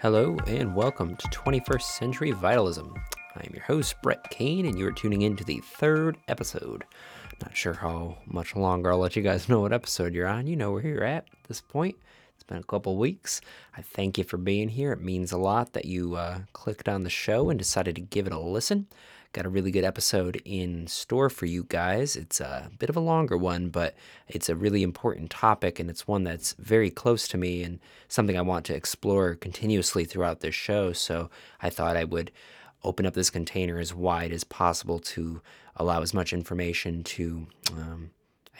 Hello and welcome to 21st Century Vitalism. I am your host, Brett Kane, and you are tuning in to the third episode. Not sure how much longer I'll let you guys know what episode you're on. You know where you're at at this point. It's been a couple weeks. I thank you for being here. It means a lot that you uh, clicked on the show and decided to give it a listen. Got a really good episode in store for you guys. It's a bit of a longer one, but it's a really important topic, and it's one that's very close to me and something I want to explore continuously throughout this show. So I thought I would open up this container as wide as possible to allow as much information to, um,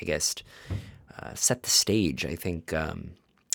I guess, uh, set the stage. I think, um,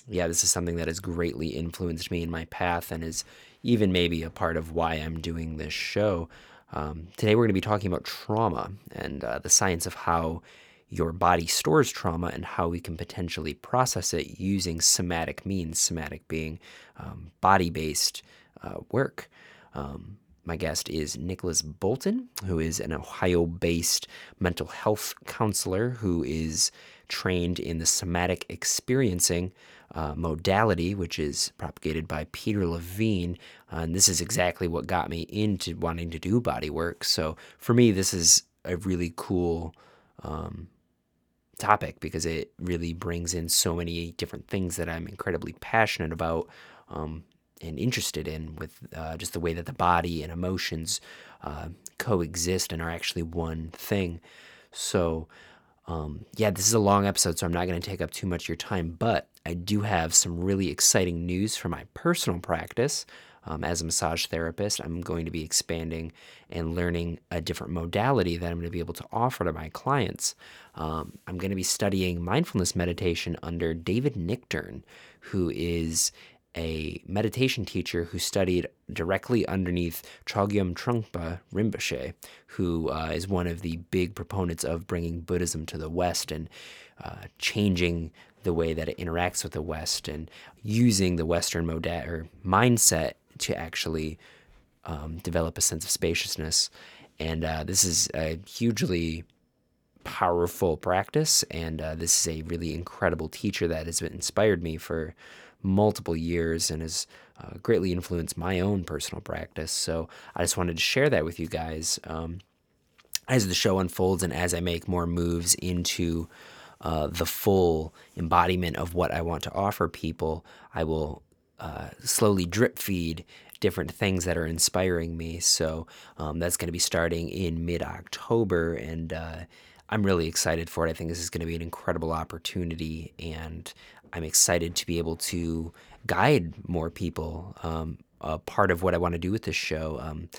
yeah, this is something that has greatly influenced me in my path and is even maybe a part of why I'm doing this show. Um, today, we're going to be talking about trauma and uh, the science of how your body stores trauma and how we can potentially process it using somatic means, somatic being um, body based uh, work. Um, my guest is Nicholas Bolton, who is an Ohio based mental health counselor who is trained in the somatic experiencing uh, modality, which is propagated by Peter Levine. Uh, and this is exactly what got me into wanting to do body work. So for me, this is a really cool um, topic because it really brings in so many different things that I'm incredibly passionate about. Um, and interested in with uh, just the way that the body and emotions uh, coexist and are actually one thing. So, um, yeah, this is a long episode, so I'm not going to take up too much of your time, but I do have some really exciting news for my personal practice. Um, as a massage therapist, I'm going to be expanding and learning a different modality that I'm going to be able to offer to my clients. Um, I'm going to be studying mindfulness meditation under David Nichtern, who is a meditation teacher who studied directly underneath Chogyam Trungpa Rinpoche, who uh, is one of the big proponents of bringing Buddhism to the West and uh, changing the way that it interacts with the West and using the Western moda- or mindset to actually um, develop a sense of spaciousness. And uh, this is a hugely powerful practice, and uh, this is a really incredible teacher that has inspired me for multiple years and has uh, greatly influenced my own personal practice. So I just wanted to share that with you guys. Um, as the show unfolds and as I make more moves into uh, the full embodiment of what I want to offer people, I will uh, slowly drip feed different things that are inspiring me. So um, that's going to be starting in mid October. And uh, I'm really excited for it. I think this is going to be an incredible opportunity. And I'm excited to be able to guide more people. Um, a part of what I want to do with this show, um,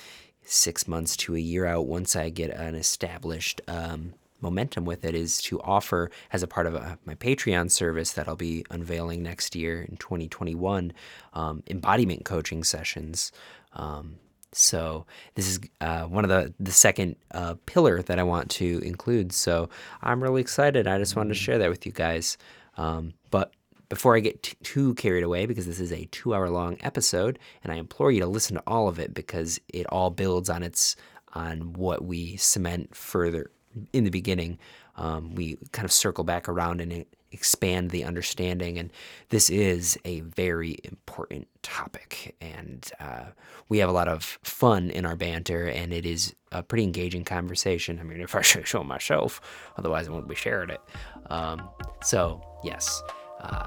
six months to a year out, once I get an established um, momentum with it, is to offer as a part of a, uh, my Patreon service that I'll be unveiling next year in 2021 um, embodiment coaching sessions. Um, so this is uh, one of the the second uh, pillar that I want to include. So I'm really excited. I just wanted to share that with you guys. Um, but before I get t- too carried away, because this is a two hour long episode, and I implore you to listen to all of it because it all builds on its on what we cement further in the beginning. Um, we kind of circle back around and expand the understanding, and this is a very important topic. And uh, we have a lot of fun in our banter, and it is a pretty engaging conversation. I mean, if I should show myself, otherwise I wouldn't be sharing it. Um, so yes. Uh,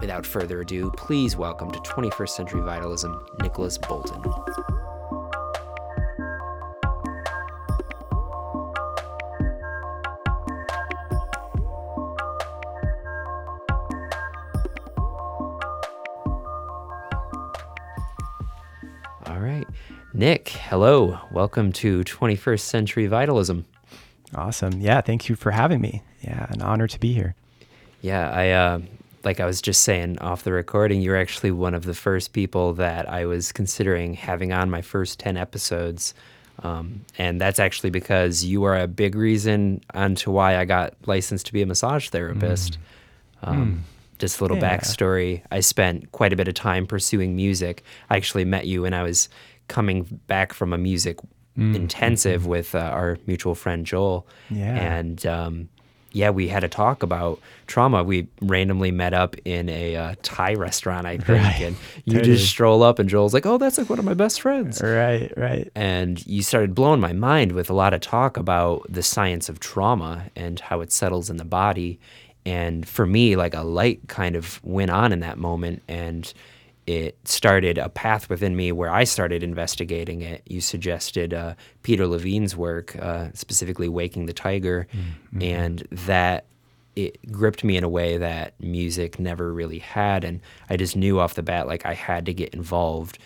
without further ado, please welcome to 21st Century Vitalism, Nicholas Bolton. All right. Nick, hello. Welcome to 21st Century Vitalism. Awesome. Yeah, thank you for having me. Yeah, an honor to be here. Yeah, I uh, like I was just saying off the recording, you're actually one of the first people that I was considering having on my first 10 episodes. Um, and that's actually because you are a big reason onto why I got licensed to be a massage therapist. Mm. Um, mm. Just a little yeah. backstory. I spent quite a bit of time pursuing music. I actually met you when I was coming back from a music mm. intensive with uh, our mutual friend Joel. Yeah. And um, yeah, we had a talk about trauma. We randomly met up in a uh, Thai restaurant, I think, right. and you totally. just stroll up, and Joel's like, "Oh, that's like one of my best friends." Right, right. And you started blowing my mind with a lot of talk about the science of trauma and how it settles in the body. And for me, like a light kind of went on in that moment, and it started a path within me where I started investigating it. You suggested uh, Peter Levine's work, uh, specifically Waking the Tiger, mm-hmm. and that it gripped me in a way that music never really had. And I just knew off the bat, like, I had to get involved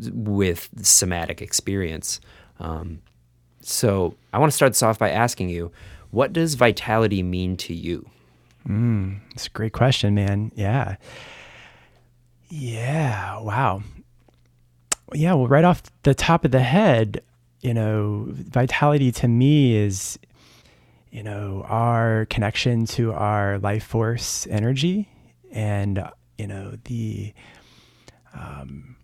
with somatic experience. Um, so I want to start this off by asking you, what does vitality mean to you? Mm, it's a great question, man. Yeah. Yeah. Wow. Yeah. Well, right off the top of the head, you know, vitality to me is, you know, our connection to our life force energy and, you know, the, um,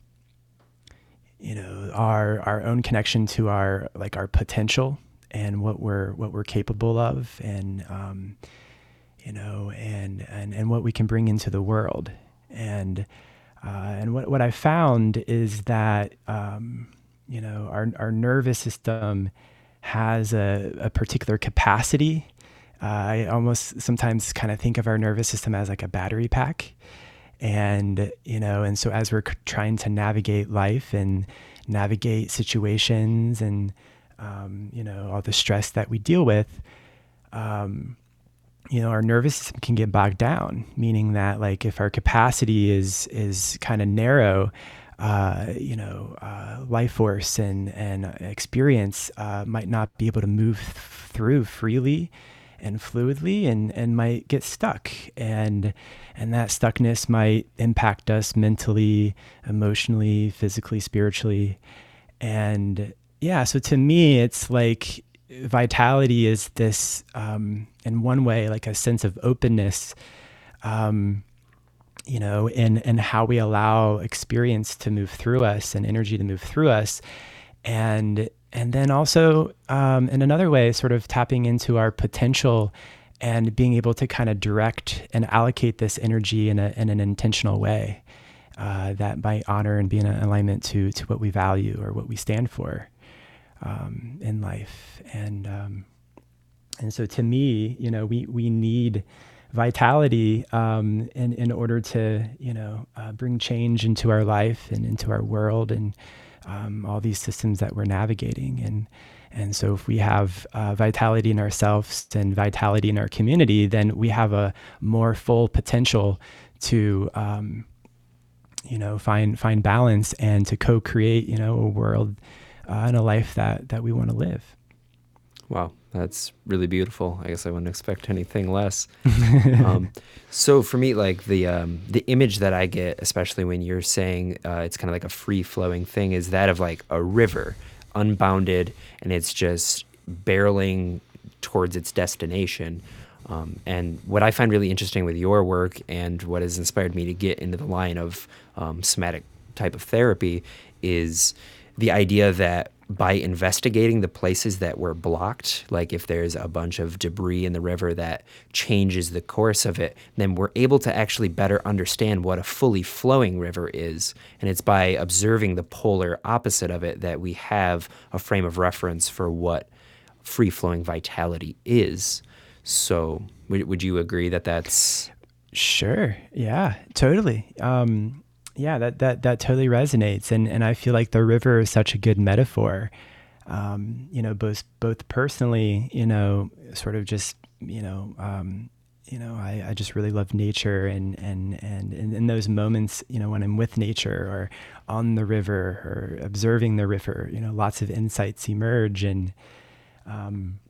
you know, our, our own connection to our, like our potential and what we're, what we're capable of and, um, you know, and, and, and what we can bring into the world. And, uh, and what, what I found is that, um, you know, our, our nervous system has a, a particular capacity. Uh, I almost sometimes kind of think of our nervous system as like a battery pack. And, you know, and so as we're trying to navigate life and navigate situations and, um, you know, all the stress that we deal with, um, you know our nervous system can get bogged down meaning that like if our capacity is is kind of narrow uh, you know uh, life force and and experience uh, might not be able to move through freely and fluidly and and might get stuck. And and that stuckness might impact us mentally emotionally physically spiritually. And yeah so to me it's like vitality is this, um, in one way, like a sense of openness, um, you know, in, in how we allow experience to move through us and energy to move through us. And, and then also, um, in another way, sort of tapping into our potential and being able to kind of direct and allocate this energy in, a, in an intentional way uh, that might honor and be in alignment to, to what we value or what we stand for um, in life. And um, and so to me, you know, we we need vitality um, in in order to you know uh, bring change into our life and into our world and um, all these systems that we're navigating and. And so, if we have uh, vitality in ourselves and vitality in our community, then we have a more full potential to, um, you know, find find balance and to co-create, you know, a world uh, and a life that that we want to live. Wow, that's really beautiful. I guess I wouldn't expect anything less. um, so for me, like the um, the image that I get, especially when you're saying uh, it's kind of like a free flowing thing, is that of like a river, unbounded, and it's just barreling towards its destination. Um, and what I find really interesting with your work and what has inspired me to get into the line of um, somatic type of therapy is the idea that by investigating the places that were blocked, like if there's a bunch of debris in the river that changes the course of it, then we're able to actually better understand what a fully flowing river is. And it's by observing the polar opposite of it that we have a frame of reference for what free flowing vitality is. So, would, would you agree that that's. Sure. Yeah, totally. Um, yeah, that that that totally resonates, and and I feel like the river is such a good metaphor. Um, you know, both both personally, you know, sort of just you know, um, you know, I, I just really love nature, and and and in those moments, you know, when I'm with nature or on the river or observing the river, you know, lots of insights emerge, and um,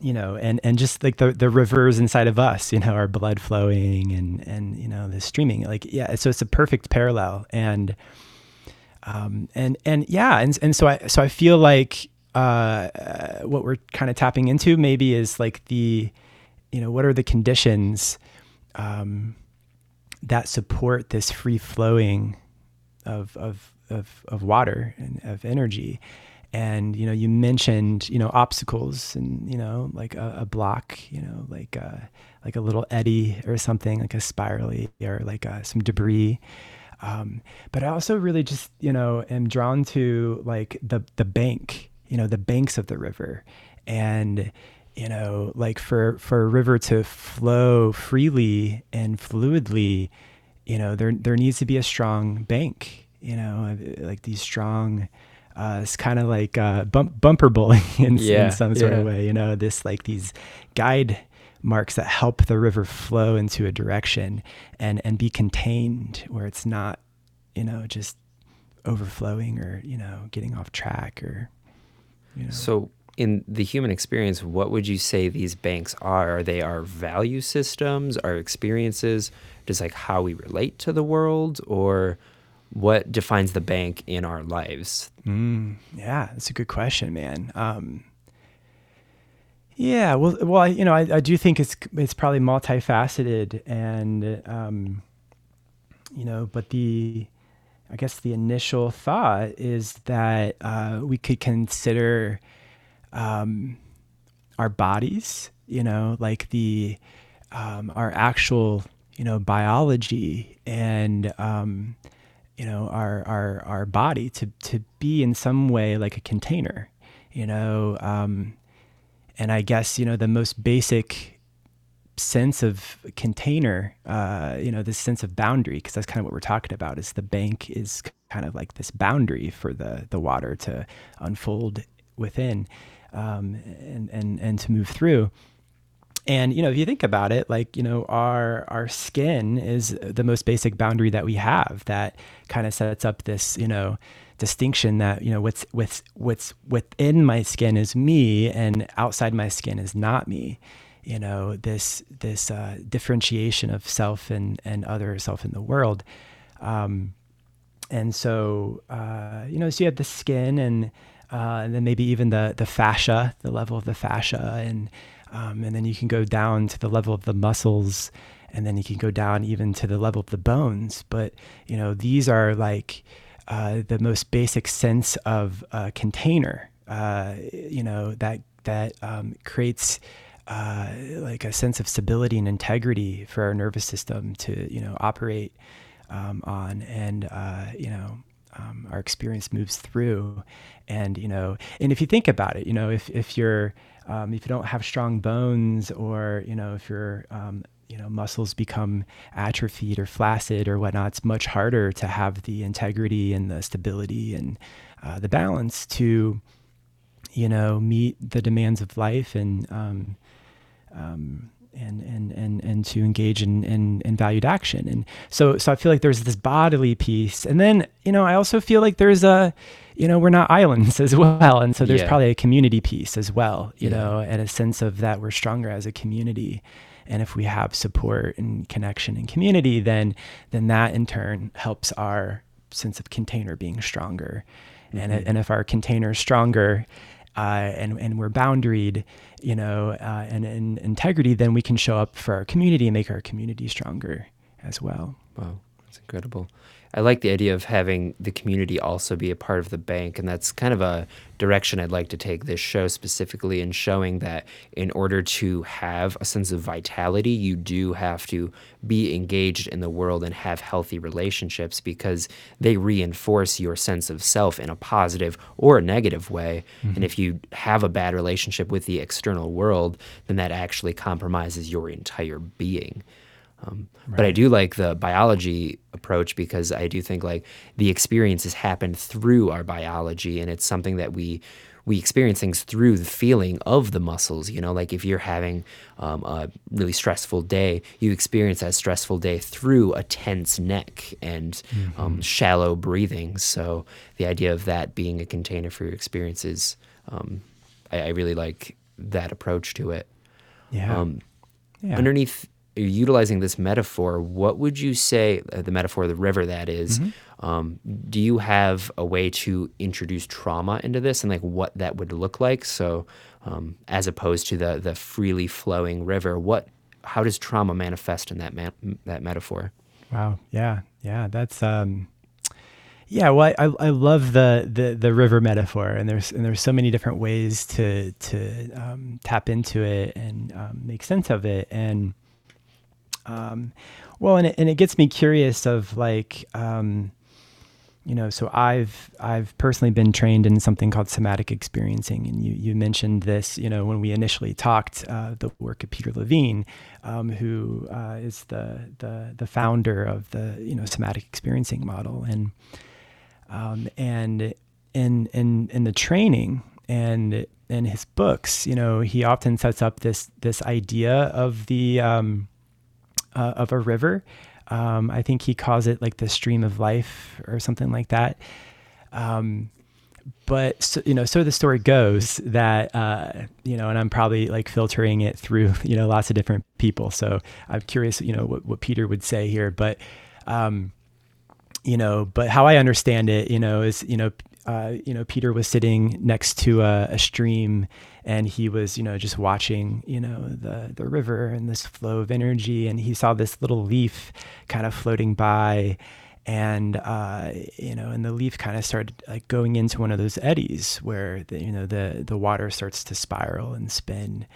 you know, and, and just like the, the rivers inside of us, you know, our blood flowing and, and, you know, the streaming, like, yeah, so it's a perfect parallel. And, um, and, and yeah. And, and so I, so I feel like, uh, uh what we're kind of tapping into maybe is like the, you know, what are the conditions, um, that support this free flowing of, of, of, of water and of energy and you know you mentioned you know obstacles and you know like a, a block you know like a, uh, like a little eddy or something like a spirally or like uh, some debris. Um, but I also really just you know am drawn to like the the bank you know the banks of the river. And you know like for for a river to flow freely and fluidly you know there there needs to be a strong bank you know like these strong uh, it's kind of like uh, bump, bumper bowling in, yeah, in some sort yeah. of way. You know, this like these guide marks that help the river flow into a direction and and be contained where it's not, you know, just overflowing or you know getting off track or you know. So in the human experience, what would you say these banks are? Are they our value systems, our experiences, just like how we relate to the world, or what defines the bank in our lives? Mm, yeah, that's a good question, man. Um, yeah, well, well, I, you know, I, I do think it's it's probably multifaceted, and um, you know, but the I guess the initial thought is that uh, we could consider um, our bodies, you know, like the um, our actual you know biology and um, you know our our our body to to be in some way like a container you know um, and i guess you know the most basic sense of container uh, you know this sense of boundary because that's kind of what we're talking about is the bank is kind of like this boundary for the the water to unfold within um, and and and to move through and you know, if you think about it, like you know, our our skin is the most basic boundary that we have. That kind of sets up this you know distinction that you know what's what's what's within my skin is me, and outside my skin is not me. You know, this this uh, differentiation of self and and other self in the world. Um, and so uh, you know, so you have the skin and uh, and then maybe even the the fascia, the level of the fascia, and um, and then you can go down to the level of the muscles, and then you can go down even to the level of the bones. But you know, these are like uh, the most basic sense of a container. Uh, you know that that um, creates. Uh, like a sense of stability and integrity for our nervous system to you know operate um, on and uh, you know um, our experience moves through and you know and if you think about it you know if if you're um, if you don't have strong bones or you know if your um, you know muscles become atrophied or flaccid or whatnot it's much harder to have the integrity and the stability and uh, the balance to you know meet the demands of life and um, um and and and and to engage in, in in valued action. And so so I feel like there's this bodily piece and then you know I also feel like there's a you know, we're not islands as well. And so there's yeah. probably a community piece as well, you yeah. know, and a sense of that we're stronger as a community. And if we have support and connection and community, then then that in turn helps our sense of container being stronger. Mm-hmm. And, and if our container is stronger, uh, and and we're boundaried, you know, uh, and, and integrity, then we can show up for our community and make our community stronger as well. Wow, that's incredible. I like the idea of having the community also be a part of the bank, and that's kind of a direction I'd like to take this show specifically in showing that in order to have a sense of vitality, you do have to be engaged in the world and have healthy relationships because they reinforce your sense of self in a positive or a negative way. Mm-hmm. And if you have a bad relationship with the external world, then that actually compromises your entire being. Um, right. But I do like the biology approach because I do think like the experiences happen through our biology, and it's something that we we experience things through the feeling of the muscles. You know, like if you're having um, a really stressful day, you experience that stressful day through a tense neck and um, mm-hmm. um, shallow breathing. So the idea of that being a container for your experiences, um, I, I, really like that approach to it. Yeah. Um, yeah. Underneath utilizing this metaphor, what would you say, uh, the metaphor of the river that is, mm-hmm. um, do you have a way to introduce trauma into this and like what that would look like? So, um, as opposed to the, the freely flowing river, what, how does trauma manifest in that, ma- that metaphor? Wow. Yeah. Yeah. That's, um, Yeah, well, I, I love the, the the river metaphor, and there's and there's so many different ways to to um, tap into it and um, make sense of it, and um, well, and it, and it gets me curious of like um, you know, so I've I've personally been trained in something called somatic experiencing, and you you mentioned this, you know, when we initially talked, uh, the work of Peter Levine, um, who uh, is the the the founder of the you know somatic experiencing model, and um, and in in in the training and in his books, you know, he often sets up this this idea of the um, uh, of a river um, I think he calls it like the stream of life or something like that. Um, but so, you know, so the story goes that uh, you know, and I'm probably like filtering it through you know lots of different people. So I'm curious, you know, what, what Peter would say here. But um, you know, but how I understand it, you know, is you know, uh, you know, Peter was sitting next to a, a, stream, and he was, you know, just watching, you know, the the river and this flow of energy, and he saw this little leaf kind of floating by, and uh, you know, and the leaf kind of started like going into one of those eddies where the, you know the the water starts to spiral and spin,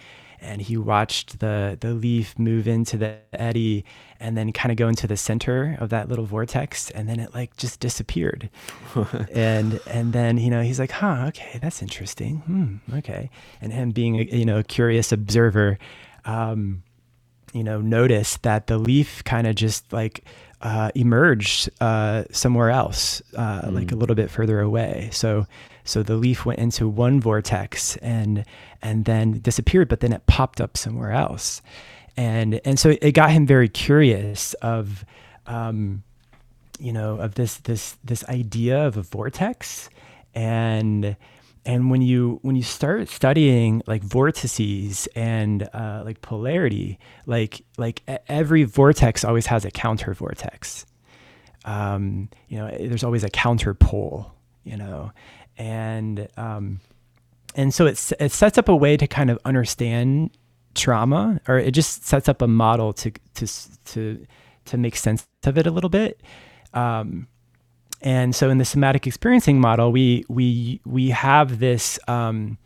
and he watched the the leaf move into the eddy and then kind of go into the center of that little vortex and then it like just disappeared and and then you know he's like huh okay that's interesting hmm, okay and him being a, you know a curious observer um, you know noticed that the leaf kind of just like uh, emerged uh, somewhere else, uh, mm. like a little bit further away. So so the leaf went into one vortex and and then disappeared, but then it popped up somewhere else, and and so it got him very curious of, um, you know, of this this this idea of a vortex, and and when you when you start studying like vortices and uh, like polarity, like like every vortex always has a counter vortex. Um, you know, there's always a counter pole. You know, and um, and so it it sets up a way to kind of understand trauma, or it just sets up a model to to to to make sense of it a little bit. Um, and so in the somatic experiencing model, we we we have this um,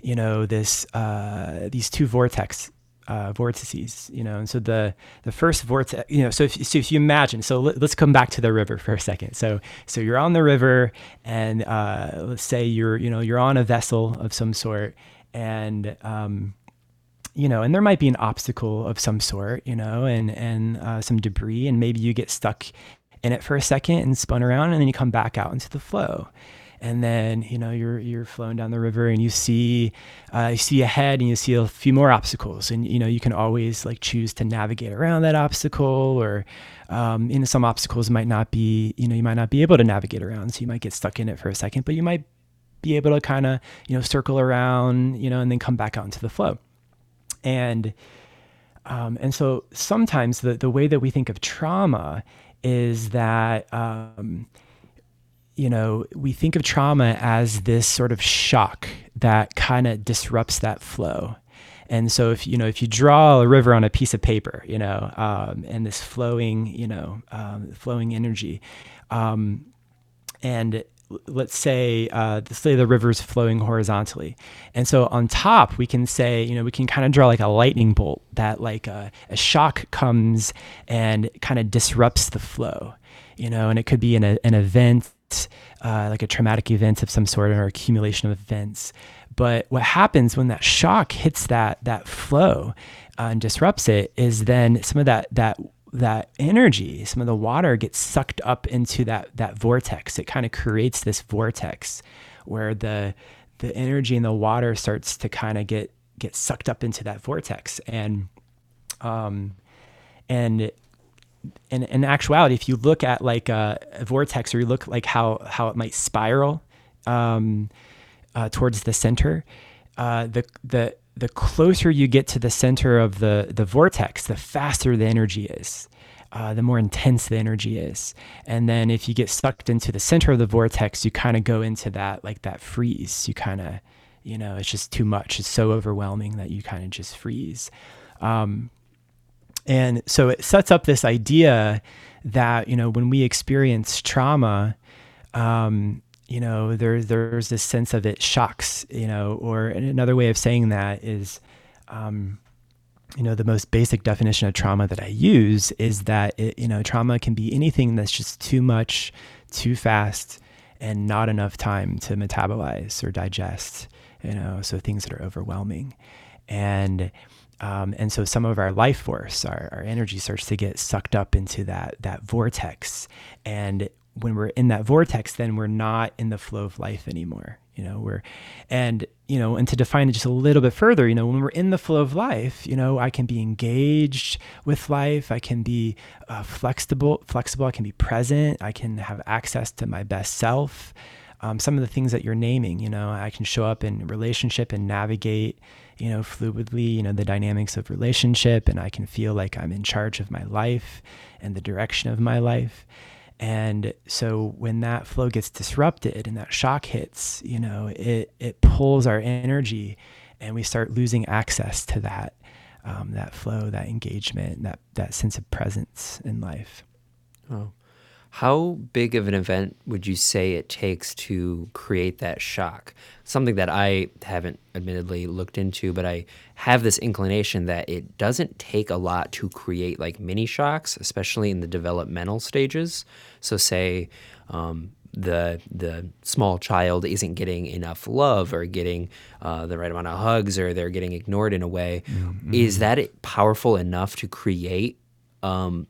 you know this uh, these two vortex uh, vortices, you know, and so the the first vortex, you know, so if, so if you imagine, so let, us come back to the river for a second. So so you're on the river, and uh, let's say you're you know you're on a vessel of some sort, and um, you know, and there might be an obstacle of some sort, you know, and and uh, some debris, and maybe you get stuck in it for a second and spun around, and then you come back out into the flow and then you know you're you're flowing down the river and you see uh, you see ahead and you see a few more obstacles. And you know you can always like choose to navigate around that obstacle or um, know some obstacles might not be you know you might not be able to navigate around so you might get stuck in it for a second but you might be able to kind of you know circle around you know and then come back out into the flow. And um, and so sometimes the, the way that we think of trauma is that um, you know, we think of trauma as this sort of shock that kind of disrupts that flow. And so if you know if you draw a river on a piece of paper, you know, um, and this flowing, you know, um, flowing energy, um, and let's say uh, let's say the river's flowing horizontally, and so on top we can say, you know, we can kind of draw like a lightning bolt that like a, a shock comes and kind of disrupts the flow, you know, and it could be an event uh, like a traumatic event of some sort or accumulation of events. But what happens when that shock hits that that flow uh, and disrupts it is then some of that that that energy, some of the water gets sucked up into that that vortex. It kind of creates this vortex where the the energy in the water starts to kind of get get sucked up into that vortex and um and in, in actuality, if you look at like a, a, vortex or you look like how, how it might spiral um, uh, towards the center, uh, the, the, the closer you get to the center of the, the vortex, the faster the energy is. Uh, the more intense the energy is. And then if you get sucked into the center of the vortex, you kind of go into that like that freeze. You kind of, you know, it's just too much. It's so overwhelming that you kind of just freeze. Um, and so it sets up this idea that, you know, when we experience trauma, um, you know, there, there's this sense of it shocks, you know, or another way of saying that is, um, you know, the most basic definition of trauma that I use is that it, you know, trauma can be anything that's just too much, too fast, and not enough time to metabolize or digest, you know, so things that are overwhelming. And um, and so some of our life force, our, our energy starts to get sucked up into that that vortex. And when we're in that vortex, then we're not in the flow of life anymore. You know, we're and you know, and to define it just a little bit further, you know, when we're in the flow of life, you know, I can be engaged with life. I can be uh, flexible, flexible. I can be present. I can have access to my best self. Um, some of the things that you're naming, you know, I can show up in relationship and navigate you know, fluidly, you know, the dynamics of relationship, and I can feel like I'm in charge of my life and the direction of my life. And so when that flow gets disrupted and that shock hits, you know, it it pulls our energy, and we start losing access to that um, that flow, that engagement, that that sense of presence in life. Oh, how big of an event would you say it takes to create that shock? Something that I haven't admittedly looked into, but I have this inclination that it doesn't take a lot to create like mini shocks, especially in the developmental stages. So, say um, the the small child isn't getting enough love or getting uh, the right amount of hugs or they're getting ignored in a way. Mm-hmm. Is that powerful enough to create um,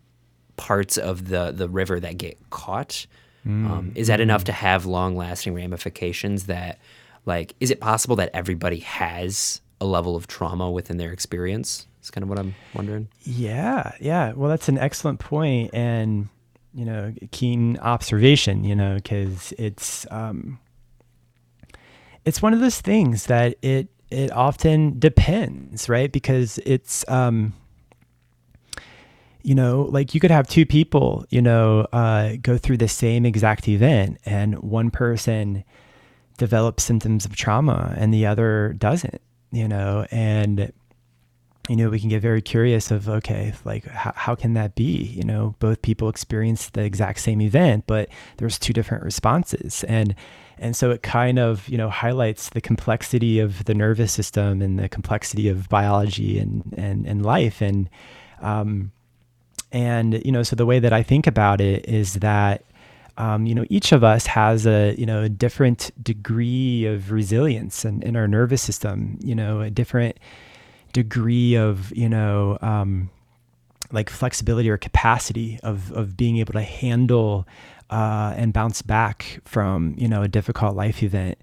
parts of the the river that get caught. Mm. Um, is that enough to have long lasting ramifications? That like, is it possible that everybody has a level of trauma within their experience? It's kind of what I'm wondering. Yeah, yeah. Well, that's an excellent point, and you know, keen observation. You know, because it's um, it's one of those things that it it often depends, right? Because it's um, you know, like you could have two people, you know, uh, go through the same exact event, and one person develops symptoms of trauma and the other doesn't, you know, and you know, we can get very curious of okay, like how, how can that be? You know, both people experience the exact same event, but there's two different responses, and and so it kind of you know highlights the complexity of the nervous system and the complexity of biology and and and life, and um, and, you know, so the way that I think about it is that, um, you know, each of us has a, you know, a different degree of resilience in, in our nervous system, you know, a different degree of, you know, um, like flexibility or capacity of, of being able to handle uh, and bounce back from, you know, a difficult life event.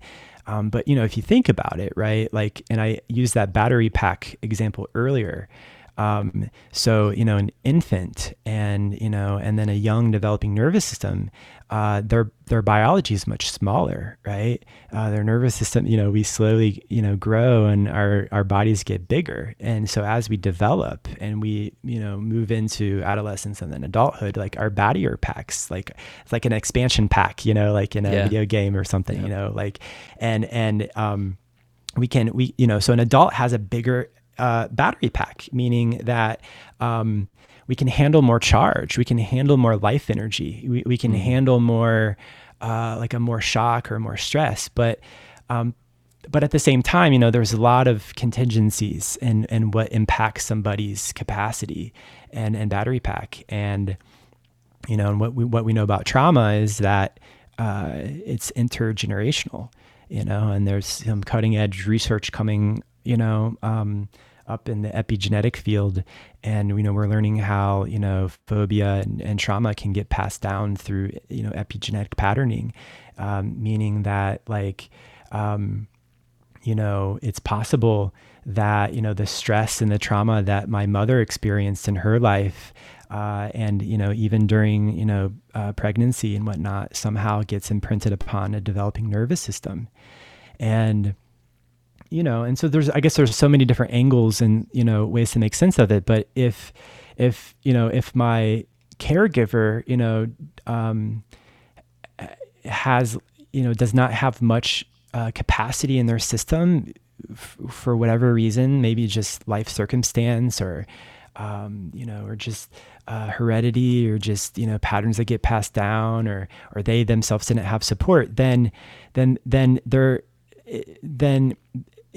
Um, but, you know, if you think about it, right, like, and I used that battery pack example earlier, um, so you know, an infant and you know, and then a young developing nervous system, uh, their their biology is much smaller, right? Uh, their nervous system, you know, we slowly you know grow and our our bodies get bigger, and so as we develop and we you know move into adolescence and then adulthood, like our battery packs, like it's like an expansion pack, you know, like in a yeah. video game or something, yeah. you know, like and and um we can we you know so an adult has a bigger uh, battery pack, meaning that um, we can handle more charge, we can handle more life energy, we, we can mm. handle more uh, like a more shock or more stress. But um, but at the same time, you know, there's a lot of contingencies and and what impacts somebody's capacity and and battery pack. And you know, and what we what we know about trauma is that uh, it's intergenerational. You know, and there's some cutting edge research coming. You know, um, up in the epigenetic field. And you know we're learning how you know phobia and, and trauma can get passed down through you know epigenetic patterning. Um, meaning that like um, you know it's possible that you know the stress and the trauma that my mother experienced in her life uh, and you know even during you know uh, pregnancy and whatnot somehow gets imprinted upon a developing nervous system. And you know, and so there's, I guess there's so many different angles and, you know, ways to make sense of it. But if, if, you know, if my caregiver, you know, um, has, you know, does not have much uh, capacity in their system f- for whatever reason, maybe just life circumstance or, um, you know, or just uh, heredity, or just you know patterns that get passed down, or or they themselves didn't have support, then then then they're then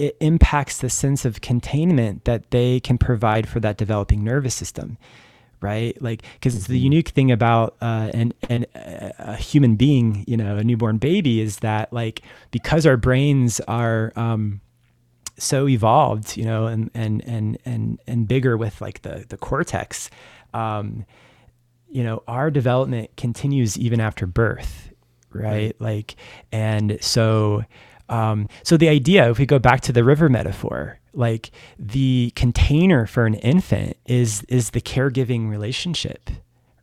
it impacts the sense of containment that they can provide for that developing nervous system right like because mm-hmm. the unique thing about uh, an, an, a human being you know a newborn baby is that like because our brains are um, so evolved you know and and and and and bigger with like the the cortex um, you know our development continues even after birth right, right. like and so um, so the idea, if we go back to the river metaphor, like the container for an infant is is the caregiving relationship,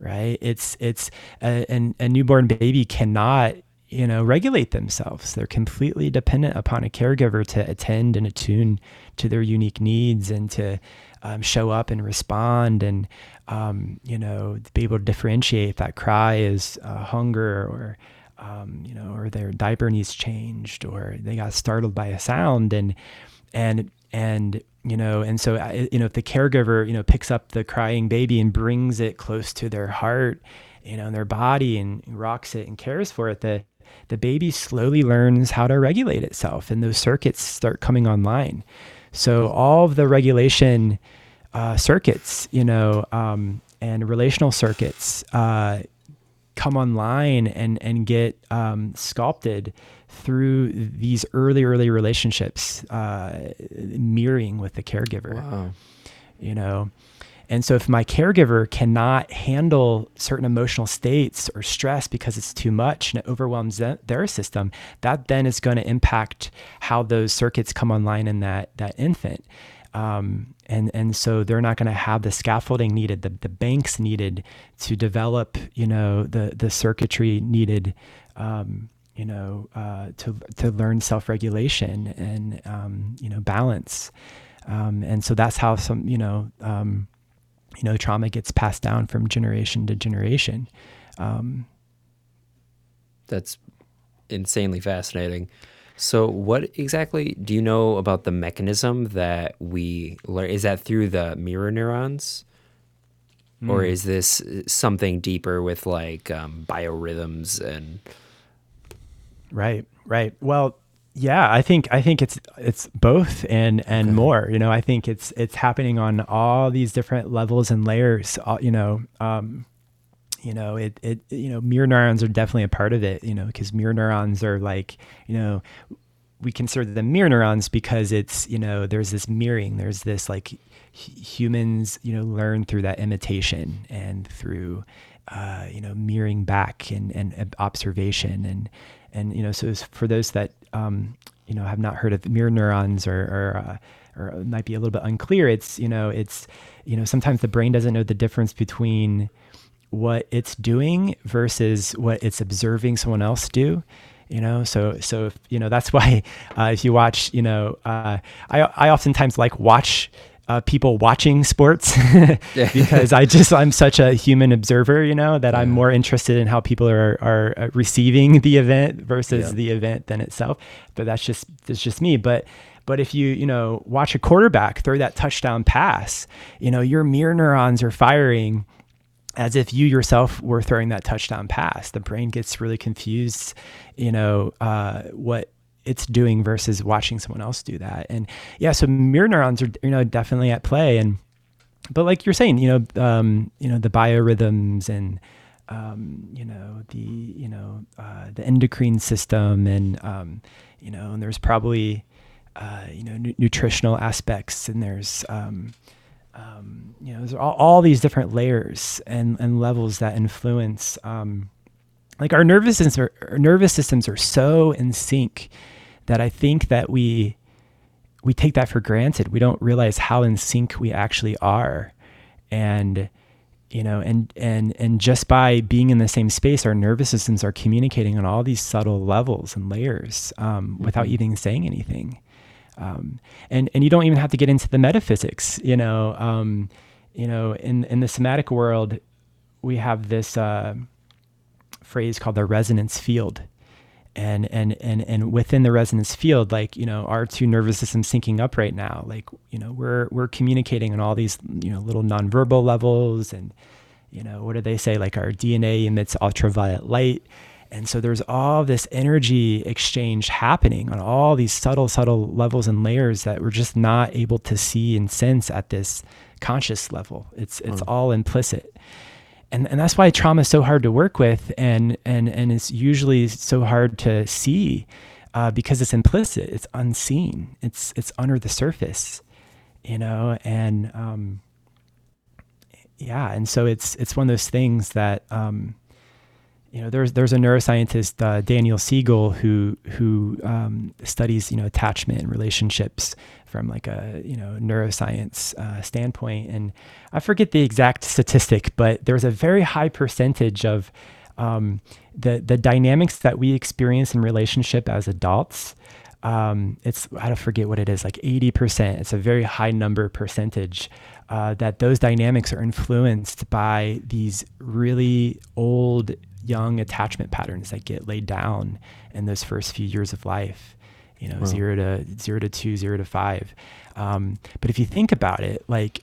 right? It's it's a, an, a newborn baby cannot you know regulate themselves. They're completely dependent upon a caregiver to attend and attune to their unique needs and to um, show up and respond and um, you know be able to differentiate if that cry is uh, hunger or um, you know, or their diaper needs changed, or they got startled by a sound, and and and you know, and so you know, if the caregiver you know picks up the crying baby and brings it close to their heart, you know, and their body and rocks it and cares for it, the the baby slowly learns how to regulate itself, and those circuits start coming online. So all of the regulation uh, circuits, you know, um, and relational circuits, uh, come online and and get um, sculpted through these early early relationships uh, mirroring with the caregiver. Wow. you know? And so if my caregiver cannot handle certain emotional states or stress because it's too much and it overwhelms their system that then is going to impact how those circuits come online in that that infant um, and and so they're not going to have the scaffolding needed, the, the banks needed to develop, you know, the the circuitry needed, um, you know, uh, to to learn self regulation and um, you know balance, um, and so that's how some you know um, you know trauma gets passed down from generation to generation. Um, that's insanely fascinating. So, what exactly do you know about the mechanism that we learn? Is that through the mirror neurons? Mm. Or hmm. is this something deeper with like um, biorhythms and. Right, right. Well, yeah, I think I think it's it's both and and okay. more. You know, I think it's it's happening on all these different levels and layers. Uh, you know, um, you know it, it you know mirror neurons are definitely a part of it you know because mirror neurons are like you know we consider them mirror neurons because it's you know there's this mirroring there's this like humans you know learn through that imitation and through uh, you know mirroring back and, and observation and and you know so for those that um, you know have not heard of mirror neurons or or, uh, or might be a little bit unclear it's you know it's you know sometimes the brain doesn't know the difference between what it's doing versus what it's observing someone else do you know so so if, you know that's why uh, if you watch you know uh, I, I oftentimes like watch uh, people watching sports because I just I'm such a human observer, you know, that yeah. I'm more interested in how people are are uh, receiving the event versus yeah. the event than itself. But that's just that's just me. But but if you you know watch a quarterback throw that touchdown pass, you know your mirror neurons are firing as if you yourself were throwing that touchdown pass. The brain gets really confused, you know, uh, what it's doing versus watching someone else do that. And yeah, so mirror neurons are, you know, definitely at play. And, but like you're saying, you know, um, you know, the biorhythms and, um, you know, the, you know, uh, the endocrine system and, um, you know, and there's probably, uh, you know, nu- nutritional aspects and there's, um, um, you know, there's all, all, these different layers and, and levels that influence. Um, like our nervous systems, are, our nervous systems are so in sync that I think that we we take that for granted. We don't realize how in sync we actually are, and you know, and and and just by being in the same space, our nervous systems are communicating on all these subtle levels and layers um, without mm-hmm. even saying anything. Um, and and you don't even have to get into the metaphysics. You know, um, you know, in in the somatic world, we have this uh, phrase called the resonance field, and and and and within the resonance field like you know our two nervous systems syncing up right now. Like you know we're we're communicating on all these you know little nonverbal levels and you know what do they say? Like our dna emits ultraviolet light and so there's all this energy exchange happening on all these subtle subtle levels and layers that we're just not able to see and sense at this conscious level it's it's mm. all implicit and and that's why trauma is so hard to work with and and and it's usually so hard to see uh, because it's implicit it's unseen it's it's under the surface you know and um, yeah and so it's it's one of those things that um, you know, there's there's a neuroscientist uh, Daniel Siegel who who um, studies you know attachment and relationships from like a you know neuroscience uh, standpoint, and I forget the exact statistic, but there's a very high percentage of um, the the dynamics that we experience in relationship as adults. Um, it's I don't forget what it is, like 80%. It's a very high number percentage uh, that those dynamics are influenced by these really old young attachment patterns that get laid down in those first few years of life you know wow. zero to zero to two zero to five. Um, but if you think about it like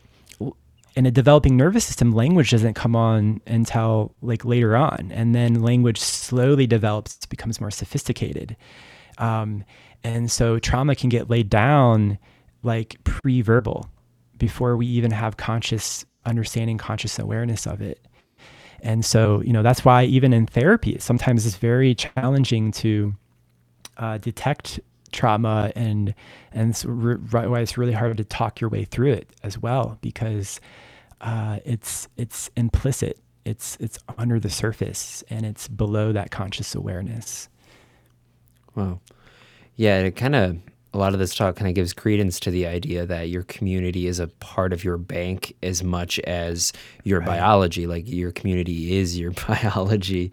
in a developing nervous system language doesn't come on until like later on and then language slowly develops it becomes more sophisticated. Um, and so trauma can get laid down like pre-verbal before we even have conscious understanding conscious awareness of it and so, you know, that's why even in therapy, sometimes it's very challenging to uh, detect trauma and and it's re- why it's really hard to talk your way through it as well because uh, it's it's implicit. It's it's under the surface and it's below that conscious awareness. Wow. Yeah it kind of a lot of this talk kind of gives credence to the idea that your community is a part of your bank as much as your right. biology. Like your community is your biology.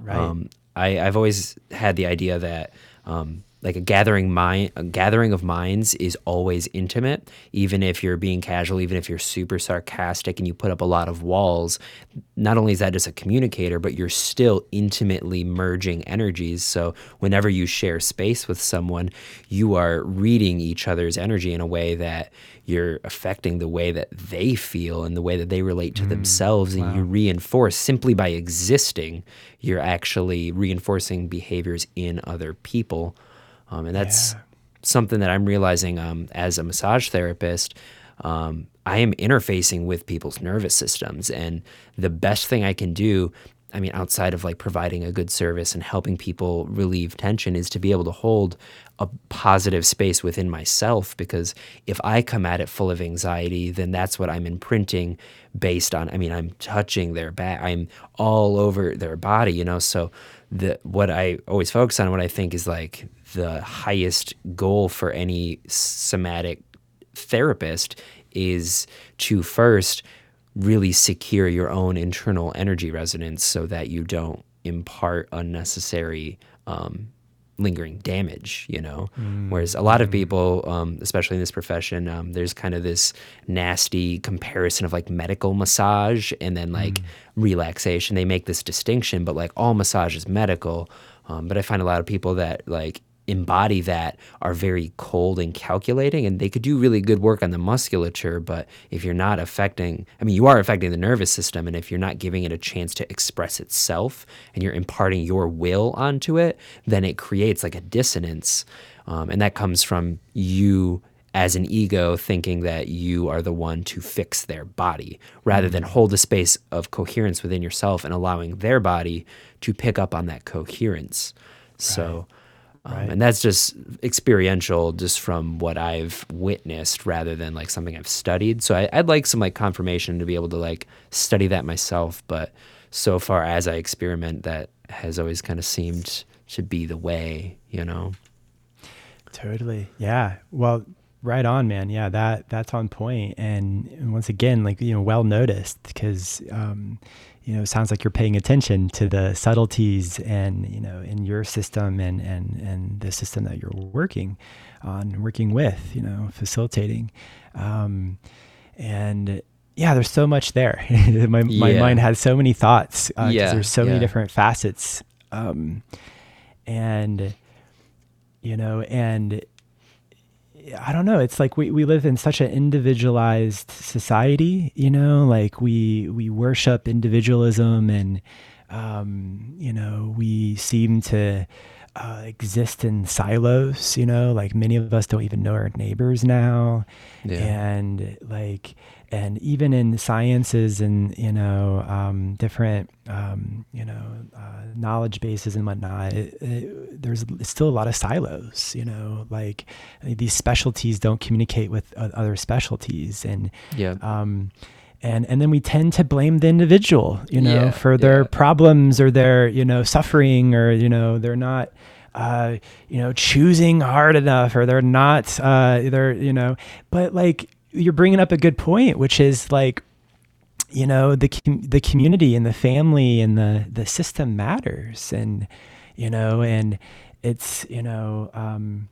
Right. Um, I, I've always had the idea that um, like a gathering mind a gathering of minds is always intimate. Even if you're being casual even if you're super sarcastic and you put up a lot of walls not only is that just a communicator but you're still intimately merging energies. So whenever you share space with someone you are reading each other's energy in a way that you're affecting the way that they feel and the way that they relate to mm, themselves. And wow. you reinforce simply by existing you're actually reinforcing behaviors in other people um, and that's yeah. something that I'm realizing um, as a massage therapist. Um, I am interfacing with people's nervous systems, and the best thing I can do I mean, outside of like providing a good service and helping people relieve tension, is to be able to hold a positive space within myself. Because if I come at it full of anxiety, then that's what I'm imprinting based on. I mean, I'm touching their back, I'm all over their body, you know. So the what I always focus on, what I think is like the highest goal for any somatic therapist is to first really secure your own internal energy resonance so that you don't impart unnecessary um, lingering damage, you know. Mm. Whereas a lot of mm. people, um, especially in this profession, um, there's kind of this nasty comparison of like medical massage and then like mm. relaxation. They make this distinction, but like all massage is medical. Um, but I find a lot of people that like embody that are very cold and calculating and they could do really good work on the musculature but if you're not affecting i mean you are affecting the nervous system and if you're not giving it a chance to express itself and you're imparting your will onto it then it creates like a dissonance um, and that comes from you as an ego thinking that you are the one to fix their body rather than hold a space of coherence within yourself and allowing their body to pick up on that coherence right. so um, right. And that's just experiential, just from what I've witnessed, rather than like something I've studied. So I, would like some like confirmation to be able to like study that myself. But so far as I experiment, that has always kind of seemed to be the way, you know. Totally. Yeah. Well, right on, man. Yeah, that that's on point. And, and once again, like you know, well noticed because. Um, you know, it sounds like you're paying attention to the subtleties and, you know, in your system and, and, and the system that you're working on, working with, you know, facilitating. Um, and yeah, there's so much there. my, my mind has so many thoughts because uh, yeah, there's so yeah. many different facets. Um, and you know, and I don't know. It's like we, we live in such an individualized society, you know, like we we worship individualism and um, you know, we seem to uh, exist in silos, you know, like many of us don't even know our neighbors now. Yeah. And like, and even in sciences and, you know, um, different, um, you know, uh, knowledge bases and whatnot, it, it, there's still a lot of silos, you know, like these specialties don't communicate with other specialties. And, yeah. Um, and and then we tend to blame the individual you know yeah, for their yeah. problems or their you know suffering or you know they're not uh, you know choosing hard enough or they're not uh, they're you know but like you're bringing up a good point which is like you know the the community and the family and the the system matters and you know and it's you know um,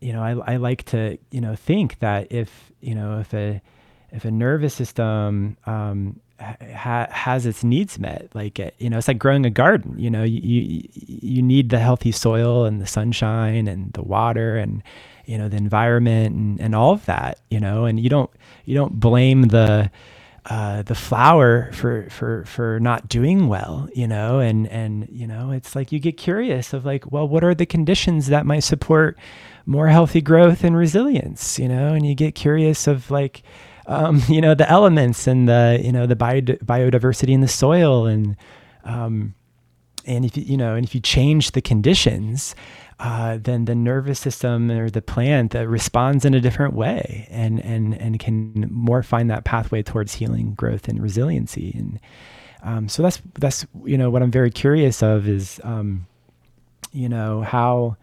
you know I, I like to you know think that if you know if a if a nervous system um, ha- has its needs met, like you know, it's like growing a garden. You know, you, you you need the healthy soil and the sunshine and the water and you know the environment and, and all of that. You know, and you don't you don't blame the uh, the flower for for for not doing well, you know, and and you know, it's like you get curious of like, well, what are the conditions that might support more healthy growth and resilience, you know, and you get curious of like, um, you know, the elements and the, you know, the bio- biodiversity in the soil. And, um, and if you, you know, and if you change the conditions, uh, then the nervous system or the plant that responds in a different way and, and, and can more find that pathway towards healing, growth, and resiliency. And um, so that's, that's, you know, what I'm very curious of is, um, you know, how,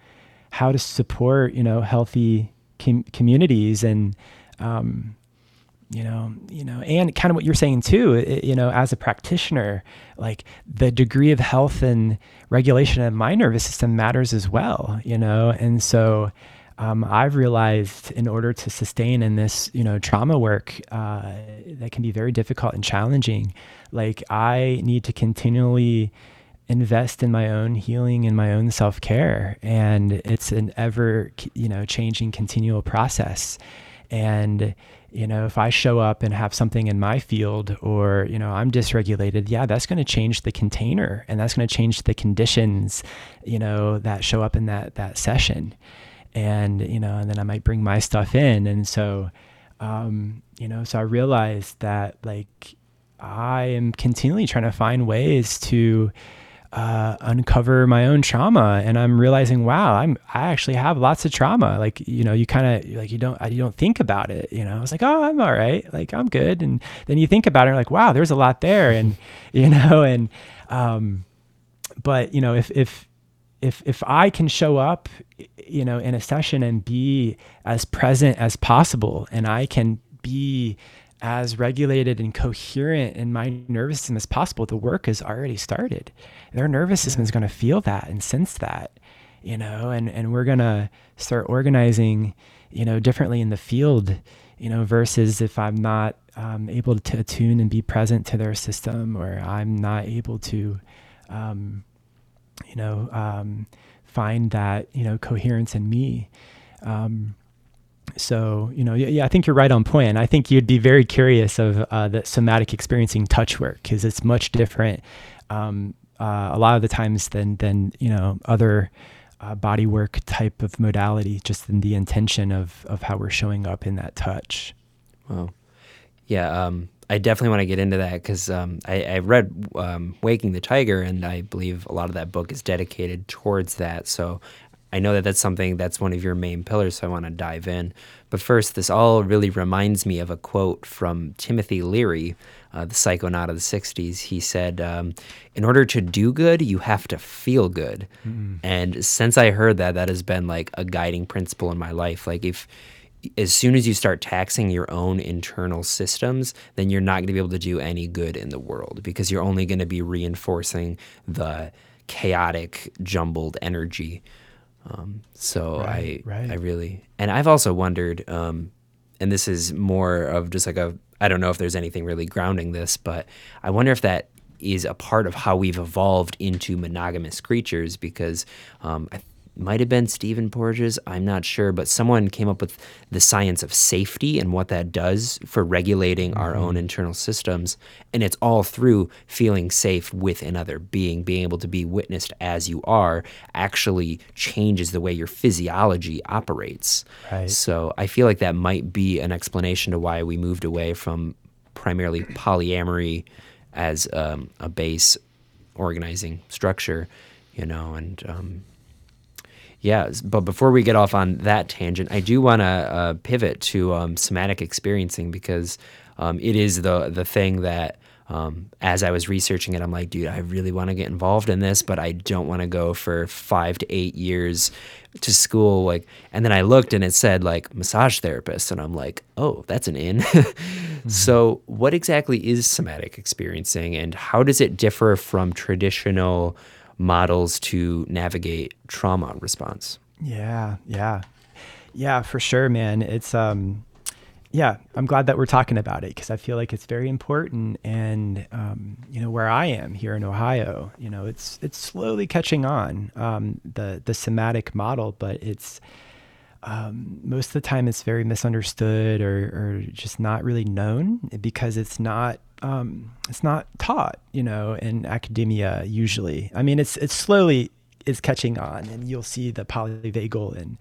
how to support, you know, healthy com- communities and, um, you know you know and kind of what you're saying too you know as a practitioner like the degree of health and regulation of my nervous system matters as well you know? And so um, I've realized in order to sustain in this, you know, trauma work uh, that can be very difficult and challenging, like I need to continually invest in my own healing and my own self care, and it's an ever, you know, changing, continual process, and you know, if I show up and have something in my field or, you know, I'm dysregulated, yeah, that's going to change the container and that's going to change the conditions, you know, that show up in that, that session. And, you know, and then I might bring my stuff in. And so, um, you know, so I realized that like I am continually trying to find ways to, uh, uncover my own trauma and i'm realizing wow i'm i actually have lots of trauma. Like you know you kind of like you don't you don't think about it you know? I was like oh i'm all right. Like i'm good. And then you think about it like wow there's a lot there. And you know and um but you know if if if if i can show up you know in a session and be as present as possible and i can be as regulated and coherent in my nervous system as possible, the work has already started. Their nervous system is going to feel that and sense that, you know, and, and we're going to start organizing, you know, differently in the field, you know, versus if I'm not um, able to attune and be present to their system or I'm not able to, um, you know, um, find that, you know, coherence in me. Um, so you know yeah i think you're right on point. I think you'd be very curious of uh, the somatic experiencing touch work because it's much different um, uh, a lot of the times than than you know other uh, body work type of modality just in the intention of of how we're showing up in that touch. Well yeah um, i definitely want to get into that because um, I, I, read um, waking the tiger and i believe a lot of that book is dedicated towards that. So I know that that's something that's one of your main pillars, so I want to dive in. But first, this all really reminds me of a quote from Timothy Leary, uh, the psychonaut of the 60s. He said, um, In order to do good, you have to feel good. Mm-hmm. And since I heard that, that has been like a guiding principle in my life. Like, if as soon as you start taxing your own internal systems, then you're not going to be able to do any good in the world because you're only going to be reinforcing the chaotic, jumbled energy. Um, so right, I right. I really and I've also wondered, um, and this is more of just like a I don't know if there's anything really grounding this, but I wonder if that is a part of how we've evolved into monogamous creatures because um, I might have been Stephen Porges, I'm not sure, but someone came up with the science of safety and what that does for regulating mm-hmm. our own internal systems. And it's all through feeling safe with another being, being able to be witnessed as you are actually changes the way your physiology operates. Right. So I feel like that might be an explanation to why we moved away from primarily polyamory as um, a base organizing structure, you know, and um, yeah, but before we get off on that tangent, I do want to uh, pivot to um, somatic experiencing because um, it is the the thing that um, as I was researching it, I'm like, dude, I really want to get involved in this, but I don't want to go for five to eight years to school. Like, and then I looked and it said like massage therapist, and I'm like, oh, that's an in. mm-hmm. So, what exactly is somatic experiencing, and how does it differ from traditional? Models to navigate trauma response. Yeah, yeah. Yeah, for sure, man. It's um yeah, I'm glad that we're talking about it because I feel like it's very important. And um, you know, where I am here in Ohio, you know, it's it's slowly catching on um, the the somatic model, but it's um, most of the time it's very misunderstood or, or just not really known because it's not um, it's not taught, you know, in academia usually. I mean, it's it's slowly is catching on, and you'll see the polyvagal and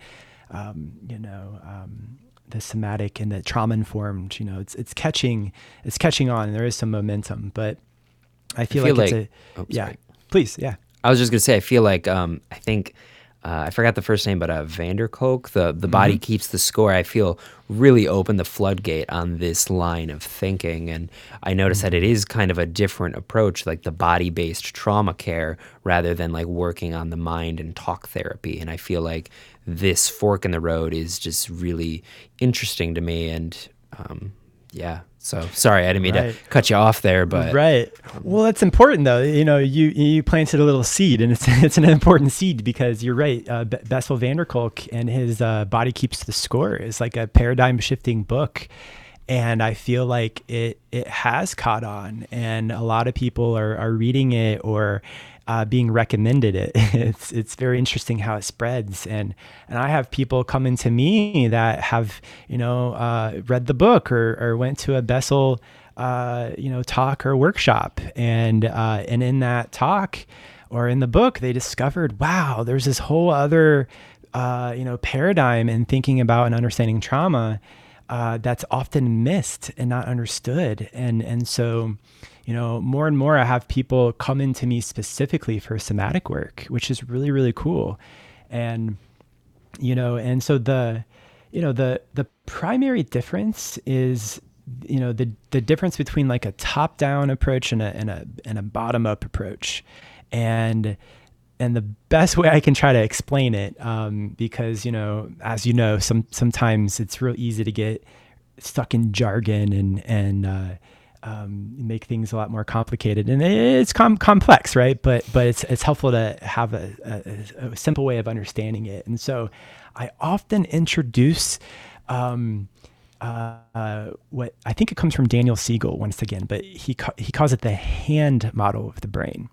um, you know um, the somatic and the trauma informed. You know, it's it's catching it's catching on. And there is some momentum, but I feel, I feel like, like, it's a oh, yeah. Please, yeah. I was just gonna say, I feel like um, I think uh, I forgot the first name, but uh, van der Kolk, the, the body mm-hmm. keeps the score. I feel really opened the floodgate on this line of thinking. And I notice mm-hmm. that it is kind of a different approach, like the body based trauma care rather than like working on the mind and talk therapy. And I feel like this fork in the road is just really interesting to me. And um, yeah, so sorry, I didn't mean right. to cut you off there, but right. Well, that's important though. You know, you you planted a little seed, and it's it's an important seed because you're right. Uh, Bessel van der Kolk and his uh, Body Keeps the Score is like a paradigm shifting book, and I feel like it it has caught on, and a lot of people are are reading it or uh, being recommended it. It's it's very interesting how it spreads, and and I have people coming to me that have you know uh, read the book or or went to a Bessel uh, you know talk or workshop, and uh, and in that talk or in the book they discovered wow, there's this whole other uh, you know paradigm in thinking about and understanding trauma uh, that's often missed and not understood, and and so you know, more and more I have people come into me specifically for somatic work, which is really, really cool. And, you know, and so the, you know, the, the primary difference is, you know, the, the difference between like a top down approach and a, and a, and a bottom up approach. And, and the best way I can try to explain it, um, because you know, as you know, some sometimes it's real easy to get stuck in jargon and and uh, um, make things a lot more complicated. And it's com- complex, right? But but it's it's helpful to have a, a, a, simple way of understanding it. And so, I often introduce. Um, uh, uh, what I think it comes from Daniel Siegel once again, but he ca- he calls it the hand model of the brain.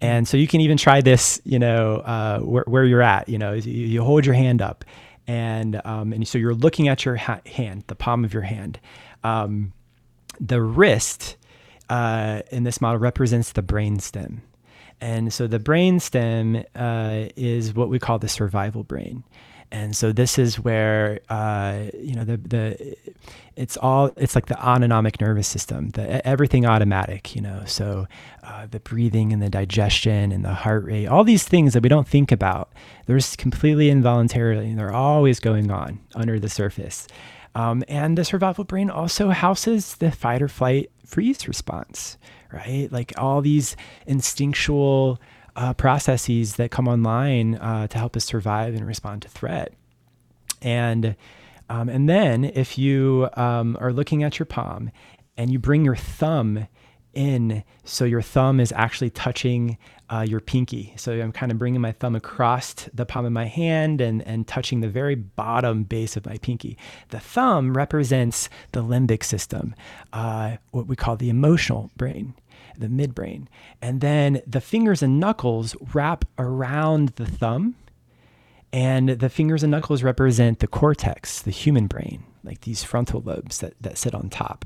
And so you can even try this, you know, uh, where, where, you're at. You know, you, you, hold your hand up, and um, and so you're looking at your ha- hand, the palm of your hand. Um, the wrist uh, in this model represents the brainstem. And so the brainstem uh, is what we call the survival brain. And so this is where uh, you know the the it's all it's like the autonomic nervous system, the everything automatic, you know. So uh, the breathing and the digestion and the heart rate, all these things that we don't think about, they're just completely involuntarily, and they're always going on under the surface. Um, and the survival brain also houses the fight or flight freeze response, right? Like all these instinctual uh, processes that come online uh, to help us survive and respond to threat. And um, and then if you um, are looking at your palm and you bring your thumb in, so your thumb is actually touching uh, your pinky. So I'm kind of bringing my thumb across the palm of my hand and, and touching the very bottom base of my pinky. The thumb represents the limbic system, uh, what we call the emotional brain. the midbrain. And then the fingers and knuckles wrap around the thumb. And the fingers and knuckles represent the cortex, the human brain, like these frontal lobes that, that sit on top.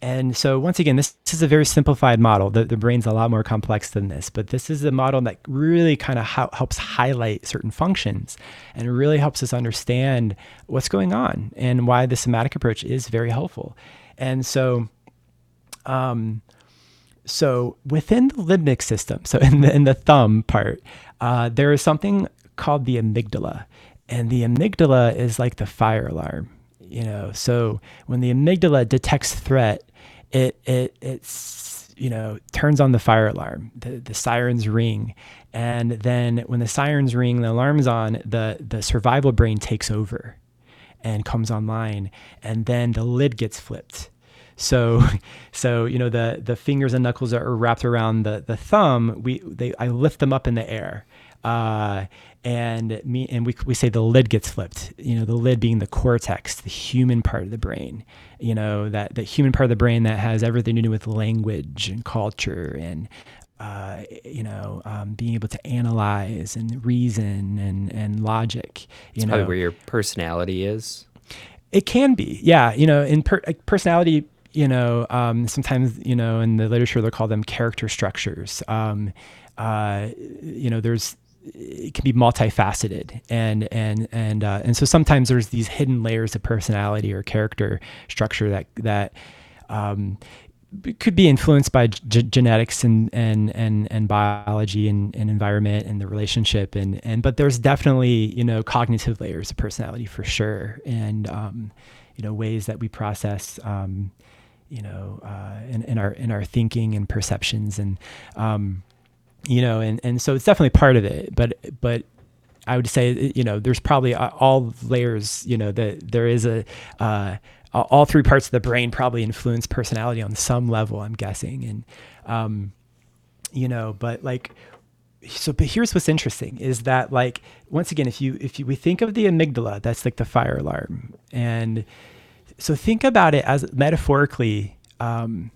And so, once again, this, this is a very simplified model. The, the brain's a lot more complex than this, but this is a model that really kind of ho- helps highlight certain functions and really helps us understand what's going on and why the somatic approach is very helpful. And so, um, so within the limbic system, so in the in the thumb part, uh, there is something called the amygdala, and the amygdala is like the fire alarm. You know, so when the amygdala detects threat, it it it's you know turns on the fire alarm. The the sirens ring, and then when the sirens ring, the alarm's on. The the survival brain takes over, and comes online, and then the lid gets flipped so, so you know the the fingers and knuckles are wrapped around the the thumb. We they I lift them up in the air, uh, and me and we we say the lid gets flipped. You know the lid being the cortex, the human part of the brain. You know that the human part of the brain that has everything to do with language and culture and uh, you know, um, being able to analyze and reason and, and logic. You it's know, probably where your personality is. It can be, yeah. You know, in per- personality you know, um, sometimes, you know, in the literature, they'll call them character structures. Um, uh, you know, there's, it can be multifaceted. And and and uh, and so sometimes there's these hidden layers of personality or character structure that that um, could be influenced by g- genetics and and and and biology and, and environment and the relationship. And and but there's definitely you know cognitive layers of personality for sure. And um, you know ways that we process um, you know, uh, in, in our in our thinking and perceptions, and um, you know, and and so it's definitely part of it. But but I would say, you know, there's probably all layers. You know, that there is a uh, all three parts of the brain probably influence personality on some level. I'm guessing, and um, you know, but like so but here's what's interesting is that like once again if you if you we think of the amygdala that's like the fire alarm and so think about it as metaphorically, um,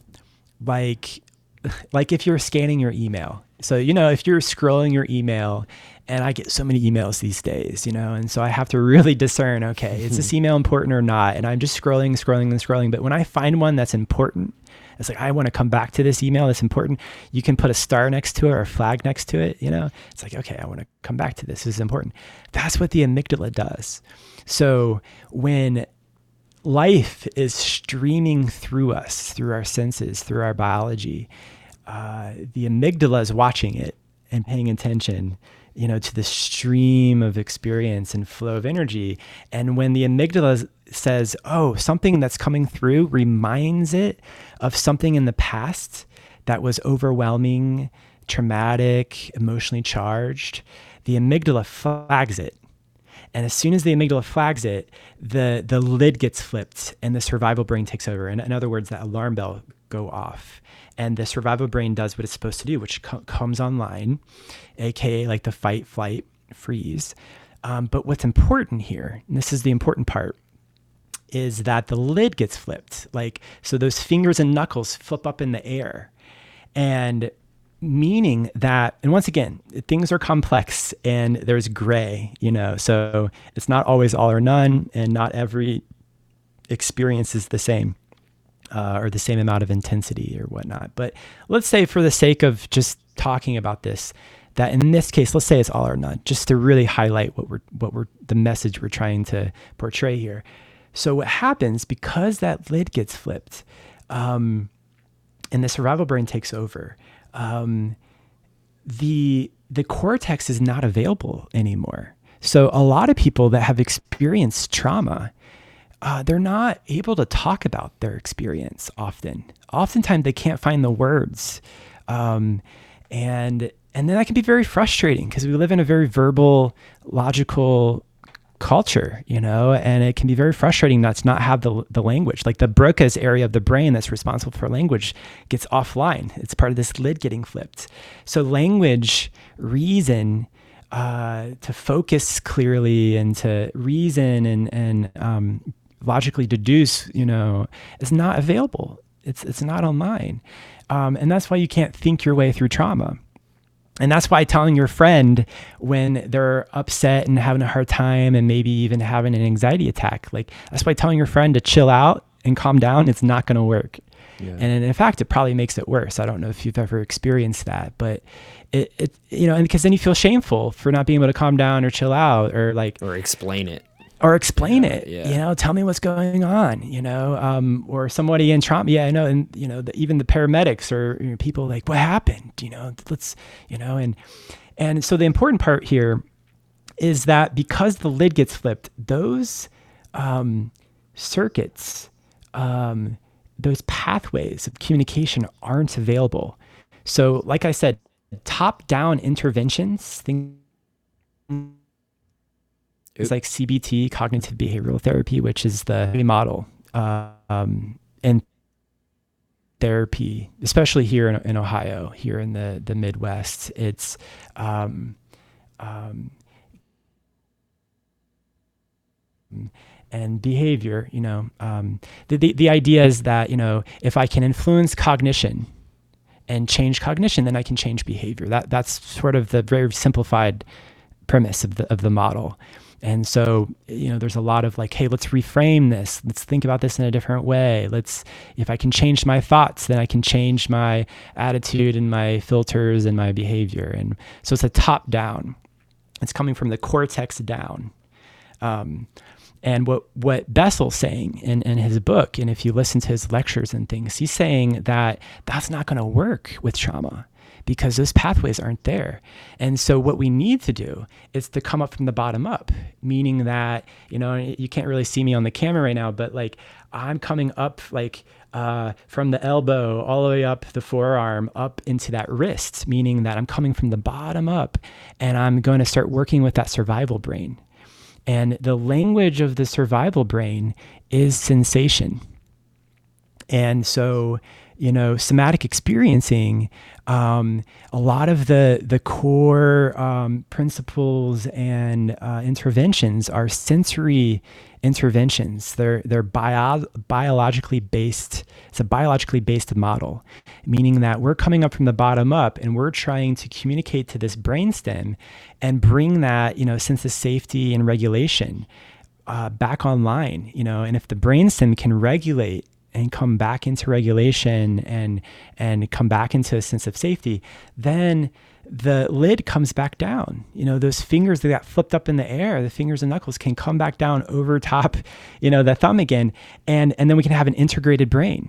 like like if you're scanning your email. So you know, if you're scrolling your email, and I get so many emails these days, you know, and so I have to really discern. Okay, is this email important or not? And I'm just scrolling, scrolling, and scrolling. But when I find one that's important, it's like I want to come back to this email that's important. You can put a star next to it or a flag next to it. You know, it's like okay, I want to come back to this. This is important. That's what the amygdala does. So when life is streaming through us, through our senses, through our biology. Uh, the amygdala is watching it and paying attention, you know, to the stream of experience and flow of energy. And when the amygdala says, "Oh, something that's coming through," reminds it of something in the past that was overwhelming, traumatic, emotionally charged, the amygdala flags it and as soon as the amygdala flags it, the the lid gets flipped and the survival brain takes over. And in other words, that alarm bell go off, and the survival brain does what it's supposed to do, which co- comes online, aka like the fight, flight, freeze. Um, but what's important here, and this is the important part, is that the lid gets flipped. Like so, those fingers and knuckles flip up in the air, and meaning that and once again things are complex and there's gray you know so it's not always all or none and not every experience is the same uh, or the same amount of intensity or whatnot but let's say for the sake of just talking about this that in this case let's say it's all or none just to really highlight what we're what we're the message we're trying to portray here so what happens because that lid gets flipped um, and the survival brain takes over um, the the cortex is not available anymore. So a lot of people that have experienced trauma, uh, they're not able to talk about their experience often. Oftentimes they can't find the words, um, and and then that can be very frustrating because we live in a very verbal, logical culture, you know, and it can be very frustrating not to not have the, the language. Like the Broca's area of the brain that's responsible for language gets offline. It's part of this lid getting flipped. So language, reason, uh, to focus clearly and to reason and and um, logically deduce, you know, is not available It's it's not online, um, and that's why you can't think your way through trauma. And that's why telling your friend when they're upset and having a hard time and maybe even having an anxiety attack, like that's why telling your friend to chill out and calm down, it's not going to work. Yeah. And in fact, it probably makes it worse. I don't know if you've ever experienced that, but it, it you know, and because then you feel shameful for not being able to calm down or chill out or like or explain it or explain yeah, it. Yeah. You know, tell me what's going on. You know, um, or somebody in trauma. Yeah, I know, and you know, the, even the paramedics or you know, people like, what happened? You know, let's, you know, and and so the important part here is that because the lid gets flipped, those um, circuits, um, those pathways of communication aren't available. So, like I said, top-down interventions, things it's like CBT, cognitive behavioral therapy, which is the model uh, um, in therapy, especially here in, in, Ohio, here in the the Midwest. It's um, um, and behavior. You know, um, the, the the idea is that you know if I can influence cognition and change cognition, then I can change behavior. That that's sort of the very simplified premise of the of the model. And so, you know, there's a lot of like, hey, let's reframe this. Let's think about this in a different way. Let's, if I can change my thoughts, then I can change my attitude and my filters and my behavior. And so it's a top down, it's coming from the cortex down. Um, and what, what Bessel's saying in, in his book, and if you listen to his lectures and things, he's saying that that's not going to work with trauma because those pathways aren't there. And so what we need to do is to come up from the bottom up, meaning that, you know, you can't really see me on the camera right now, but like I'm coming up like uh, from the elbow all the way up the forearm up into that wrist, meaning that I'm coming from the bottom up and I'm going to start working with that survival brain. And the language of the survival brain is sensation. And so, you know, somatic experiencing um, a lot of the the core um, principles and uh, interventions are sensory interventions. They're they're bio- biologically based. It's a biologically based model, meaning that we're coming up from the bottom up and we're trying to communicate to this brainstem and bring that you know sense of safety and regulation uh, back online. You know, and if the brainstem can regulate and come back into regulation and and come back into a sense of safety, then the lid comes back down. You know, those fingers that got flipped up in the air, the fingers and knuckles can come back down over top, you know, the thumb again, and and then we can have an integrated brain.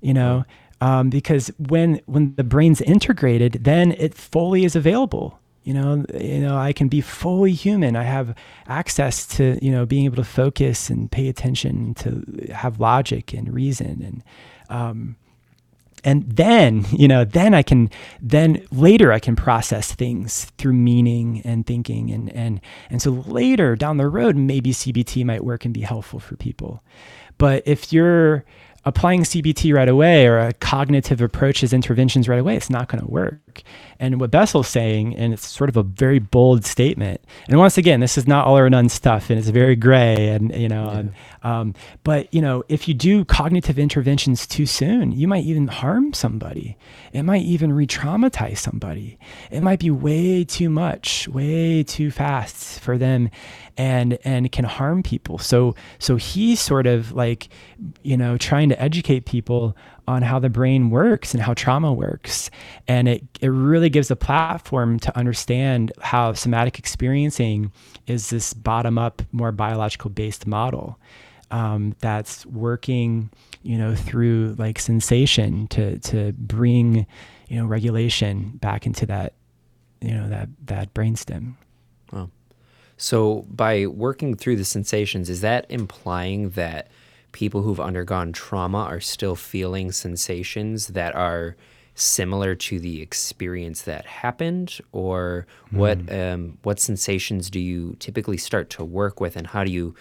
You know, um, because when when the brain's integrated, then it fully is available you know you know i can be fully human. I have access to you know being able to focus and pay attention to have logic and reason and um, and then you know then i can then later i can process things through meaning and thinking and and and so later down the road maybe cbt might work and be helpful for people. But if you're applying CBT right away or a cognitive approaches interventions right away, it's not going to work. And what Bessel's saying, and it's sort of a very bold statement. And once again, this is not all or none stuff, and it's very gray. And you know, yeah. Um, but you know, if you do cognitive interventions too soon, you might even harm somebody. It might even re-traumatize somebody. It might be way too much, way too fast for them, and and can harm people. So so he's sort of like, you know, trying to educate people on how the brain works and how trauma works. And it, it really gives a platform to understand how somatic experiencing is this bottom up, more biological based model um, that's working, you know, through like sensation to, to bring, you know, regulation back into that, you know, that, that brainstem. Wow. So by working through the sensations, is that implying that people who've undergone trauma are still feeling sensations that are similar to the experience that happened? Or what mm. um, what sensations do you typically start to work with and how do you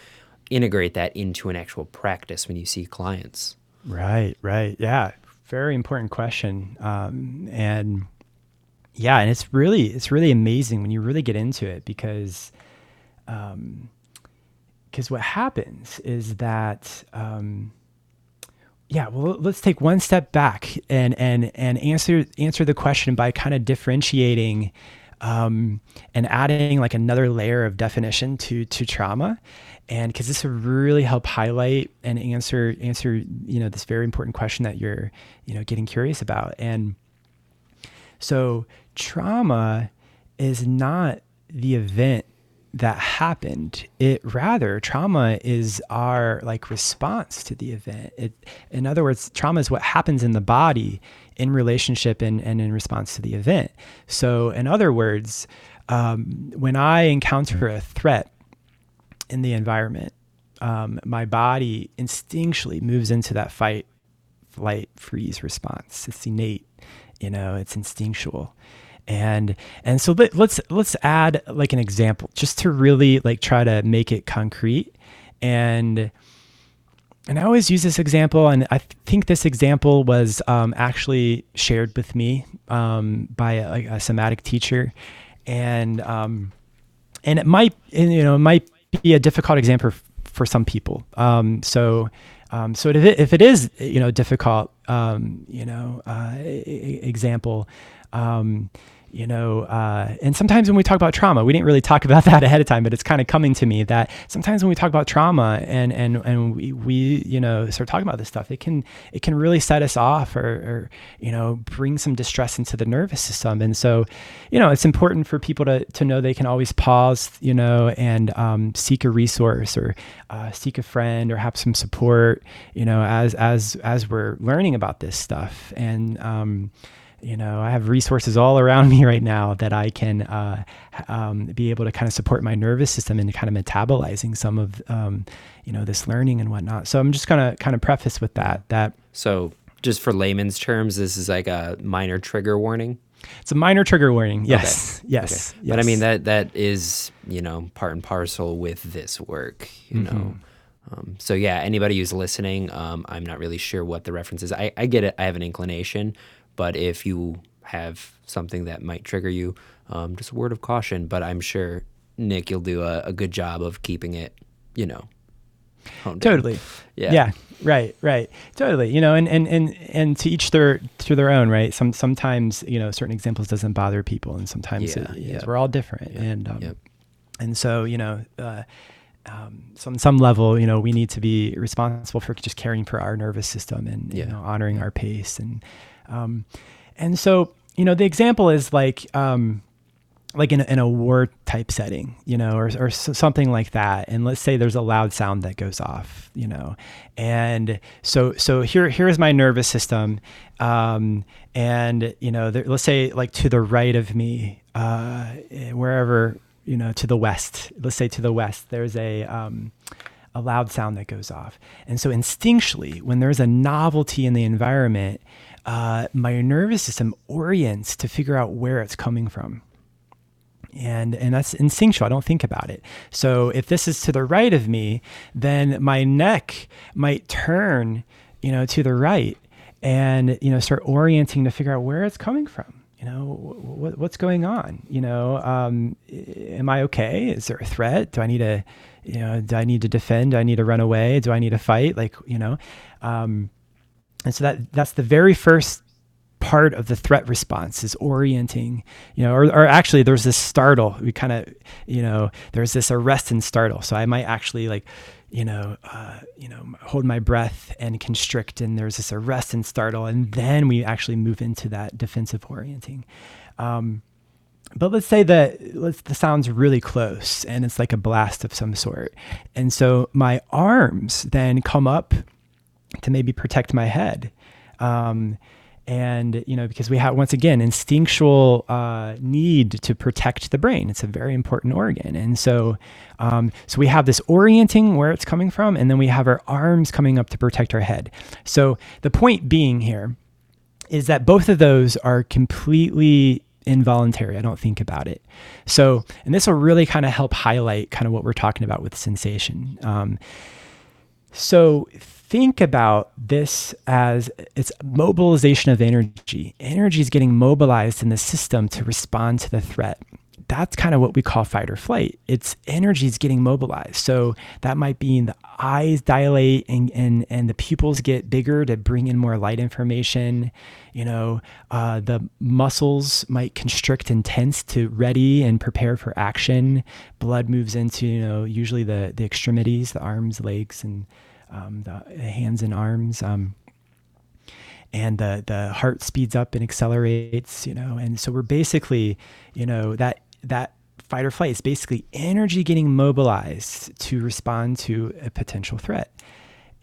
integrate that into an actual practice when you see clients? Right right. Yeah very important question. Um, and yeah and it's really it's really amazing when you really get into it because um, because what happens is that um, yeah, well, let's take one step back and and and answer answer the question by kind of differentiating um, and adding like another layer of definition to to trauma, and because this will really help highlight and answer answer you know this very important question that you're you know getting curious about, and so trauma is not the event that happened. It rather trauma is our like response to the event. It, in other words, trauma is what happens in the body in relationship and, and in response to the event. So, in other words, um, when I encounter a threat in the environment, um, my body instinctually moves into that fight, flight, freeze response. It's innate, you know, it's instinctual and and so let, let's let's add like an example just to really like try to make it concrete and and I always use this example, and I think this example was um, actually shared with me um, by a, a, somatic teacher, and um, and it might you know it might be a difficult example for some people. Um, so um, so if it, if it is you know difficult um, you know uh, example you know, uh, and sometimes when we talk about trauma, we didn't really talk about that ahead of time, but it's kind of coming to me that sometimes when we talk about trauma and and and we, we you know start talking about this stuff, it can it can really set us off or, or you know bring some distress into the nervous system, and so you know it's important for people to to know they can always pause, you know, and um, seek a resource or uh, seek a friend or have some support, you know, as as as we're learning about this stuff and. Um, you know, I have resources all around me right now that I can uh, um, be able to kind of support my nervous system and kind of metabolizing some of, um, you know, this learning and whatnot. So I'm just gonna kind of preface with that. That so just for layman's terms, this is like a minor trigger warning. It's a minor trigger warning. Yes. Okay. Yes. Okay. yes. But I mean that that is you know part and parcel with this work. You mm-hmm. know. Um, so yeah, anybody who's listening, um, I'm not really sure what the reference is. I, I get it. I have an inclination, but if you have something that might trigger you, um, just a word of caution. But I'm sure Nick, you'll do a, a good job of keeping it, you know, totally. Yeah. Yeah. Right. Right. Totally. You know, and, and, and, and to each their, to their own, right. Some, sometimes, you know, certain examples doesn't bother people and sometimes yeah, it, yeah. we're all different. And, um, and so, you know, uh, um, so on some level, you know, we need to be responsible for just caring for our nervous system and, you know, honoring our pace and, um, and so, you know, the example is like, um, like in a, in a war type setting, you know, or, or something like that. And let's say there's a loud sound that goes off, you know, and so so here here's my nervous system, um, and you know, there, let's say like to the right of me, uh, wherever you know, to the west. Let's say to the west, there's a um, a loud sound that goes off, and so instinctually, when there's a novelty in the environment, uh, my nervous system orients to figure out where it's coming from. And, and that's instinctual. I don't think about it. So if this is to the right of me, then my neck might turn, you know, to the right and, you know, start orienting to figure out where it's coming from. You know what, what's going on? You know um, am i okay? Is there a threat? Do i need to you know do i need to defend? Do i need to run away? Do i need to fight? Like you know um, and so that that's the very first part of the threat response is orienting, you know, or, or actually there's this startle. We kind of, you know, there's this arrest and startle. So I might actually like, you know, uh, you know, hold my breath and constrict, and there's this arrest and startle, and then we actually move into that defensive orienting. Um, but let's say that let's, the sound's really close and it's like a blast of some sort. And so my arms then come up to maybe protect my head. Um, and you know because we have once again instinctual uh, need to protect the brain. It's a very important organ. And so um, so we have this orienting where it's coming from and then we have our arms coming up to protect our head. So the point being here is that both of those are completely involuntary. I don't think about it. So and this will really kind of help highlight kind of what we're talking about with sensation. Um, so think about this as it's mobilization of energy. Energy is getting mobilized in the system to respond to the threat. That's kind of what we call fight or flight. It's energy is getting mobilized. So that might be the eyes dilate and, and, and the pupils get bigger to bring in more light information. You know, uh, the muscles might constrict and tense to ready and prepare for action. Blood moves into, you know, usually the, the extremities, the arms, legs, and um, the, the, hands and arms. Um, and the the heart speeds up and accelerates, you know. And so we're basically, you know, that that fight or flight is basically energy getting mobilized to respond to a potential threat.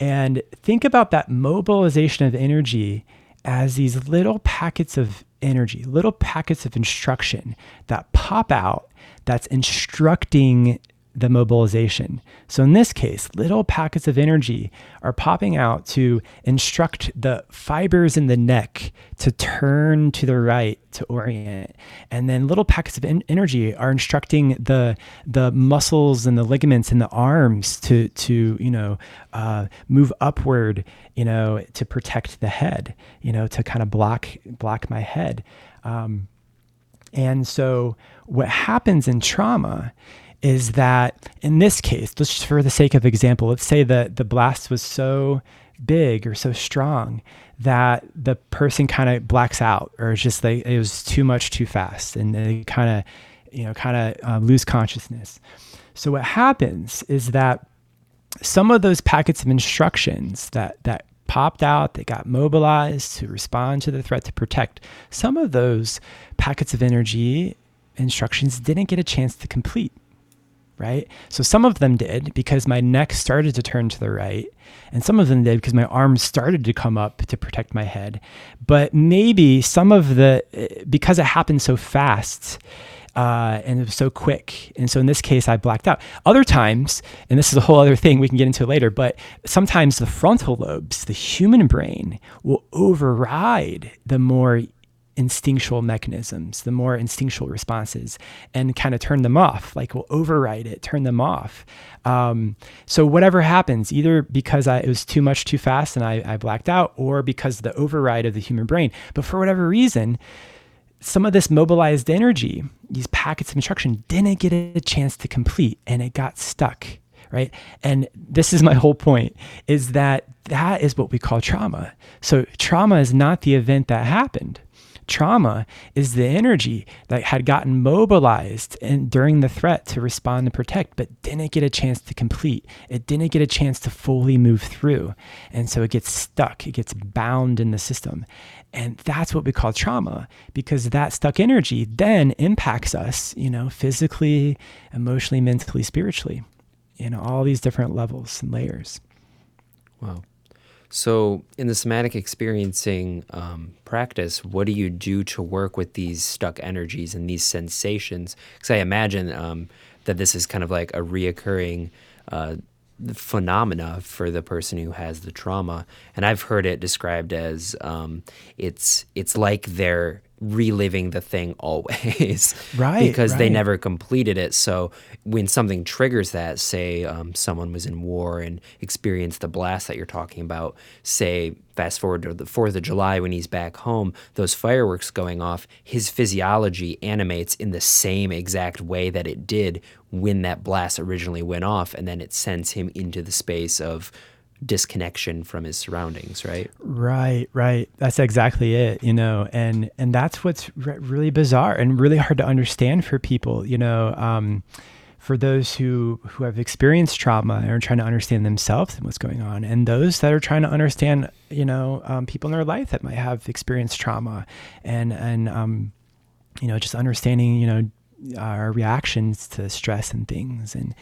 And think about that mobilization of energy as these little packets of energy, little packets of instruction that pop out that's instructing the mobilization. So in this case, little packets of energy are popping out to instruct the fibers in the neck to turn to the right to orient. And then little packets of en- energy are instructing the the muscles and the ligaments in the arms to to you know uh, move upward, you know, to protect the head, you know, to kind of block block my head. Um, and so what happens in trauma is that in this case, just for the sake of example, let's say that the blast was so big or so strong that the person kind of blacks out or it's just like it was too much too fast and they kind of you know kind of uh, lose consciousness. So what happens is that some of those packets of instructions that that popped out they got mobilized to respond to the threat to protect some of those packets of energy instructions didn't get a chance to complete right? So some of them did because my neck started to turn to the right, and some of them did because my arms started to come up to protect my head. But maybe some of the, eh, because it happened so fast, uh, and it was so quick. And so in this case, I blacked out. Other times, and this is a whole other thing we can get into later, but sometimes the frontal lobes, the human brain, will override the more instinctual mechanisms, the more instinctual responses, and kind of turn them off. Like we'll override it, turn them off. Um, so whatever happens, either because I, it was too much too fast and I, I blacked out, or because the override of the human brain. But for whatever reason, some of this mobilized energy, these packets of instruction, didn't get a chance to complete, and it got stuck. Right. And this is my whole point is that that is what we call trauma. So trauma is not the event that happened Trauma is the energy that had gotten mobilized and during the threat to respond and protect, but didn't get a chance to complete. It didn't get a chance to fully move through. And so it gets stuck, it gets bound in the system. And that's what we call trauma because that stuck energy then impacts us, you know, physically, emotionally, mentally, spiritually, in all these different levels and layers. Wow. So, in the somatic experiencing um, practice, what do you do to work with these stuck energies and these sensations? Because I imagine um, that this is kind of like a reoccurring uh, phenomena for the person who has the trauma, and I've heard it described as um, it's it's like they're reliving the thing always right because right. they never completed it so when something triggers that say um, someone was in war and experienced the blast that you're talking about say fast forward to the 4th of july when he's back home those fireworks going off his physiology animates in the same exact way that it did when that blast originally went off and then it sends him into the space of disconnection from his surroundings right? Right right. That's exactly it you know and and that's what's re- really bizarre and really hard to understand for people you know um, for those who who have experienced trauma and are trying to understand themselves and what's going on and those that are trying to understand you know um, people in their life that might have experienced trauma and and um, you know just understanding you know our reactions to stress and things and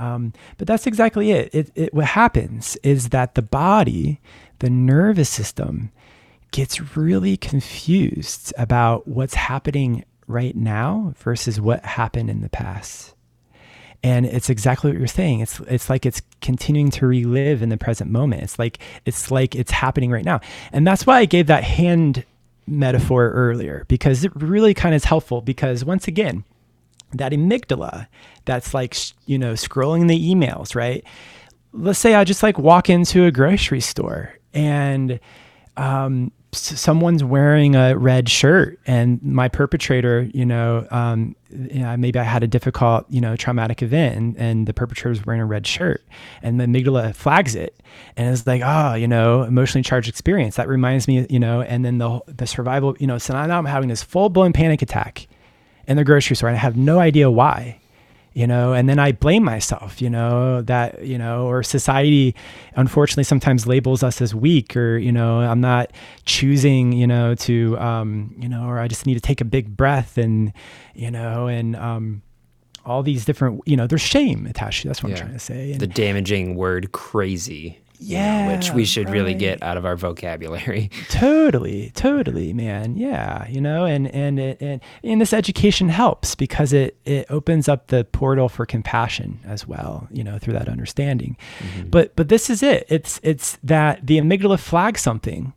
um, but that's exactly it. It, it. What happens is that the body, the nervous system, gets really confused about what's happening right now versus what happened in the past. And it's exactly what you're saying. It's it's like it's continuing to relive in the present moment. It's like it's like it's happening right now. And that's why I gave that hand metaphor earlier because it really kind of is helpful because once again, that amygdala that's like you know scrolling the emails right let's say i just like walk into a grocery store and um, someone's wearing a red shirt and my perpetrator you know um, you know, maybe I had a difficult, you know, traumatic event and, and the perpetrator was wearing a red shirt and the amygdala flags it. And it's like, oh, you know, emotionally charged experience. That reminds me, you know, and then the, the survival, you know, so now I'm having this full blown panic attack in the grocery store and I have no idea why you know and then i blame myself you know that you know or society unfortunately sometimes labels us as weak or you know i'm not choosing you know to um you know or i just need to take a big breath and you know and um all these different you know there's shame attached to that's what yeah. i'm trying to say and, the damaging word crazy yeah know, which we should right. really get out of our vocabulary totally totally man yeah you know and and it, and and this education helps because it it opens up the portal for compassion as well you know through that understanding mm-hmm. but but this is it it's it's that the amygdala flags something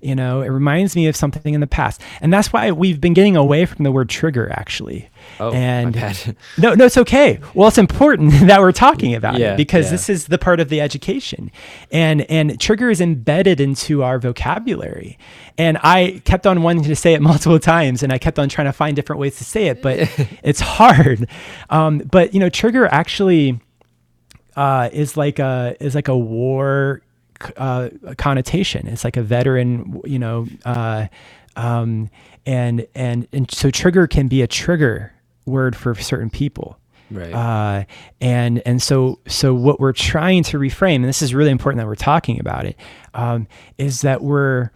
you know, it reminds me of something in the past. And that's why we've been getting away from the word trigger actually. Oh, and my bad. no, no, it's okay. Well, it's important that we're talking about yeah, it because yeah. this is the part of the education. And and trigger is embedded into our vocabulary. And I kept on wanting to say it multiple times and I kept on trying to find different ways to say it, but it's hard. Um, but you know, trigger actually uh, is like a is like a war uh, connotation. It's like a veteran, you know, uh, um, and and and so trigger can be a trigger word for certain people. Right. Uh, and and so so what we're trying to reframe, and this is really important that we're talking about it, um, is that we're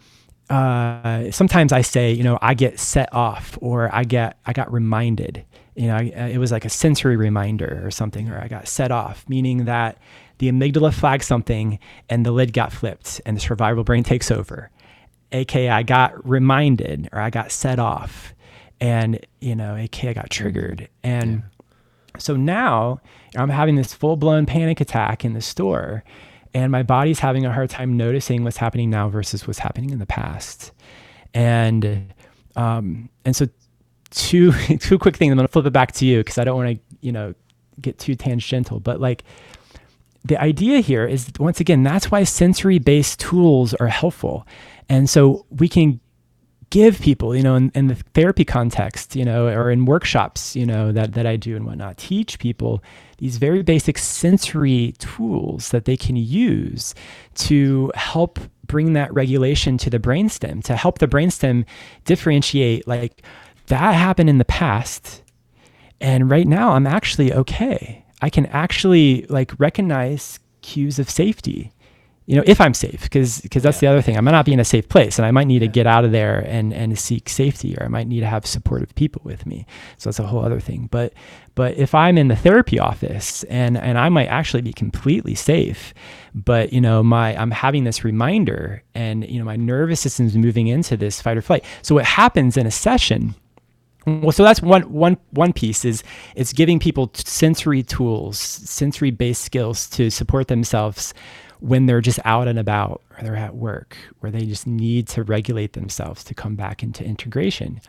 uh, sometimes I say, you know, I get set off, or I get I got reminded. You know, I, it was like a sensory reminder or something, or I got set off, meaning that the amygdala flags something and the lid got flipped and the survival brain takes over. AKA, I got reminded or I got set off and, you know, AKA, I got triggered. And yeah. so now I'm having this full blown panic attack in the store and my body's having a hard time noticing what's happening now versus what's happening in the past. And, um, and so two, two quick things. I'm going to flip it back to you because I don't want to, you know, get too tangential, but like, the idea here is once again, that's why sensory based tools are helpful. And so we can give people, you know, in, in, the therapy context, you know, or in workshops, you know, that, that I do and whatnot, teach people these very basic sensory tools that they can use to help bring that regulation to the brainstem, to help the brainstem differentiate like that happened in the past. And right now I'm actually okay I can actually like recognize cues of safety. You know, if I'm safe, because because that's yeah. the other thing. I might not be in a safe place, and I might need yeah. to get out of there and and seek safety, or I might need to have supportive people with me. So that's a whole other thing. But but if I'm in the therapy office and and I might actually be completely safe, but you know my I'm having this reminder, and you know my nervous system's moving into this fight or flight. So what happens in a session? Well, so that's one one one piece is it's giving people sensory tools, sensory based skills to support themselves when they're just out and about or they're at work, where they just need to regulate themselves to come back into integration.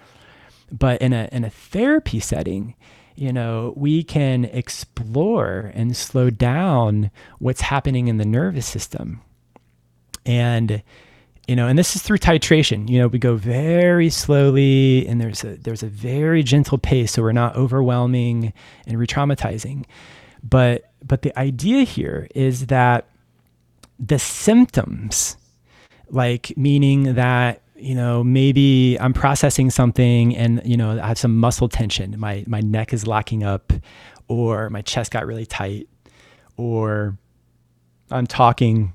But in a in a therapy setting, you know, we can explore and slow down what's happening in the nervous system. And you know and this is through titration. You know we go very slowly and there's a there's a very gentle pace so we're not overwhelming and re-traumatizing. But but the idea here is that the symptoms like meaning that you know maybe i'm processing something and you know i have some muscle tension my my neck is locking up or my chest got really tight or i'm talking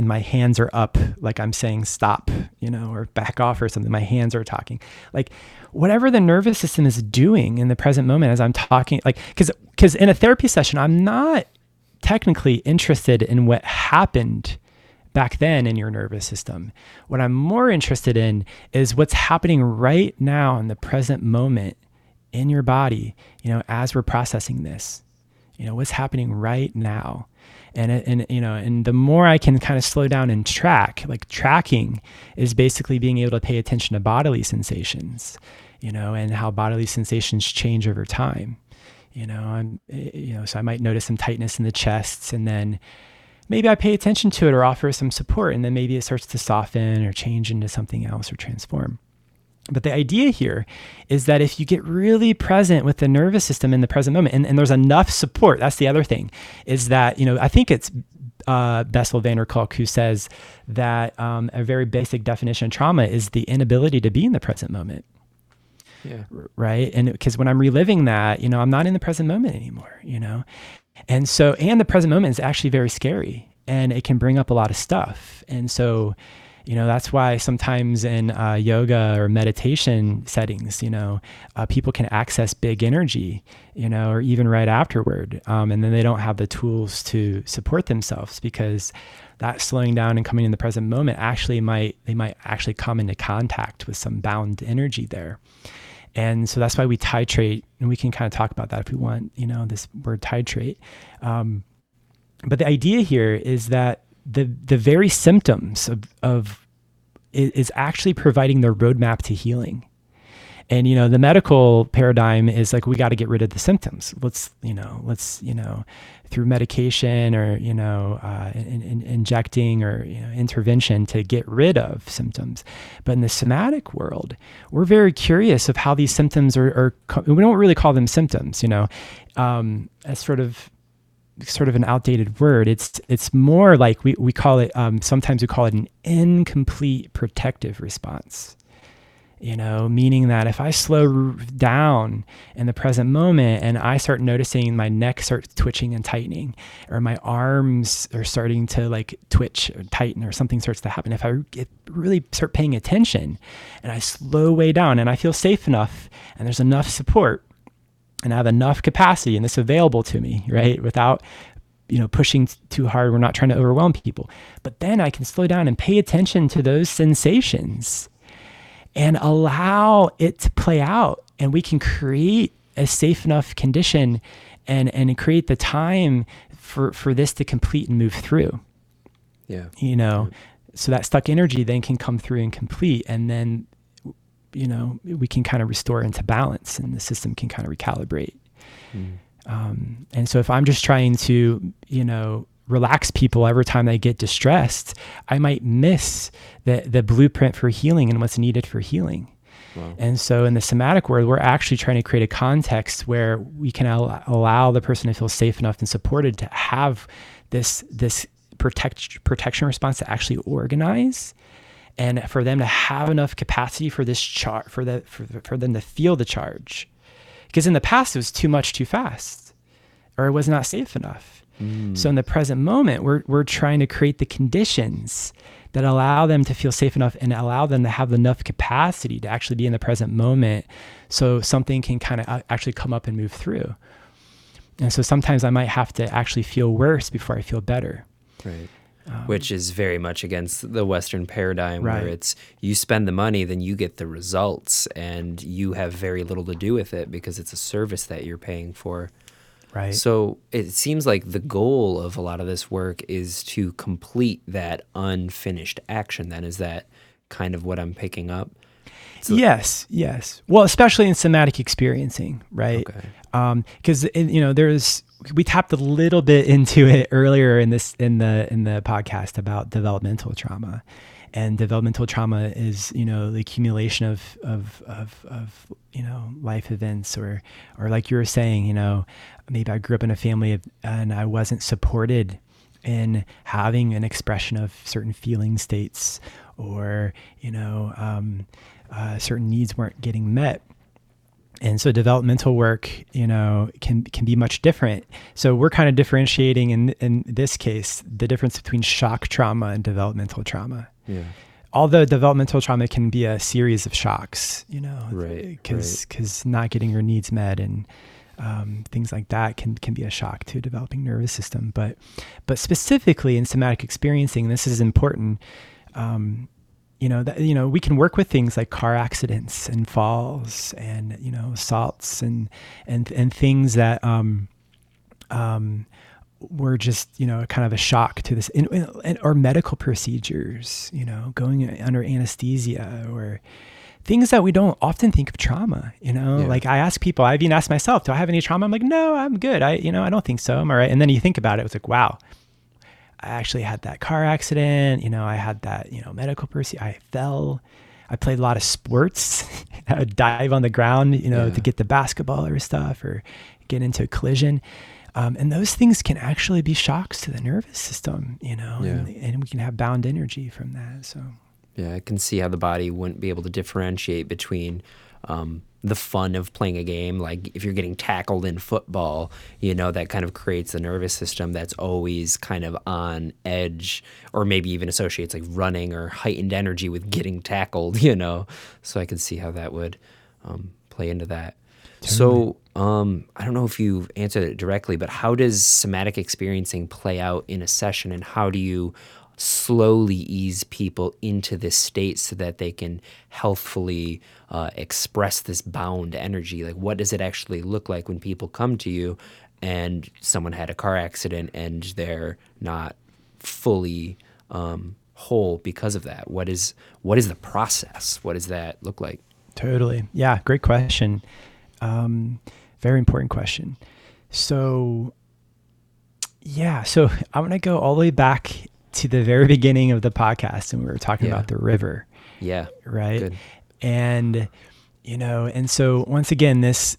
and my hands are up like I'm saying stop, you know, or back off or something. My hands are talking. Like whatever the nervous system is doing in the present moment as I'm talking, like cuz cuz in a therapy session I'm not technically interested in what happened back then in your nervous system. What I'm more interested in is what's happening right now in the present moment in your body, you know, as we're processing this. You know, what's happening right now and and you know and the more i can kind of slow down and track like tracking is basically being able to pay attention to bodily sensations you know and how bodily sensations change over time you know i'm eh, you know so i might notice some tightness in the chest and then maybe I pay attention to it or offer some support, and then maybe it starts to soften or change into something else or transform. But the idea here is that if you get really present with the nervous system in the present moment, and, and there's enough support, that's the other thing, is that, you know, I think it's uh, Bessel van der Kolk who says that um, a very basic definition of trauma is the inability to be in the present moment. Yeah. Right. And because when I'm reliving that, you know, I'm not in the present moment anymore, you know? And so, and the present moment is actually very scary and it can bring up a lot of stuff. And so, you know that's why sometimes in uh, yoga or meditation settings you know uh, people can access big energy you know or even right afterward um, and then they don't have the tools to support themselves because that slowing down and coming in the present moment actually might they might actually come into contact with some bound energy there. And so that's why we titrate and we can kind of talk about that if we want you know this word titrate. Um, but the idea here is that the the very symptoms of of is actually providing the roadmap to healing. And you know, the medical paradigm is like we got to get rid of the symptoms. Let's you know, let's you know, through medication or you know, uh, in, in injecting or you know, intervention to get rid of symptoms. But in the somatic world, we're very curious of how these symptoms are. are we don't really call them symptoms, you know, um, as sort of sort of an outdated word. It's it's more like we, we call it um, sometimes we call it an incomplete protective response. You know, meaning that if I slow down in the present moment and I start noticing my neck starts twitching and tightening, or my arms are starting to like twitch or tighten, or something starts to happen, if I get, really start paying attention and I slow way down and I feel safe enough and there's enough support, and I have enough capacity and this available to me, right? Without you know pushing too hard we're not trying to overwhelm people. But then i can slow down and pay attention to those sensations and allow it to play out and we can create a safe enough condition and and create the time for for this to complete and move through. Yeah. You know so that stuck energy then can come through and complete and then you know, we can kind of restore into balance and the system can kind of recalibrate. Mm. Um, and so if I'm just trying to, you know, relax people every time they get distressed, I might miss the, the blueprint for healing and what's needed for healing. Wow. And so in the somatic world, we're actually trying to create a context where we can al- allow the person to feel safe enough and supported to have this, this protect, protection response to actually organize and for them to have enough capacity for this charge for the for, for them to feel the charge. Because in the past it was too much too fast or it was not safe enough. Mm. so in the present moment we're, we're trying to create the conditions that allow them to feel safe enough and allow them to have enough capacity to actually be in the present moment so something can kind of actually come up and move through. And so sometimes i might have to actually feel worse before i feel better. Right um, Which is very much against the Western paradigm, right. where it's you spend the money, then you get the results, and you have very little to do with it because it's a service that you're paying for. Right. So it seems like the goal of a lot of this work is to complete that unfinished action. Then is that kind of what I'm picking up? So, yes, yes. Well, especially in somatic experiencing, right? Because okay. um, you know, there's we tapped a little bit into it earlier in this in the in the podcast about developmental trauma. And developmental trauma is you know the accumulation of of of, of you know life events or or like you were saying you know maybe i grew up in a family of, and i wasn't supported in having an expression of certain feeling states or you know um, uh, certain needs weren't getting met and so developmental work you know can can be much different. So we're kind of differentiating in in this case the difference between shock trauma and developmental trauma. Yeah. Although developmental trauma can be a series of shocks you know right because because right. not getting your needs met and um, things like that can can be a shock to a developing nervous system. But but specifically in somatic experiencing this is important um, you know that you know we can work with things like car accidents and falls and you know assaults and and and things that um um were just you know kind of a shock to this in, in, or medical procedures you know going under anesthesia or things that we don't often think of trauma you know? Yeah. like i ask people i've even asked myself do i have any trauma? I'm like no i'm good. I you know i don't think so i'm all right. And then you think about it it's like wow I actually had that car accident. You know, I had that, you know, medical person. I fell. I played a lot of sports. I would dive on the ground, you know, Yeah. to get the basketball or stuff or get into a collision. Um, and those things can actually be shocks to the nervous system, you know, and, and we can have bound energy from that. So, Yeah, I can see how the body wouldn't be able to differentiate between um, the fun of playing a game. Like if you're getting tackled in football, you know, that kind of creates a nervous system that's always kind of on edge, or maybe even associates like running or heightened energy with getting tackled, you know. So I can see how that would um, play into that. So um, I don't know if you've answered it directly, but how does somatic experiencing play out in a session, and how do you slowly ease people into this state so that they can healthfully uh, express this bound energy? Like, what does it actually look like when people come to you and someone had a car accident and they're not fully um, whole because of that? What is what is the process? What does that look like? Totally. Yeah, great question. Um, very important question. So, yeah, so I want to go all the way back to the very beginning of the podcast, and we were talking Yeah. about the river, Yeah, right? good. And you know, and so once again, this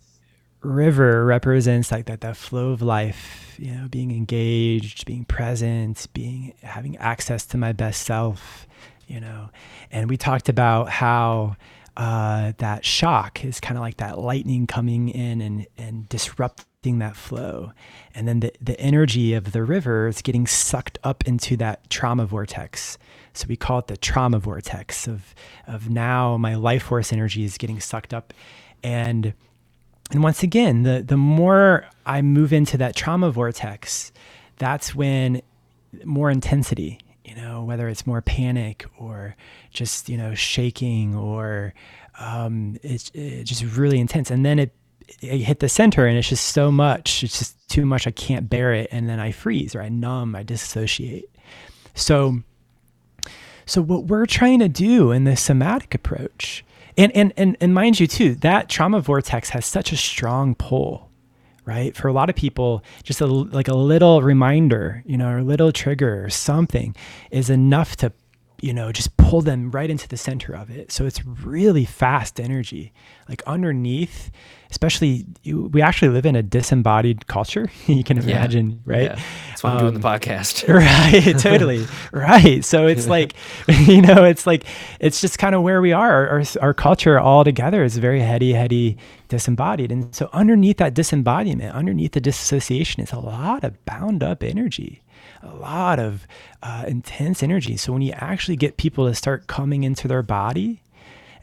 river represents like that that flow of life. You know, being engaged, being present, being having access to my best self. You know, and we talked about how uh, that shock is kind of like that lightning coming in and and disrupting that flow, and then the the energy of the river is getting sucked up into that trauma vortex. So we call it the trauma vortex of of now my life force energy is getting sucked up, and and once again, the the more I move into that trauma vortex, that's when more intensity, you know, whether it's more panic or just you know shaking or um, it's, it's just really intense, and then it, it hit the center and it's just so much, it's just too much. I can't bear it, and then I freeze or I numb, I dissociate. So so what we're trying to do in this somatic approach, and and and, and mind you too, that trauma vortex has such a strong pull, right? For a lot of people, just a, like a little reminder, you know, or a little trigger or something is enough to, you know, just pull them right into the center of it. So it's really fast energy. Like underneath, especially you, we actually live in a disembodied culture. you can Yeah. imagine, right? Yeah. That's why I'm doing the Um, podcast. right totally right so it's like you know it's like it's just kind of where we are our, our, our culture all together is very heady heady disembodied and so underneath that disembodiment underneath the disassociation is a lot of bound up energy a lot of uh, intense energy so when you actually get people to start coming into their body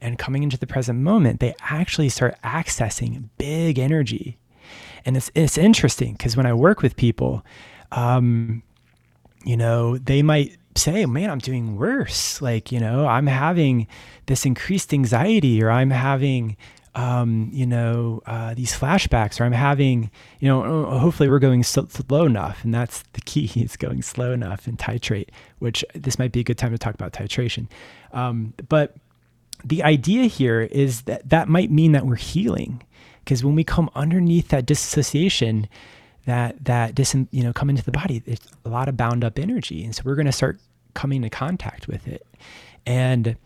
and coming into the present moment they actually start accessing big energy and it's it's interesting because when I work with people, um, you know, they might say, "Man, I'm doing worse. Like, you know, I'm having this increased anxiety, or I'm having." Um, you know, uh, these flashbacks, or I'm having, you know, oh, hopefully we're going so, slow enough. And that's the key is going slow enough and titrate, which this might be a good time to talk about titration. Um, but the idea here is that that might mean that we're healing because when we come underneath that disassociation that that dis you know come into the body there's a lot of bound up energy and so we're going to start coming into contact with it and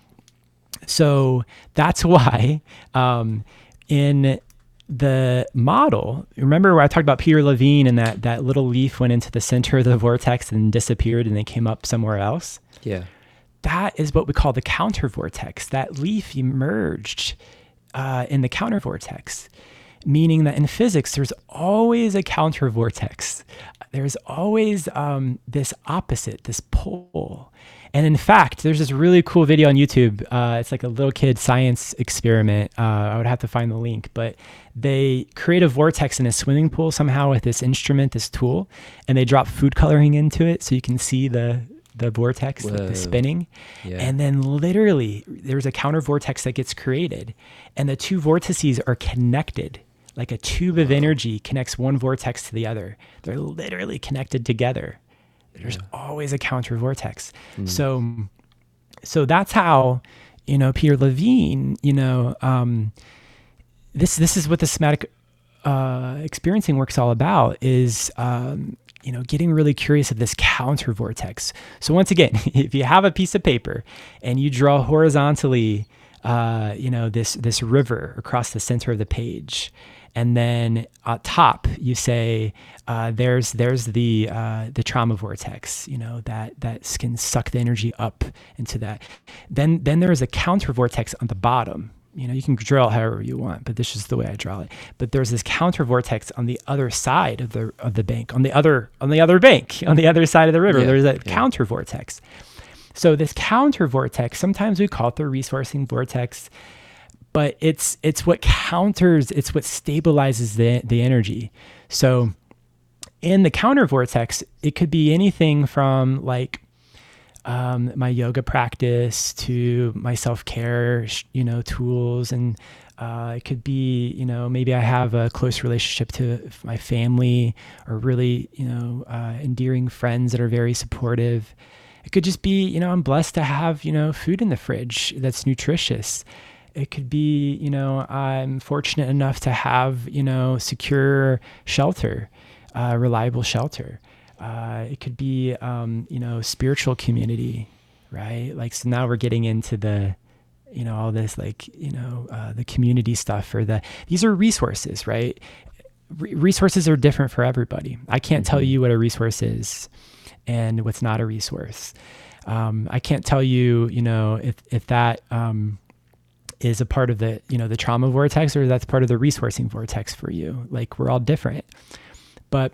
so that's why um, in the model remember where i talked about peter levine and that that little leaf went into the center of the vortex and disappeared and then came up somewhere else Yeah. that is what we call the counter vortex. That leaf emerged uh, in the counter vortex, meaning that in physics, there's always a counter vortex. There's always um, this opposite, this pole. And in fact, there's this really cool video on YouTube. Uh, it's like a little kid science experiment. Uh, I would have to find the link, but they create a vortex in a swimming pool somehow with this instrument, this tool, and they drop food coloring into it so you can see the the vortex, Whoa. the spinning. Yeah. And then literally there's a counter vortex that gets created and the two vortices are connected. Like a tube of energy connects one vortex to the other. They're literally connected together. There's always a counter vortex. So so that's how, you know, Peter Levine, you know, um, this this is what the somatic uh, experiencing work's all about is um, you know, getting really curious of this counter vortex. So once again, if you have a piece of paper and you draw horizontally, uh, you know, this this river across the center of the page, and then at top you say uh, there's there's the uh, the trauma vortex, you know, that that can suck the energy up into that. Then then there is a counter vortex on the bottom you know, you can draw however you want, but this is the way I draw it. But there's this counter vortex on the other side of the of the bank, on the other on the other bank, on the other side of the river. Yeah, there's a yeah. counter vortex. So this counter vortex, sometimes we call it the resourcing vortex, but it's it's what counters, it's what stabilizes the the energy. So in the counter vortex, it could be anything from like um, my yoga practice to my self care, you know, tools. And uh, it could be, you know, maybe I have a close relationship to my family or really, you know, uh, endearing friends that are very supportive. It could just be, you know, I'm blessed to have, you know, food in the fridge that's nutritious. It could be, you know, I'm fortunate enough to have, you know, secure shelter, uh, reliable shelter. Uh, it could be, um, you know, spiritual community, right? Like, so now we're getting into the, you know, all this like, you know, uh, the community stuff or the, these are resources, right? resources are different for everybody. I can't mm-hmm. tell you what a resource is and what's not a resource. Um, I can't tell you, you know, if, if that, um, is a part of the you know the trauma vortex or that's part of the resourcing vortex for you like we're all different but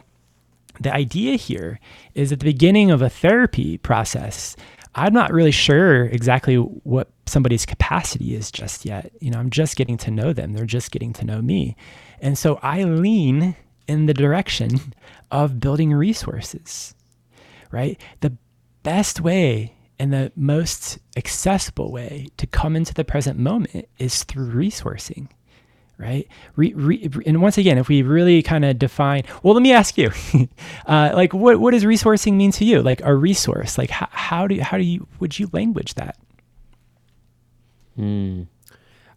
the idea here is at the beginning of a therapy process, I'm not really sure exactly what somebody's capacity is just yet. You know, I'm just getting to know them. They're just getting to know me. And so I lean in the direction of building resources, right? The best way and the most accessible way to come into the present moment is through resourcing right? Re, re, and once again, if we really kind of define, well, let me ask you, uh, like, what what does resourcing mean to you? Like a resource, like how, how do how do you would you language that? Hmm.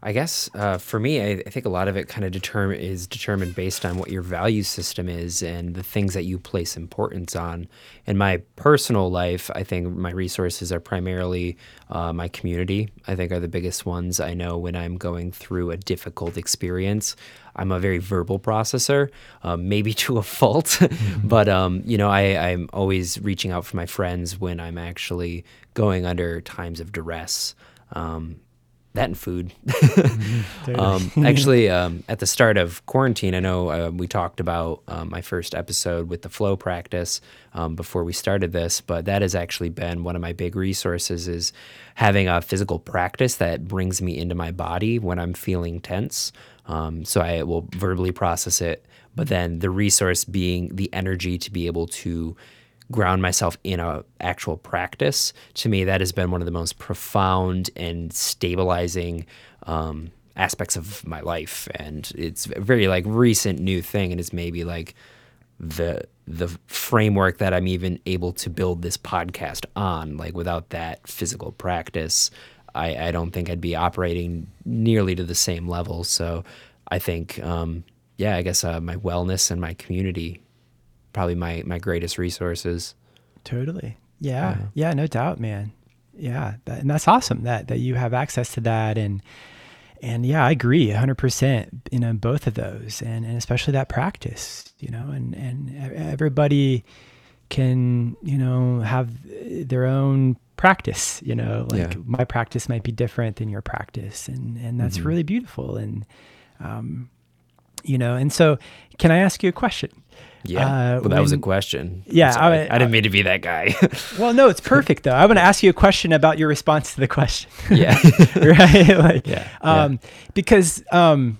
I guess uh, for me, I, I, think a lot of it kind of determine is determined based on what your value system is and the things that you place importance on. In my personal life, I think my resources are primarily uh, my community. I think are the biggest ones. I know when I'm going through a difficult experience, I'm a very verbal processor, um, maybe to a fault, mm-hmm. but um, you know, I, I'm always reaching out for my friends when I'm actually going under times of duress. Um, that and food. Mm-hmm. um, actually, um, at the start of quarantine, I know uh, we talked about um, my first episode with the flow practice um, before we started this, but that has actually been one of my big resources is having a physical practice that brings me into my body when I'm feeling tense. Um, so I will verbally process it, but then the resource being the energy to be able to ground myself in a actual practice to me that has been one of the most profound and stabilizing um, aspects of my life. And it's a very like recent new thing and is maybe like the the framework that I'm even able to build this podcast on. Like without that physical practice I, I don't think I'd be operating nearly to the same level. So I think um, yeah I guess uh, my wellness and my community probably my my greatest resources. Totally. Yeah. Yeah, yeah no doubt, man. Yeah, that, and that's awesome that that you have access to that and and yeah, I agree 100%, you know, both of those and and especially that practice, you know, and and everybody can, you know, have their own practice, you know, like yeah. my practice might be different than your practice and and that's mm-hmm. really beautiful and um you know, and so can I ask you a question? Yeah. Uh, well, that when, was a question. Yeah. I, I, didn't mean to be that guy. well, no, it's perfect though. I want to ask you a question about your response to the question. Yeah. right. like, yeah. Um, yeah. because, um,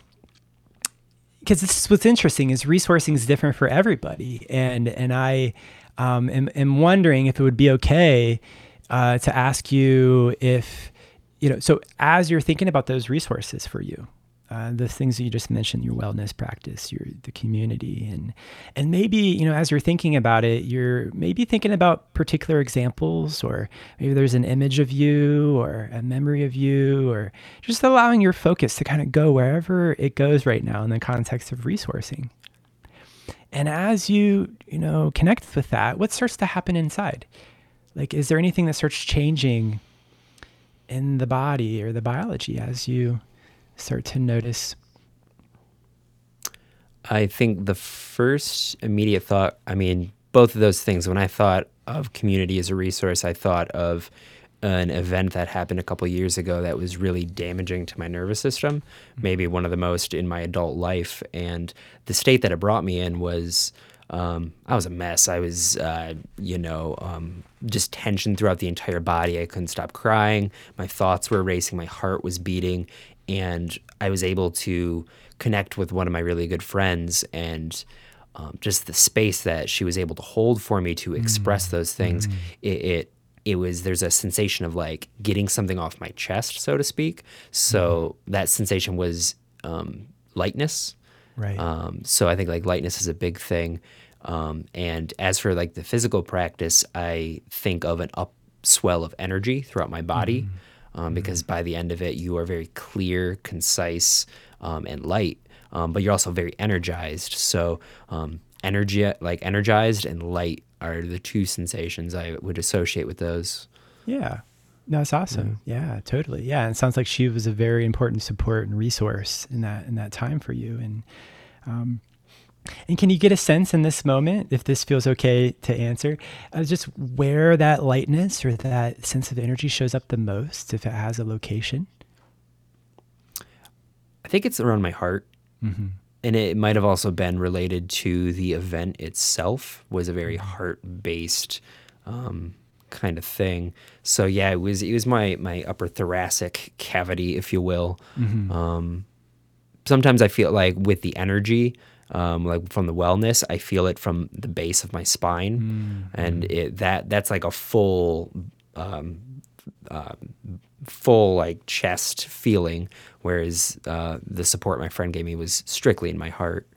because this is what's interesting is resourcing is different for everybody. And, and I, um, am, am wondering if it would be okay, uh, to ask you if, you know, so as you're thinking about those resources for you, uh, the things that you just mentioned, your wellness practice, your the community, and and maybe you know as you're thinking about it, you're maybe thinking about particular examples, or maybe there's an image of you, or a memory of you, or just allowing your focus to kind of go wherever it goes right now in the context of resourcing. and as you you know connect with that what starts to happen inside like is there anything that starts changing in the body or the biology as you start to notice I think the first immediate thought, I mean, both of those things, when I thought of community as a resource, I thought of an event that happened a couple years ago that was really damaging to my nervous system, maybe one of the most in my adult life. And the state that it brought me in was um, I was a mess. I was, uh, you know, um, just tension throughout the entire body. I couldn't stop crying. My thoughts were racing. My heart was beating. And I was able to connect with one of my really good friends and um, just the space that she was able to hold for me to express mm. those things. Mm. It, it, it was there's a sensation of like getting something off my chest, so to speak. So mm. that sensation was um, lightness. Right. Um, so I think like lightness is a big thing. Um, and as for like the physical practice, I think of an upswell of energy throughout my body mm-hmm. Um, because mm-hmm. by the end of it, you are very clear, concise, um, and light. Um, but you're also very energized. So um, energy, like energized and light, are the two sensations I would associate with those. Yeah. No, that's awesome. Yeah. yeah, totally. Yeah, and it sounds like she was a very important support and resource in that in that time for you. And um, and can you get a sense in this moment, if this feels okay to answer, uh, just where that lightness or that sense of energy shows up the most, if it has a location? I think it's around my heart. Mm-hmm. And it might have also been related to the event itself, was a very mm-hmm. heart based um, kind of thing. So yeah, it was it was my my upper thoracic cavity, if you will. Mm-hmm. Um, sometimes I feel like with the energy, um, like from the wellness, I feel it from the base of my spine, mm-hmm. and it, that that's like a full, um, uh, full like chest feeling, whereas uh, the support my friend gave me was strictly in my heart.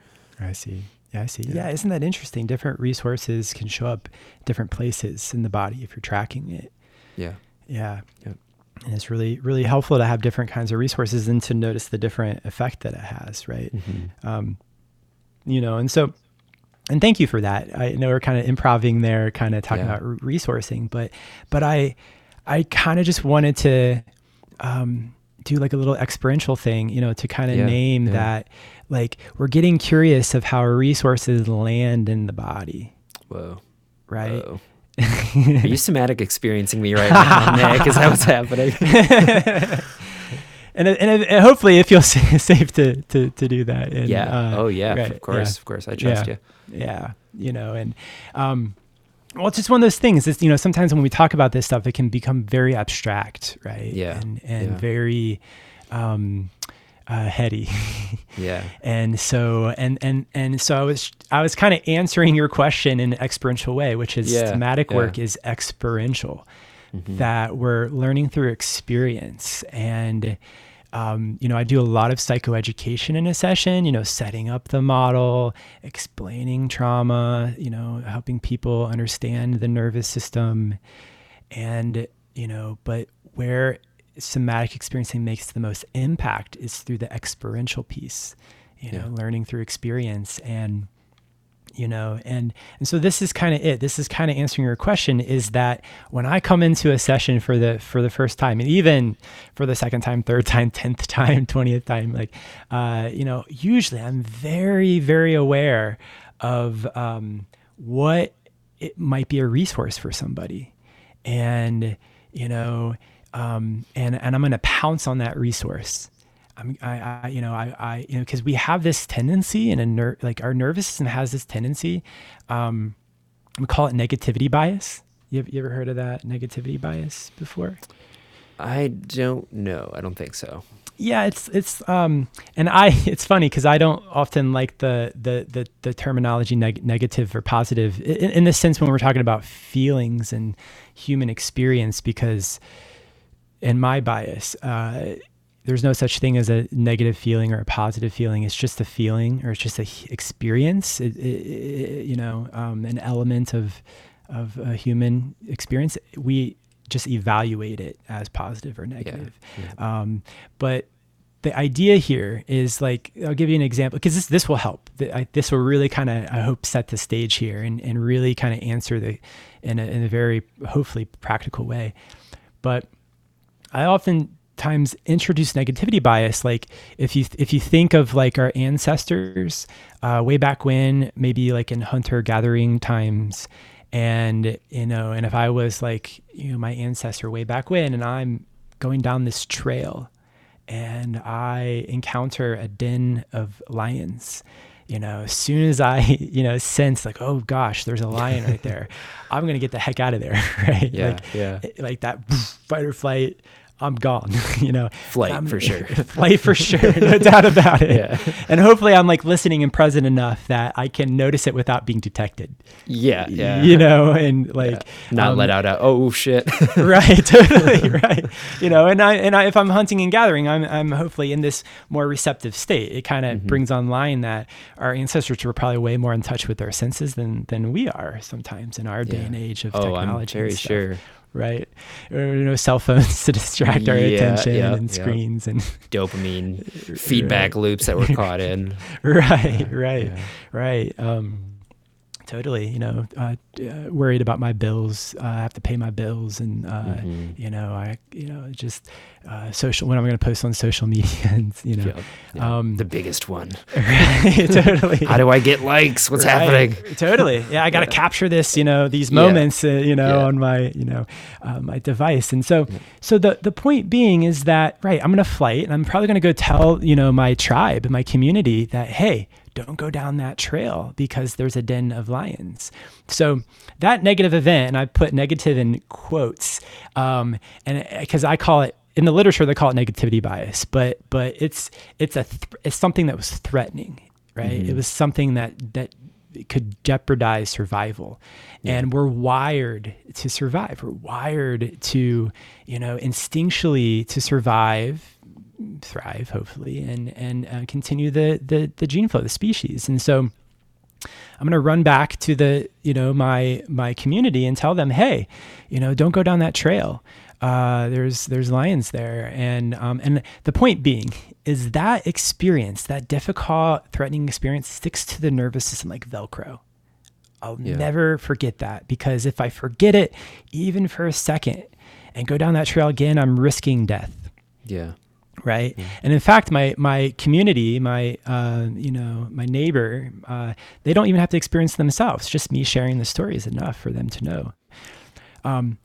I see. Yeah, I see. Yeah. yeah, isn't that interesting? Different resources can show up different places in the body if you're tracking it. Yeah. Yeah. Yeah. And it's really, really helpful to have different kinds of resources and to notice the different effect that it has, right? Mm-hmm. Um, you know, and so, and thank you for that. I know we're kind of improving there, kind of talking yeah. about resourcing, but, but I, I kind of just wanted to, um, do like a little experiential thing, you know, to kind of yeah, name yeah. that, like we're getting curious of how resources land in the body. Whoa. Right. Whoa. Are you somatic experiencing me right now, Nick? Is that what's happening? and and, and hopefully it feels safe to to to do that. And, yeah. Uh, oh yeah. Right. Of course. Yeah. Of course. I trust yeah. you. Yeah. You know, and um, well, it's just one of those things. It's you know sometimes when we talk about this stuff, it can become very abstract, right? Yeah. And and yeah. very. Um, uh, heady. yeah. And so and and and so I was I was kind of answering your question in an experiential way, which is yeah, somatic yeah. work is experiential. Mm-hmm. That we're learning through experience and um, you know, I do a lot of psychoeducation in a session, you know, setting up the model, explaining trauma, you know, helping people understand the nervous system. And, you know, but where somatic experiencing makes the most impact is through the experiential piece, you know, learning through experience and you know? And and so this is kind of it. This is kind of answering your question is that when i come into a session for the for the first time and even for the second time third time 10th time 20th time like uh you know usually i'm very very aware of um what it might be a resource for somebody. And you know um, and and I'm going to pounce on that resource. I'm, I, I, you know, I, I, you know, because we have this tendency, and a ner- like our nervous system has this tendency. Um, we call it negativity bias. You, have, you ever heard of that negativity bias before? I don't know. I don't think so. Yeah, it's it's um, and I it's funny because I don't often like the the the, the terminology neg- negative or positive in, in the sense when we're talking about feelings and human experience because in my bias, uh, there's no such thing as a negative feeling or a positive feeling. It's just a feeling or it's just an experience. It, it, you know, um, an element of of a human experience. We just evaluate it as positive or negative. Yeah, yeah. Um, but the idea here is like I'll give you an example because this this will help. I, this will really kind of I hope set the stage here and and really kind of answer the in a, in a very hopefully practical way. But I oftentimes introduce negativity bias. Like if you if you think of like our ancestors uh, way back when, maybe like in hunter gathering times, and you know, and if I was like you know my ancestor way back when, and I'm going down this trail and I encounter a den of lions, you know, as soon as I, you know, sense like, oh gosh, there's a lion right there, I'm gonna get the heck out of there, right? Yeah, like, yeah. Like that fight or flight. I'm gone, you know. Flight I'm, for sure. flight for sure, no doubt about it. Yeah. And hopefully, I'm like listening and present enough that I can notice it without being detected. Yeah, yeah. You know, and like Not um, let out a oh shit. right totally right you know and i and I, if i'm hunting and gathering i'm i'm hopefully in this more receptive state it kind of Mm-hmm. brings online that our ancestors were probably way more in touch with their senses than than we are sometimes in our day Yeah. and age of oh, technology I'm very sure. Right or, you know cell phones to distract our Yeah, attention yeah, and yeah. screens and Dopamine feedback loops that we're caught in. right right right um totally you know uh, uh, worried about my bills uh, i have to pay my bills and uh Mhm. you know i you know just uh social when am i'm going to post on social media and you know Yeah, yeah. um the biggest one. right, totally How do I get likes? What's Right, happening? totally yeah i got to Yeah. capture this you know these moments uh, you know on my you know uh, my device and so so the the point being is that right i'm going to flight and i'm probably going to go tell you know my tribe my community that hey don't go down that trail because there's a den of lions. So that negative event and i put negative in quotes um and because i call it in the literature they call it negativity bias but but it's it's a th- it's something that was threatening right? It was something that that could jeopardize survival. And we're wired to survive. We're wired to you know instinctually to survive thrive hopefully and and uh, continue the, the the gene flow the species and so i'm going to run back to the you know my my community and tell them hey you know don't go down that trail uh, there's there's lions there and um, and the point being is that experience that difficult threatening experience sticks to the nervous system like velcro I'll Yeah. never forget that because if I forget it even for a second and go down that trail again, I'm risking death. Yeah. Right. And in fact, my, my community, my, uh, you know, my neighbor, uh, they don't even have to experience themselves. Just me sharing the story is enough for them to know. Um,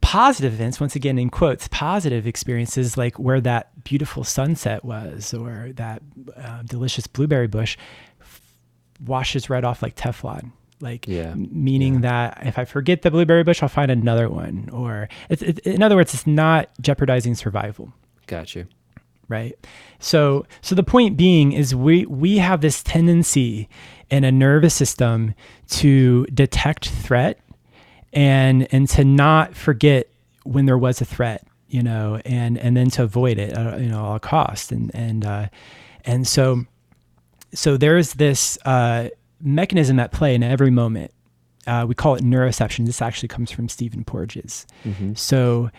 positive events, once again, in quotes, positive experiences like where that beautiful sunset was or that uh, delicious blueberry bush f- washes right off like Teflon. Like, Yeah. meaning that if I forget the blueberry bush, I'll find another one. Or, it's, it, in other words, it's not jeopardizing survival Got you. Right? So so the point being is we we have this tendency in a nervous system to detect threat and and to not forget when there was a threat you know and and then to avoid it uh, you know at all cost and and uh and so so there's this uh mechanism at play in every moment. Uh, we call it neuroception. This actually comes from stephen porges. Mhm. so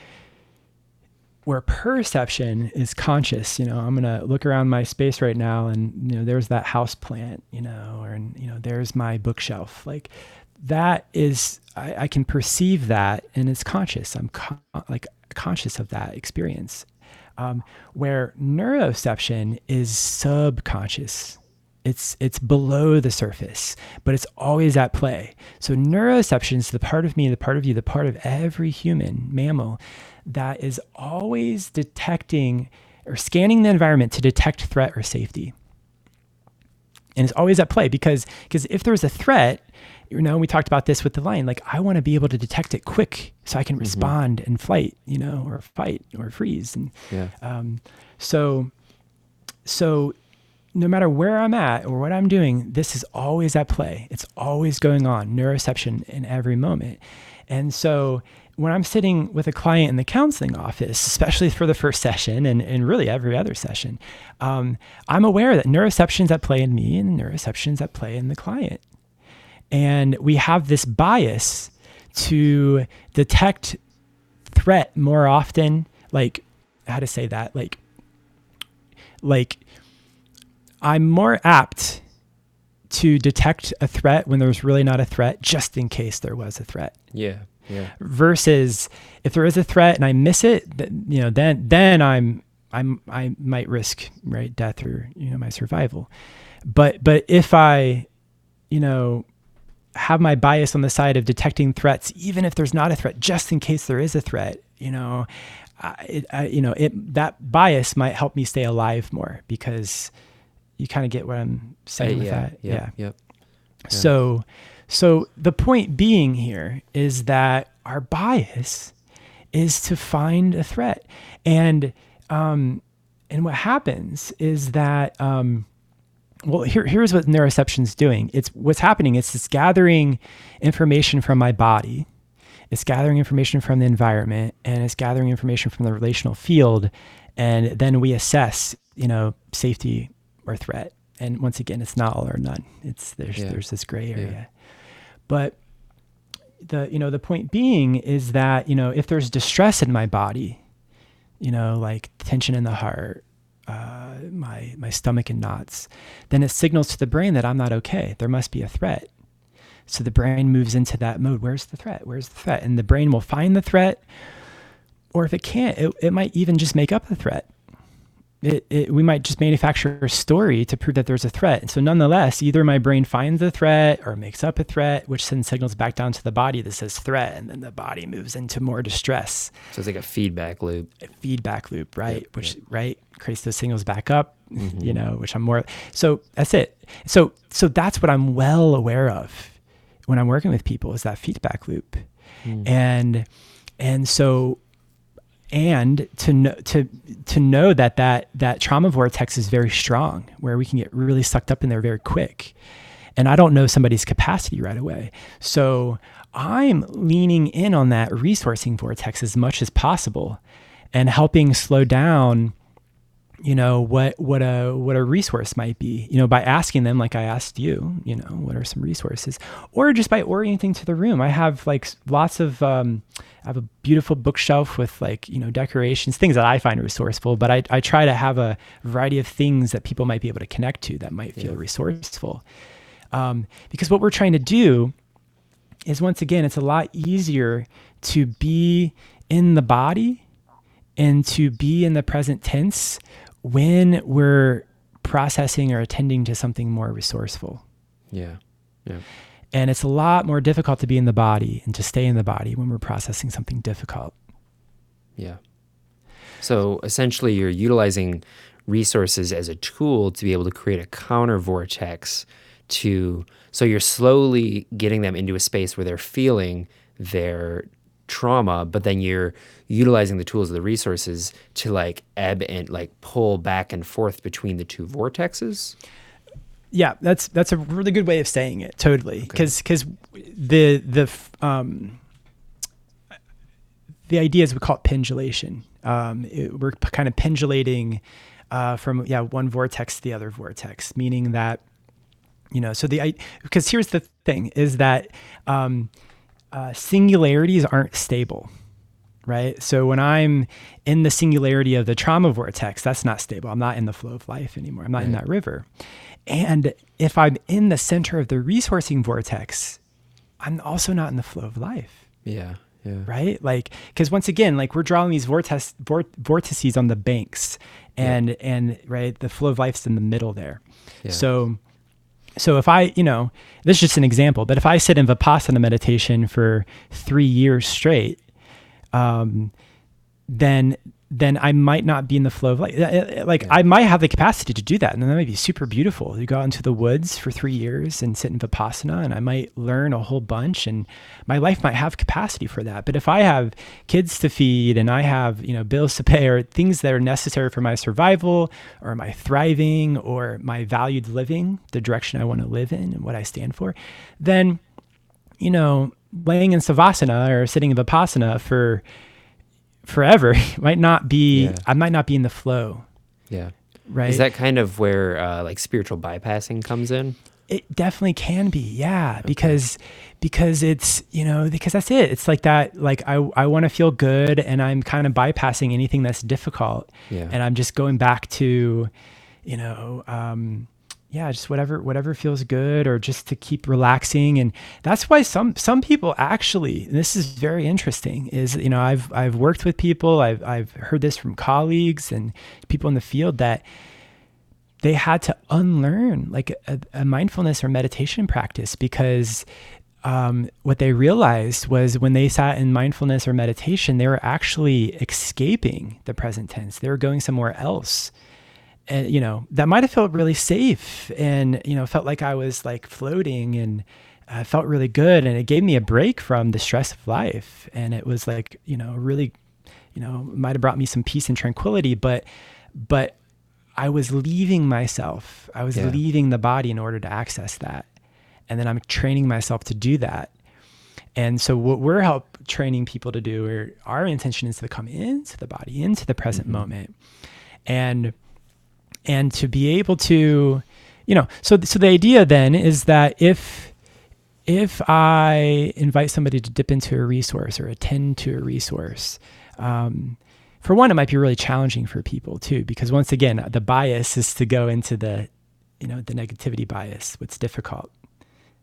where perception is conscious, you know, I'm gonna look around my space right now, and you know, there's that house plant, you know, or you know, there's my bookshelf. Like that is, I, I can perceive that, and it's conscious. I'm con- like conscious of that experience. Um, where neuroception is subconscious. It's it's below the surface, but it's always at play. So neuroception is the part of me, the part of you, the part of every human mammal that is always detecting or scanning the environment to detect threat or safety. And it's always at play because because if there's a threat, you know, we talked about this with the lion, like I want to be able to detect it quick so I can respond and flight, you know, or fight or freeze. And Yeah. um, so, so no matter where I'm at or what I'm doing, this is always at play. It's always going on, neuroception in every moment. And so when I'm sitting with a client in the counseling office, especially for the first session and, and really every other session, um, I'm aware that neuroception's at play in me and neuroception's at play in the client. And we have this bias to detect threat more often, like how to say that, like like I'm more apt to detect a threat when there's really not a threat, just in case there was a threat. Yeah. Yeah. Versus if there is a threat and I miss it, you know, then then I'm I'm I might risk right death or you know my survival. But but if I, you know, have my bias on the side of detecting threats, even if there's not a threat, just in case there is a threat, you know, I, I, you know, it that bias might help me stay alive more because you kind of get what I'm saying uh, with yeah, that. Yep, yeah. Yep. Yeah. So, so the point being here is that our bias is to find a threat, and um, and what happens is that um, well, here, here's what neuroception's doing. It's what's happening. It's it's gathering information from my body, it's gathering information from the environment, and it's gathering information from the relational field, and then we assess, you know, safety or threat. And once again, it's not all or none. It's there's yeah. there's this gray area, yeah. But the you know the point being is that you know if there's distress in my body, you know like tension in the heart, uh, my my stomach in knots, then it signals to the brain that I'm not okay. There must be a threat. So the brain moves into that mode. Where's the threat? Where's the threat? And the brain will find the threat, or if it can't, it, it might even just make up the threat it, it, we might just manufacture a story to prove that there's a threat. And so, nonetheless, either my brain finds the threat or makes up a threat, which sends signals back down to the body that says threat, and then the body moves into more distress. So it's like a feedback loop. A feedback loop, right? Yep, which yep. right creates those signals back up. Mm-hmm. You know, which I'm more. So that's it. So so that's what I'm well aware of when I'm working with people is that feedback loop, mm. and and so and to know to to know that that that trauma vortex is very strong where we can get really sucked up in there very quick. And i don't know somebody's capacity right away. So i'm leaning in on that resourcing vortex as much as possible and helping slow down you know what what a what a resource might be you know by asking them like i asked you you know what are some resources? Or just by orienting to the room. I have like lots of um, i have a beautiful bookshelf with like you know decorations things that i find resourceful but i, I try to have a variety of things that people might be able to connect to that might feel yeah. resourceful. Um, because what we're trying to do is once again it's a lot easier to be in the body and to be in the present tense when we're processing or attending to something more resourceful. Yeah. Yeah. And it's a lot more difficult to be in the body and to stay in the body when we're processing something difficult. Yeah. So essentially, you're utilizing resources as a tool to be able to create a counter vortex to, so you're slowly getting them into a space where they're feeling their trauma, but then you're utilizing the tools of the resources to like ebb and like pull back and forth between the two vortexes. Yeah, that's that's a really good way of saying it. Totally, because okay. because the the um the idea is we call it pendulation. Um, it, we're kind of pendulating uh, from yeah one vortex to the other vortex, meaning that you know so the because here's the thing is that um, uh, singularities aren't stable, right? So when I'm in the singularity of the trauma vortex, that's not stable. I'm not in the flow of life anymore. I'm not right. in that river. And if I'm in the center of the resourcing vortex, I'm also not in the flow of life. Yeah. Yeah. Right. Like, because once again, like we're drawing these vortex, vortices on the banks, and yeah. and right, the flow of life's in the middle there. Yeah. So so if I, you know, this is just an example, but if I sit in Vipassana meditation for three years straight, um, then then I might not be in the flow of life. Uh, uh, like yeah. I might have the capacity to do that, and that might be super beautiful. You go out into the woods for three years and sit in vipassana, and I might learn a whole bunch, and my life might have capacity for that. But if I have kids to feed and I have you know bills to pay or things that are necessary for my survival or my thriving or my valued living, the direction I want to live in and what I stand for, then you know laying in savasana or sitting in vipassana for forever might not be yeah. i might not be in the flow yeah right is that kind of where uh, like spiritual bypassing comes in It definitely can be, yeah, okay. because because it's you know because that's it. It's like that. Like I I want to feel good, and I'm kind of bypassing anything that's difficult, yeah. and I'm just going back to, you know, um, yeah, just whatever whatever feels good, or just to keep relaxing, and that's why some some people actually. this is very interesting. Is you know I've I've worked with people. I've I've heard this from colleagues and people in the field that they had to unlearn like a, a mindfulness or meditation practice because um, what they realized was when they sat in mindfulness or meditation, they were actually escaping the present tense. They were going somewhere else. And, you know, that might have felt really safe and, you know, felt like I was like floating and I felt really good. And it gave me a break from the stress of life. And it was like, you know, really, you know, might have brought me some peace and tranquility. But, but I was leaving myself. I was yeah. leaving the body in order to access that. And then I'm training myself to do that. And so what we're help training people to do, or our intention is to come into the body, into the present mm-hmm. moment. And and to be able to, you know, so so the idea then is that if if I invite somebody to dip into a resource or attend to a resource, um, for one, it might be really challenging for people too, because once again, the bias is to go into the, you know, the negativity bias, what's difficult.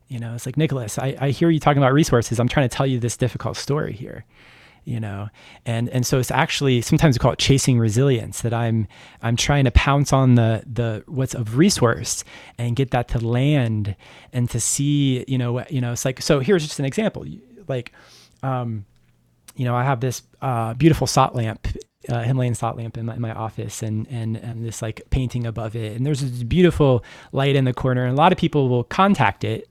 You know, it's like, Nicholas, I, I hear you talking about resources. I'm trying to tell you this difficult story here you know and and so it's actually sometimes we call it chasing resilience that i'm i'm trying to pounce on the the what's of resource and get that to land and to see you know you know it's like so here's just an example like um you know i have this uh, beautiful salt lamp uh, Himalayan salt lamp in my, in my, office and, and, and this like painting above it. And there's this beautiful light in the corner. And a lot of people will contact it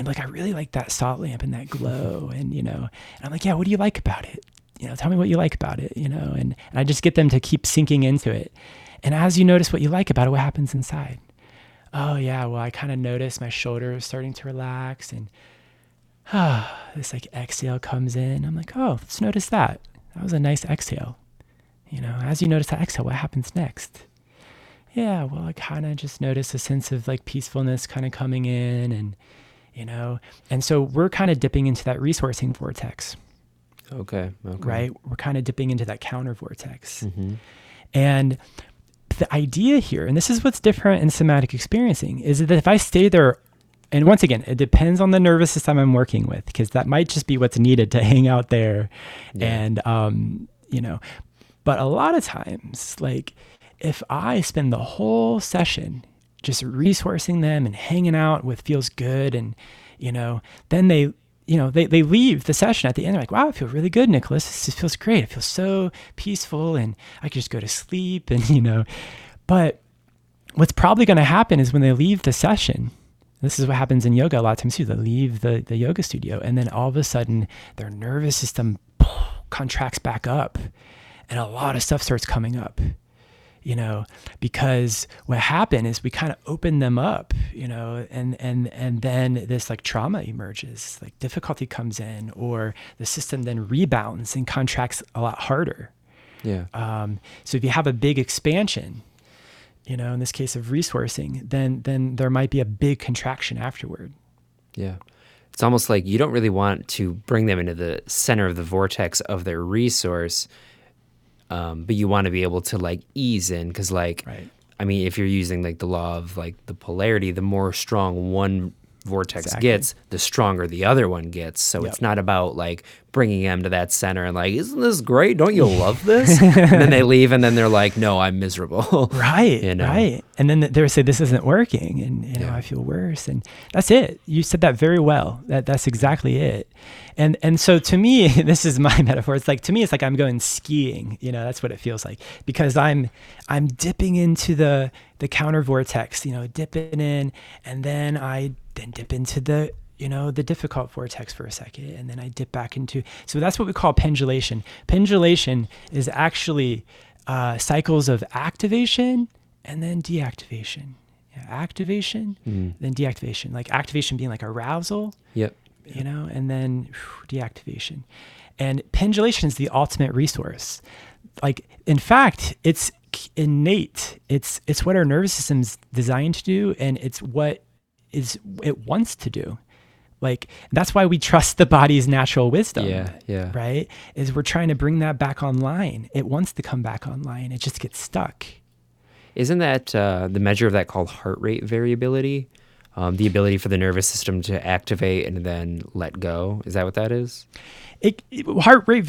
and like, I really like that salt lamp and that glow. And, you know, and I'm like, yeah, what do you like about it? You know, tell me what you like about it, you know, and, and I just get them to keep sinking into it. And as you notice what you like about it, what happens inside? Oh yeah, well, I kind of notice my shoulders starting to relax and ah, this like exhale comes in. I'm like, oh, let's notice that. That was a nice exhale. You know, as you notice that exhale, what happens next? Yeah, well, I kind of just notice a sense of like peacefulness kind of coming in and, you know, and so we're kind of dipping into that resourcing vortex. Okay. okay. Right? We're kind of dipping into that counter vortex. Mm-hmm. And the idea here, and this is what's different in somatic experiencing, is that if I stay there, and once again, it depends on the nervous system I'm working with, because that might just be what's needed to hang out there. Yeah. And, um, you know, but a lot of times, like if I spend the whole session just resourcing them and hanging out with feels good and you know, then they you know, they, they leave the session at the end. They're like, wow, I feel really good, Nicholas. This feels great. It feels so peaceful and I can just go to sleep and, you know, but what's probably going to happen is when they leave the session, this is what happens in yoga a lot of times too. They leave the, the yoga studio and then all of a sudden their nervous system contracts back up and a lot of stuff starts coming up you know because what happened is we kind of open them up you know and and and then this like trauma emerges like difficulty comes in or the system then rebounds and contracts a lot harder. Yeah. Um, so if you have a big expansion you know in this case of resourcing then then there might be a big contraction afterward. Yeah. It's almost like you don't really want to bring them into the center of the vortex of their resource um, but you want to be able to like ease in because like right. I mean, if you're using like the law of like the polarity, the more strong one vortex exactly. gets, the stronger the other one gets. So yep. it's not about like bringing them to that center and like, isn't this great? Don't you love this? and then they leave and then they're like, no, I'm miserable. right. You know? Right. And then they say, this isn't working. And, you know, yeah. I feel worse. And that's it. You said that very well. That That's exactly it. And, and so to me, this is my metaphor. It's like, to me, it's like I'm going skiing, you know, that's what it feels like because I'm, I'm dipping into the, the counter vortex, you know, dipping in and then I then dip into the you know the difficult vortex for a second and then i dip back into so that's what we call pendulation. Pendulation is actually uh, cycles of activation and then deactivation. Yeah, activation mm. then deactivation. Like activation being like arousal yep. you know and then whew, deactivation. And pendulation is the ultimate resource. Like in fact it's innate. It's it's what our nervous system's designed to do and it's what is it wants to do. Like that's why we trust the body's natural wisdom. Yeah, yeah. Right? Is we're trying to bring that back online. It wants to come back online. It just gets stuck. Isn't that uh, the measure of that called heart rate variability? Um, the ability for the nervous system to activate and then let go. Is that what that is? It, it, heart rate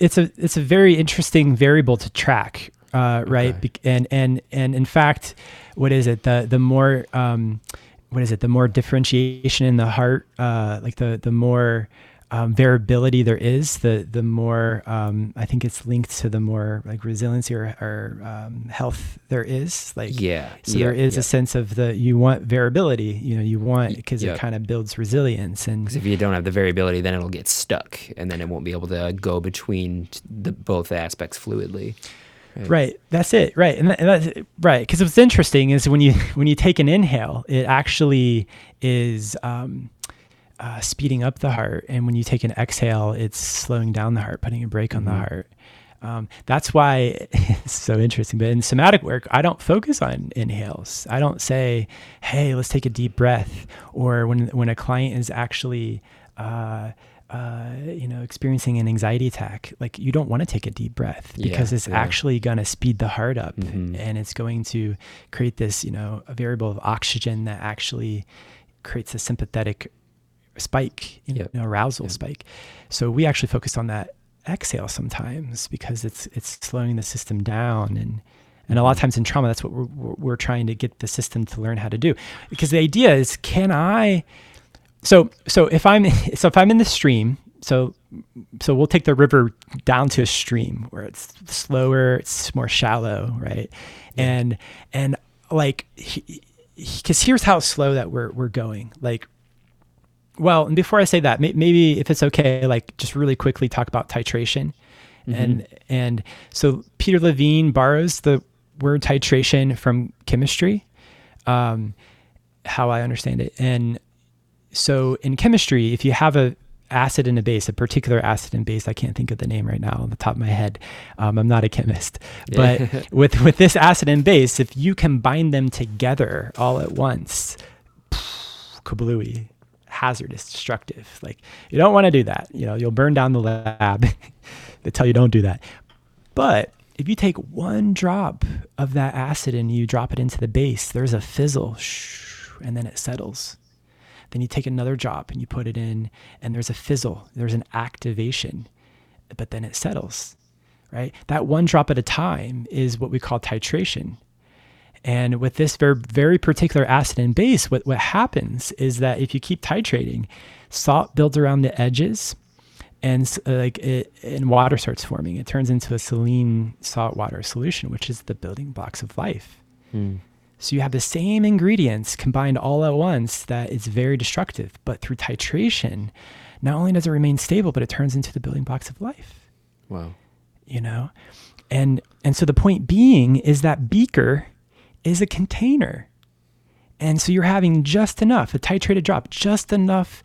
it's a it's a very interesting variable to track, uh, right? Okay. And and and in fact, what is it? The the more um, what is it? The more differentiation in the heart, uh, like the the more um, variability there is, the the more um, I think it's linked to the more like resiliency or, or um, health there is. Like yeah, so yeah, there is yeah. a sense of the you want variability. You know, you want because yep. it kind of builds resilience. And if you don't have the variability, then it'll get stuck, and then it won't be able to go between the both aspects fluidly. Right. right. That's it. Right. And, that, and that's right. Because what's interesting is when you when you take an inhale, it actually is um, uh, speeding up the heart, and when you take an exhale, it's slowing down the heart, putting a brake on mm-hmm. the heart. Um, that's why it's so interesting. But in somatic work, I don't focus on inhales. I don't say, "Hey, let's take a deep breath," or when when a client is actually uh, uh, you know, experiencing an anxiety attack, like you don't want to take a deep breath because yeah, it's yeah. actually going to speed the heart up mm-hmm. and it's going to create this, you know, a variable of oxygen that actually creates a sympathetic spike, you yep. know, arousal yep. spike. So we actually focus on that exhale sometimes because it's it's slowing the system down and and a lot of mm-hmm. times in trauma that's what we're, we're trying to get the system to learn how to do because the idea is can i so so if I'm so if I'm in the stream, so so we'll take the river down to a stream where it's slower, it's more shallow, right? Yeah. And and like because here's how slow that we're we're going. Like, well, and before I say that, maybe if it's okay, like just really quickly talk about titration, mm-hmm. and and so Peter Levine borrows the word titration from chemistry, um, how I understand it, and so in chemistry, if you have a acid and a base, a particular acid and base, I can't think of the name right now on the top of my head. Um, I'm not a chemist, but with with this acid and base, if you combine them together all at once, kablooey, hazardous, destructive. Like you don't want to do that. You know, you'll burn down the lab. they tell you don't do that. But if you take one drop of that acid and you drop it into the base, there's a fizzle, and then it settles then you take another drop and you put it in, and there's a fizzle, there's an activation, but then it settles, right? That one drop at a time is what we call titration. And with this very, very particular acid and base, what, what happens is that if you keep titrating, salt builds around the edges and uh, like it, and water starts forming. It turns into a saline saltwater solution, which is the building blocks of life. Mm. So you have the same ingredients combined all at once that is very destructive. But through titration, not only does it remain stable, but it turns into the building blocks of life. Wow. You know? And and so the point being is that beaker is a container. And so you're having just enough, a titrated drop, just enough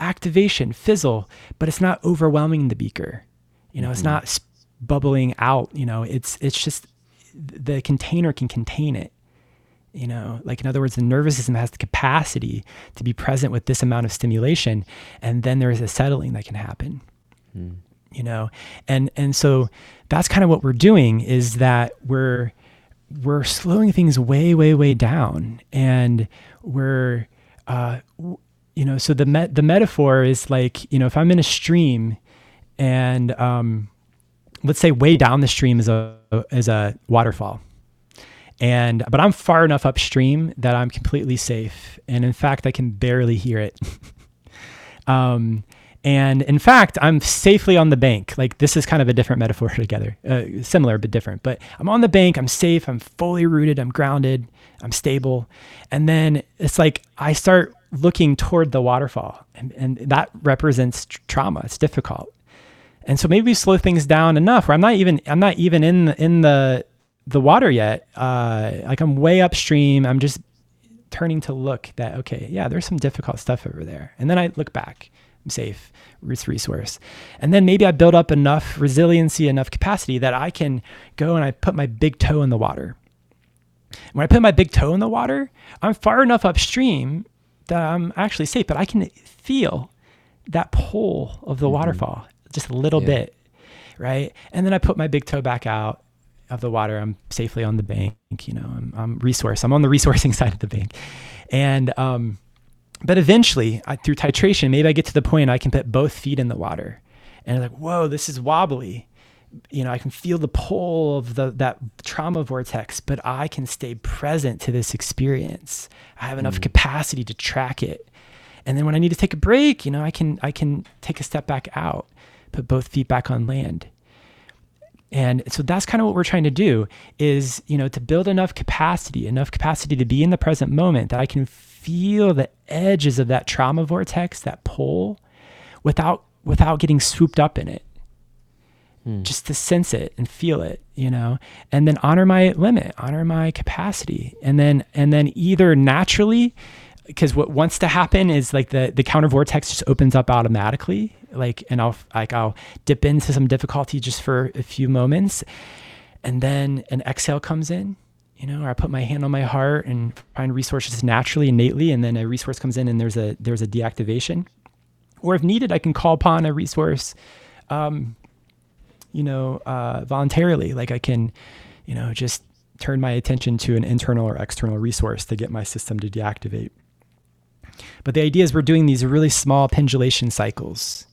activation, fizzle, but it's not overwhelming the beaker. You know, mm-hmm. it's not bubbling out, you know, it's it's just the container can contain it you know like in other words the nervous system has the capacity to be present with this amount of stimulation and then there is a settling that can happen mm. you know and and so that's kind of what we're doing is that we're we're slowing things way way way down and we're uh you know so the met the metaphor is like you know if i'm in a stream and um let's say way down the stream is a is a waterfall and but I'm far enough upstream that I'm completely safe, and in fact, I can barely hear it. um, and in fact, I'm safely on the bank. Like this is kind of a different metaphor together, uh, similar but different. But I'm on the bank. I'm safe. I'm fully rooted. I'm grounded. I'm stable. And then it's like I start looking toward the waterfall, and, and that represents tr- trauma. It's difficult. And so maybe we slow things down enough where I'm not even I'm not even in the, in the the water yet. Uh, like I'm way upstream. I'm just turning to look that, okay, yeah, there's some difficult stuff over there. And then I look back, I'm safe, it's resource. And then maybe I build up enough resiliency, enough capacity that I can go and I put my big toe in the water. When I put my big toe in the water, I'm far enough upstream that I'm actually safe, but I can feel that pull of the mm-hmm. waterfall just a little yeah. bit, right? And then I put my big toe back out of the water. I'm safely on the bank. You know, I'm, I'm resource. I'm on the resourcing side of the bank, and um, but eventually, I, through titration, maybe I get to the point I can put both feet in the water, and I'm like, whoa, this is wobbly. You know, I can feel the pull of the that trauma vortex, but I can stay present to this experience. I have enough mm. capacity to track it. And then when I need to take a break, you know, I can I can take a step back out, put both feet back on land. And so that's kind of what we're trying to do is, you know, to build enough capacity, enough capacity to be in the present moment that I can feel the edges of that trauma vortex, that pull, without without getting swooped up in it. Hmm. Just to sense it and feel it, you know, and then honor my limit, honor my capacity. And then and then either naturally because what wants to happen is like the the counter vortex just opens up automatically like and i'll like i'll dip into some difficulty just for a few moments. And then an exhale comes in you know or i put my hand on my heart and find resources naturally innately and then a resource comes in and there's a there's a deactivation. Or if needed i can call upon a resource um, you know uh, voluntarily. Like i can you know just turn my attention to an internal or external resource to get my system to deactivate. But the idea is we're doing these really small pendulation cycles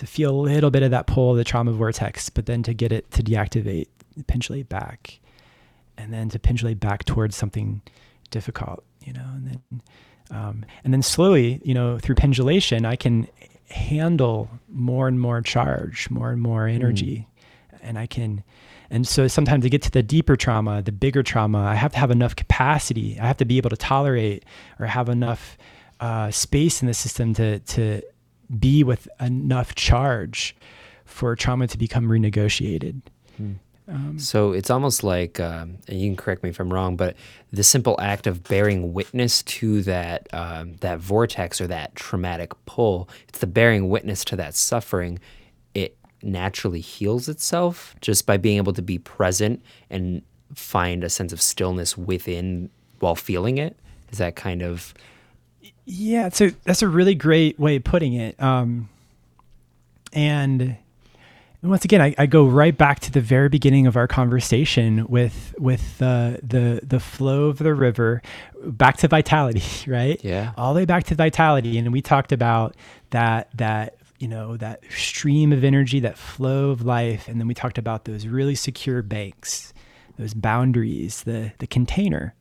to feel a little bit of that pull of the trauma vortex, but then to get it to deactivate, pendulate back, and then to pendulate back towards something difficult, you know, and then um, and then slowly, you know, through pendulation, I can handle more and more charge, more and more energy, mm. and I can. And so sometimes to get to the deeper trauma, the bigger trauma, I have to have enough capacity. I have to be able to tolerate or have enough uh, space in the system to to be with enough charge for trauma to become renegotiated. Hmm. Um, so it's almost like, um, and you can correct me if I'm wrong, but the simple act of bearing witness to that um, that vortex or that traumatic pull, it's the bearing witness to that suffering. It naturally heals itself just by being able to be present and find a sense of stillness within while feeling it. Is that kind of yeah, so that's a really great way of putting it. Um, and once again, I, I, go right back to the very beginning of our conversation with with the the the flow of the river, back to vitality, right? Yeah, all the way back to vitality, and we talked about that that you know that stream of energy, that flow of life, and then we talked about those really secure banks, those boundaries, the the container,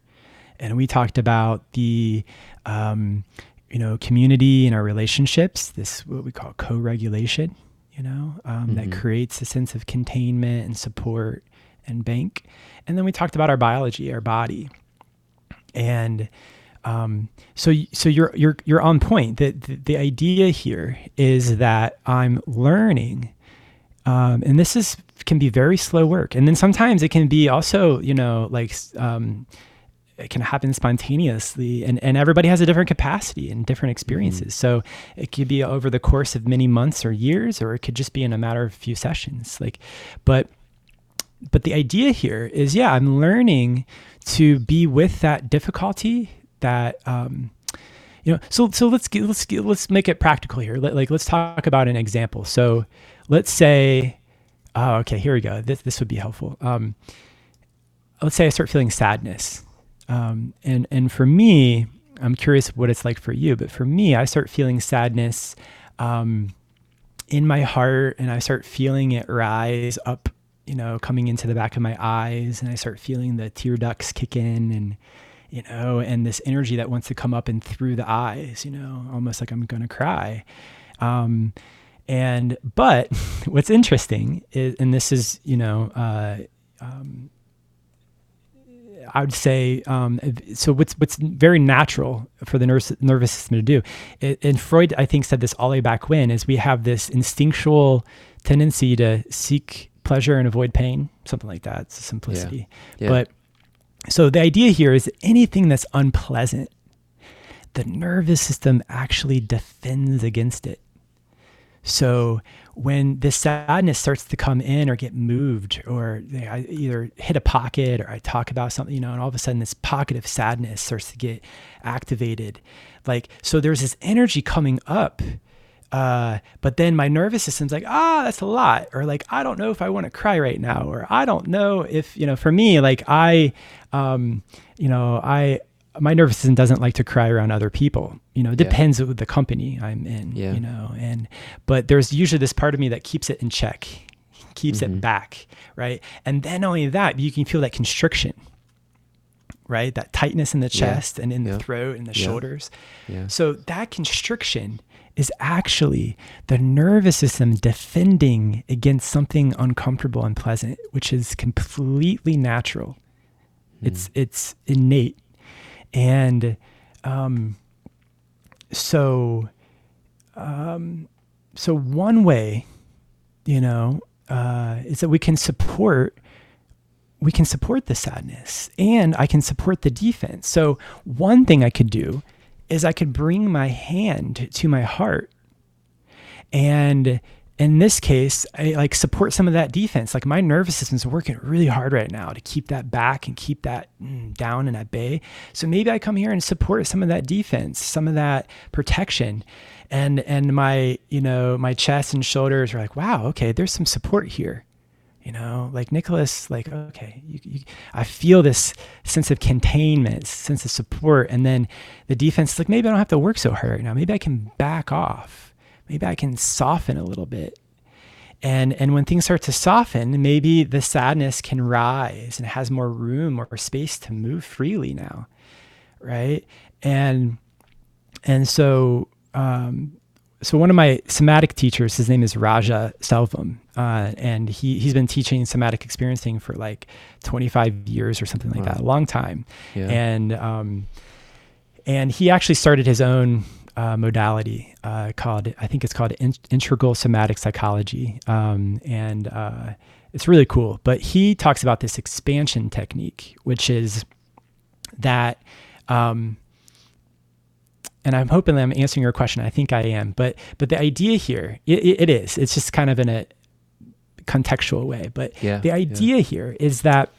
and we talked about the um, you know community and our relationships this what we call co-regulation you know um, mm-hmm. that creates a sense of containment and support and bank and then we talked about our biology our body and um, so so you're you're you're on point. The, the, the idea here is that I'm learning, um, and this is can be very slow work. And then sometimes it can be also you know like um, it can happen spontaneously and, and everybody has a different capacity and different experiences. Mm-hmm. so it could be over the course of many months or years or it could just be in a matter of a few sessions. Like but but the idea here is yeah i'm learning to be with that difficulty that um you know so so let's get, let's get, let's make it practical here. Let, like let's talk about an example. So let's say oh okay here we go. This this would be helpful. Um let's say i start feeling sadness um, and and for me, I'm curious what it's like for you, but for me, I start feeling sadness um, in my heart, and I start feeling it rise up, you know, coming into the back of my eyes, and I start feeling the tear ducts kick in, and you know, and this energy that wants to come up and through the eyes, you know, almost like I'm to cry. Um, and but what's interesting is, and this is, you know, uh, um, I would say um, so. What's what's very natural for the nervous nervous system to do, it, and Freud I think said this all the way back when is we have this instinctual tendency to seek pleasure and avoid pain, something like that. It's a simplicity, yeah. Yeah. but so the idea here is anything that's unpleasant, the nervous system actually defends against it. So when this sadness starts to come in or get moved, or I either hit a pocket or I talk about something, you know, and all of a sudden this pocket of sadness starts to get activated. Like, so there's this energy coming up. Uh, but then my nervous system's like, ah, that's a lot. Or like, I don't know if I want to cry right now. Or I don't know if, you know, for me, like I, um, you know, I, my nervous system doesn't like to cry around other people. You know, it depends yeah. on the company I'm in. Yeah. You know, and but there's usually this part of me that keeps it in check, keeps mm-hmm. it back, right? And then only that, you can feel that constriction, right? That tightness in the chest yeah. and in the throat and the shoulders. Yeah. So that constriction is actually the nervous system defending against something uncomfortable and pleasant, which is completely natural. Mm. It's it's innate and um, so, um, so one way, you know, uh, is that we can support we can support the sadness and I can support the defense. So one thing I could do is I could bring my hand to my heart and in this case, I like support some of that defense. Like my nervous system's working really hard right now to keep that back and keep that mm, down and at bay. So maybe I come here and support some of that defense, some of that protection. And and my, you know, my chest and shoulders are like, wow, okay, there's some support here. You know, like Nicholas, like, okay, you, you, I feel this sense of containment, sense of support. And then the defense is like, maybe I don't have to work so hard right now. Maybe I can back off maybe I can soften a little bit. And, and when things start to soften, maybe the sadness can rise and has more room or space to move freely now. Right. And, and so, um, so one of my somatic teachers, his name is Raja Selvam, uh, and he he's been teaching somatic experiencing for like 25 years or something like wow. that, a long time. Yeah. And um, and he actually started his own uh, modality uh, called, I think it's called in- integral somatic psychology. Um, and uh, it's really cool. But he talks about this expansion technique, which is that, um, and I'm hoping that I'm answering your question. I think I am. But, but the idea here, it, it is, it's just kind of in a contextual way. But yeah, the idea yeah. here is that,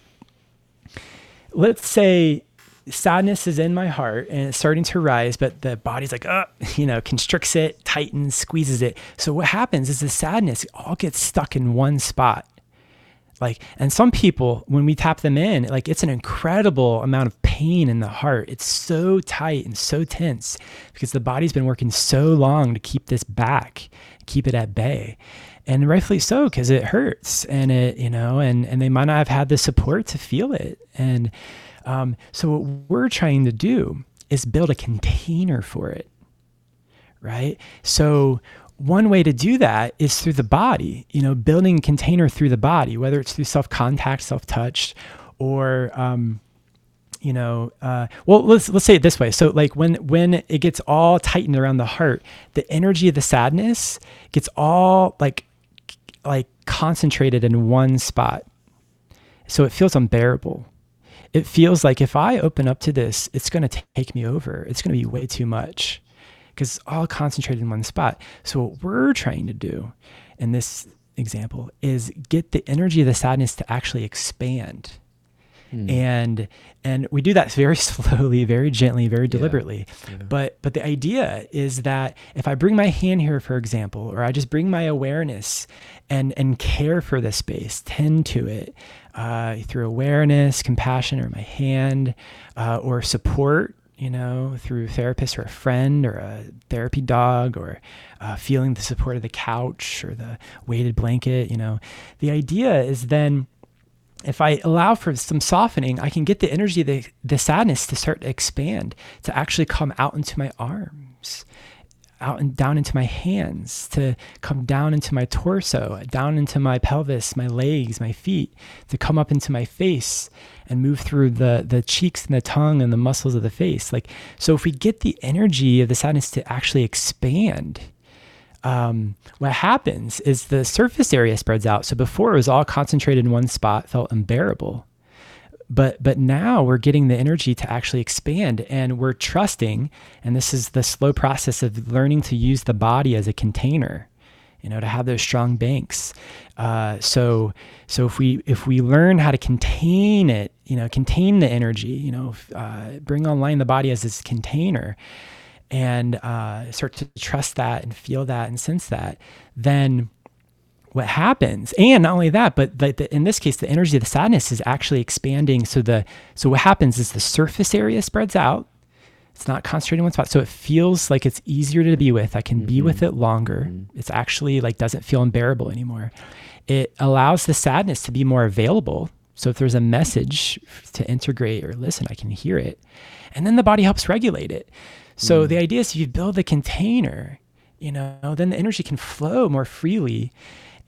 let's say, sadness is in my heart and it's starting to rise, but the body's like, uh, you know, constricts it, tightens, squeezes it. So what happens is the sadness all gets stuck in one spot. Like, and some people, when we tap them in, like it's an incredible amount of pain in the heart. It's so tight and so tense because the body's been working so long to keep this back, keep it at bay. And rightfully so, because it hurts and it, you know, and, and they might not have had the support to feel it. And, um, so, what we're trying to do is build a container for it, right? So, one way to do that is through the body, you know, building a container through the body, whether it's through self contact, self touch, or, um, you know, uh, well, let's let's say it this way. So, like when when it gets all tightened around the heart, the energy of the sadness gets all like like concentrated in one spot, so it feels unbearable it feels like if I open up to this, it's going to take me over. It's going to be way too much because it's all concentrated in one spot. So, what we're trying to do in this example is get the energy of the sadness to actually expand. Hmm. And and we do that very slowly, very gently, very deliberately. Yeah. Yeah. But but the idea is that if I bring my hand here, for example, or I just bring my awareness and and care for the space, tend to it, uh, through awareness, compassion, or my hand, uh, or support, you know, through a therapist or a friend or a therapy dog, or uh, feeling the support of the couch or the weighted blanket, you know. The idea is then if I allow for some softening, I can get the energy, the, the sadness to start to expand, to actually come out into my arms out and down into my hands, to come down into my torso, down into my pelvis, my legs, my feet, to come up into my face and move through the the cheeks and the tongue and the muscles of the face. Like so, if we get the energy of the sadness to actually expand. Um, what happens is the surface area spreads out. So before it was all concentrated in one spot, felt unbearable but but now we're getting the energy to actually expand and we're trusting and this is the slow process of learning to use the body as a container you know, to have those strong banks. Uh, so, so if we if we learn how to contain it, you know, contain the energy, you know, uh, bring online the body as this container, and uh, start to trust that and feel that and sense that, then what happens and not only that but the, the, in this case the energy of the sadness is actually expanding so the so what happens is the surface area spreads out it's not concentrated in one spot. So it feels like it's easier to be with. I can mm-hmm. be with it longer. Mm-hmm. It's actually like doesn't feel unbearable anymore. It allows the sadness to be more available. So if there's a message to integrate or listen, I can hear it. And then the body helps regulate it. So mm. the idea is if you build the container, you know, then the energy can flow more freely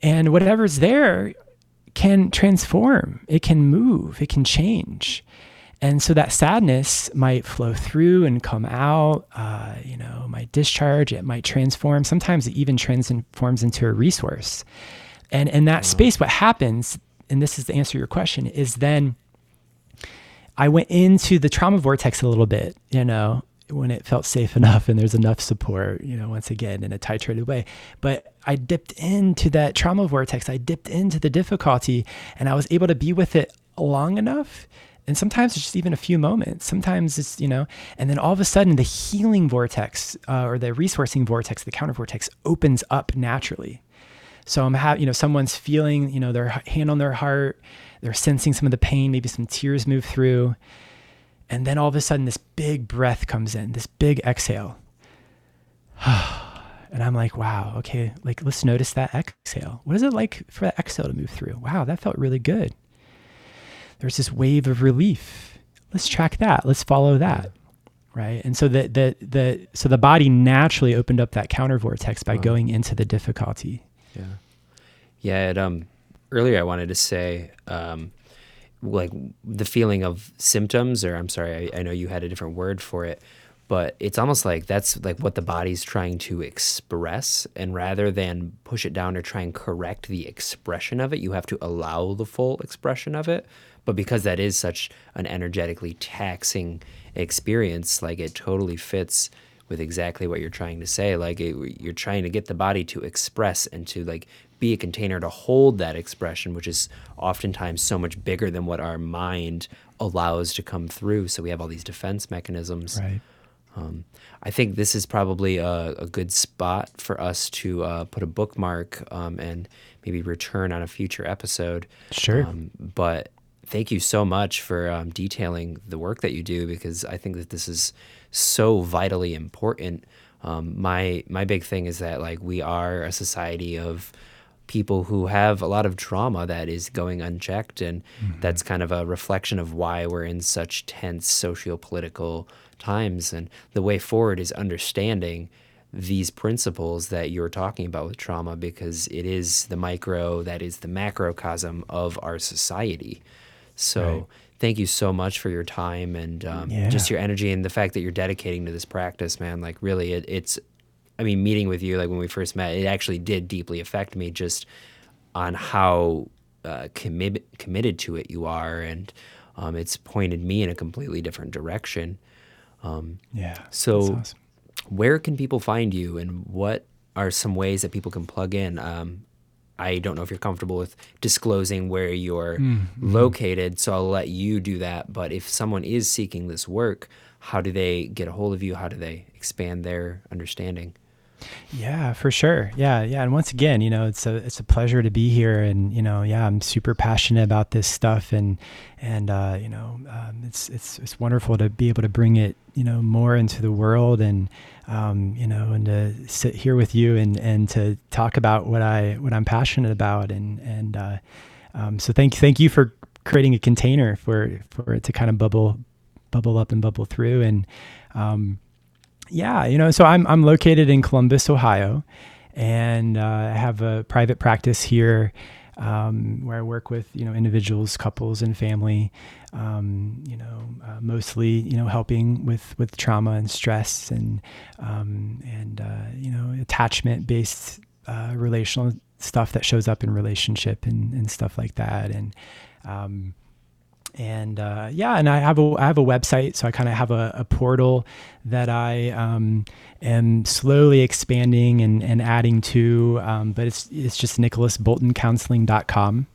and whatever's there can transform. It can move, it can change. And so that sadness might flow through and come out, uh, you know, might discharge, it might transform. Sometimes it even transforms into a resource. And in that wow. space, what happens, and this is the answer to your question, is then I went into the trauma vortex a little bit, you know, when it felt safe enough and there's enough support, you know, once again in a titrated way. But I dipped into that trauma vortex, I dipped into the difficulty, and I was able to be with it long enough and sometimes it's just even a few moments. Sometimes it's, you know, and then all of a sudden the healing vortex uh, or the resourcing vortex, the counter vortex opens up naturally. So I'm having, you know, someone's feeling, you know, their hand on their heart, they're sensing some of the pain, maybe some tears move through. And then all of a sudden this big breath comes in, this big exhale. and I'm like, wow, okay, like let's notice that exhale. What is it like for that exhale to move through? Wow, that felt really good there's this wave of relief. Let's track that. Let's follow that. Right. And so the the the so the body naturally opened up that counter vortex by wow. going into the difficulty. Yeah. Yeah. It, um earlier I wanted to say um like the feeling of symptoms or I'm sorry, I, I know you had a different word for it, but it's almost like that's like what the body's trying to express and rather than push it down or try and correct the expression of it you have to allow the full expression of it but because that is such an energetically taxing experience, like it totally fits with exactly what you're trying to say. Like it, you're trying to get the body to express and to like be a container to hold that expression, which is oftentimes so much bigger than what our mind allows to come through. So we have all these defense mechanisms. Right. Um, I think this is probably a, a good spot for us to uh, put a bookmark um, and maybe return on a future episode. Sure. Um, but thank you so much for um, detailing the work that you do because I think that this is so vitally important. Um, my my big thing is that like we are a society of people who have a lot of trauma that is going unchecked, and mm-hmm. that's kind of a reflection of why we're in such tense socio-political times. And the way forward is understanding these principles that you're talking about with trauma because it is the micro that is the macrocosm of our society. So right. thank you so much for your time and um, yeah. just your energy and the fact that you're dedicating to this practice, man. Like really, it, it's. I mean, meeting with you, like when we first met, it actually did deeply affect me just on how uh, committed committed to it you are, and um, it's pointed me in a completely different direction. Um, yeah. So, awesome. where can people find you, and what are some ways that people can plug in? Um, I don't know if you're comfortable with disclosing where you're mm-hmm. located, so I'll let you do that. But if someone is seeking this work, how do they get a hold of you? How do they expand their understanding? Yeah, for sure. Yeah, yeah. And once again, you know, it's a it's a pleasure to be here, and you know, yeah, I'm super passionate about this stuff, and and uh, you know, um, it's it's it's wonderful to be able to bring it, you know, more into the world, and um, you know, and to sit here with you and and to talk about what I what I'm passionate about, and and uh, um, so thank thank you for creating a container for for it to kind of bubble bubble up and bubble through, and um, yeah, you know, so I'm I'm located in Columbus, Ohio, and uh, I have a private practice here um, where I work with you know individuals, couples, and family. Um, you know, uh, mostly you know helping with with trauma and stress and um, and uh, you know attachment based uh, relational stuff that shows up in relationship and, and stuff like that. And um, and uh, yeah, and I have a I have a website, so I kind of have a, a, portal that I um, am slowly expanding and, and adding to, um, but it's it's just nicholasboltoncounseling.com.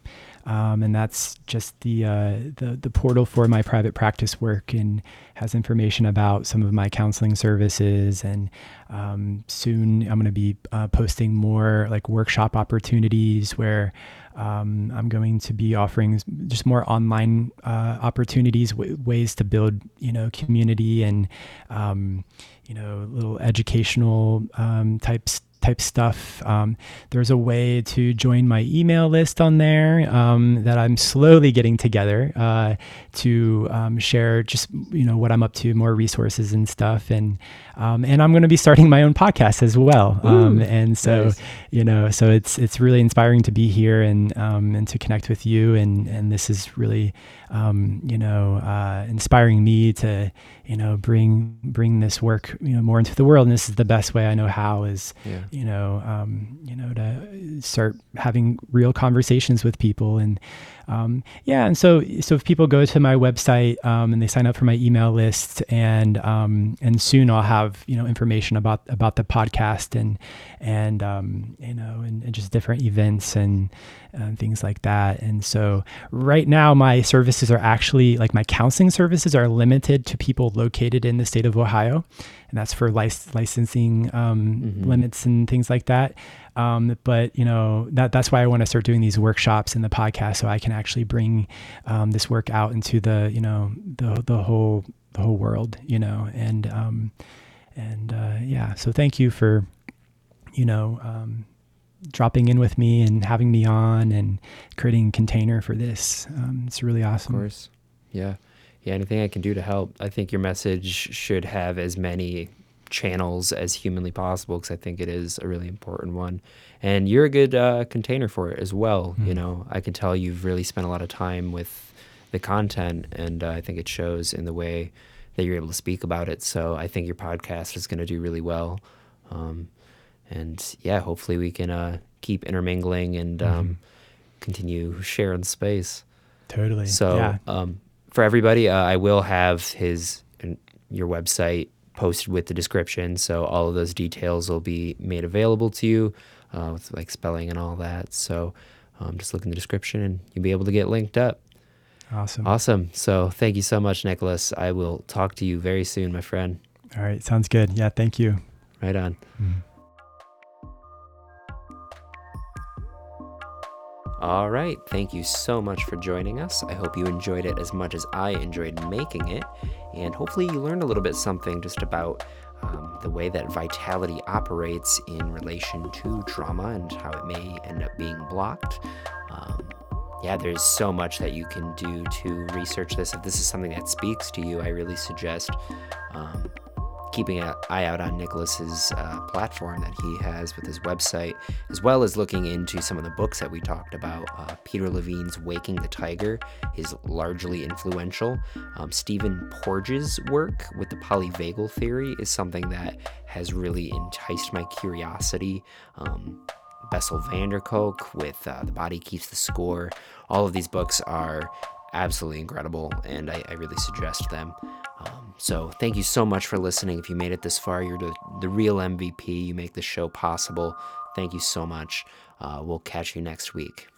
Um, and that's just the, uh, the the portal for my private practice work and has information about some of my counseling services. And um, soon I'm going to be uh, posting more like workshop opportunities where um, I'm going to be offering just more online uh, opportunities, w- ways to build you know community and um, you know little educational um, types type stuff. Um, there's a way to join my email list on there um, that I'm slowly getting together uh, to um, share just you know what I'm up to, more resources and stuff, and um, and I'm going to be starting my own podcast as well. Um, and so nice. you know, so it's it's really inspiring to be here and um, and to connect with you, and and this is really you know uh, inspiring me to you know bring bring this work you know more into the world and this is the best way i know how is yeah. you know um, you know to start having real conversations with people and um, yeah and so so if people go to my website um, and they sign up for my email list and um, and soon i'll have you know information about about the podcast and and um, you know and, and just different events and and things like that. And so right now, my services are actually like my counseling services are limited to people located in the state of Ohio, and that's for lic- licensing um, mm-hmm. limits and things like that. Um, but you know that that's why I want to start doing these workshops in the podcast, so I can actually bring um, this work out into the you know the the whole the whole world, you know, and um, and uh, yeah. So thank you for you know um, dropping in with me and having me on and creating a container for this. Um, it's really awesome. Of course. Yeah. Yeah. Anything I can do to help. I think your message should have as many channels as humanly possible because I think it is a really important one. And you're a good uh, container for it as well. Mm. You know, I can tell you've really spent a lot of time with the content, and uh, I think it shows in the way that you're able to speak about it. So I think your podcast is going to do really well. Um, and yeah, hopefully we can uh, keep intermingling and um, mm-hmm. continue sharing space. Totally. So yeah. um, for everybody, uh, I will have his your website posted with the description, so all of those details will be made available to you, uh, with like spelling and all that. So um, just look in the description, and you'll be able to get linked up. Awesome. Awesome. So thank you so much, Nicholas. I will talk to you very soon, my friend. All right. Sounds good. Yeah. Thank you. Right on. Mm. All right, thank you so much for joining us. I hope you enjoyed it as much as I enjoyed making it, and hopefully, you learned a little bit something just about um, the way that vitality operates in relation to trauma and how it may end up being blocked. Um, yeah, there's so much that you can do to research this. If this is something that speaks to you, I really suggest um, keeping an eye out on Nicholas's uh, platform that he has with his website, as well as looking into some of the books that we talked about. Uh, Peter Levine's Waking the Tiger is largely influential. Um, Stephen Porges' work with the polyvagal theory is something that has really enticed my curiosity. Um, Bessel van der Kolk with uh, The Body Keeps the Score. All of these books are absolutely incredible, and I, I really suggest them. Um, so thank you so much for listening. If you made it this far, you're the, the real MVP. You make the show possible. Thank you so much. Uh, we'll catch you next week.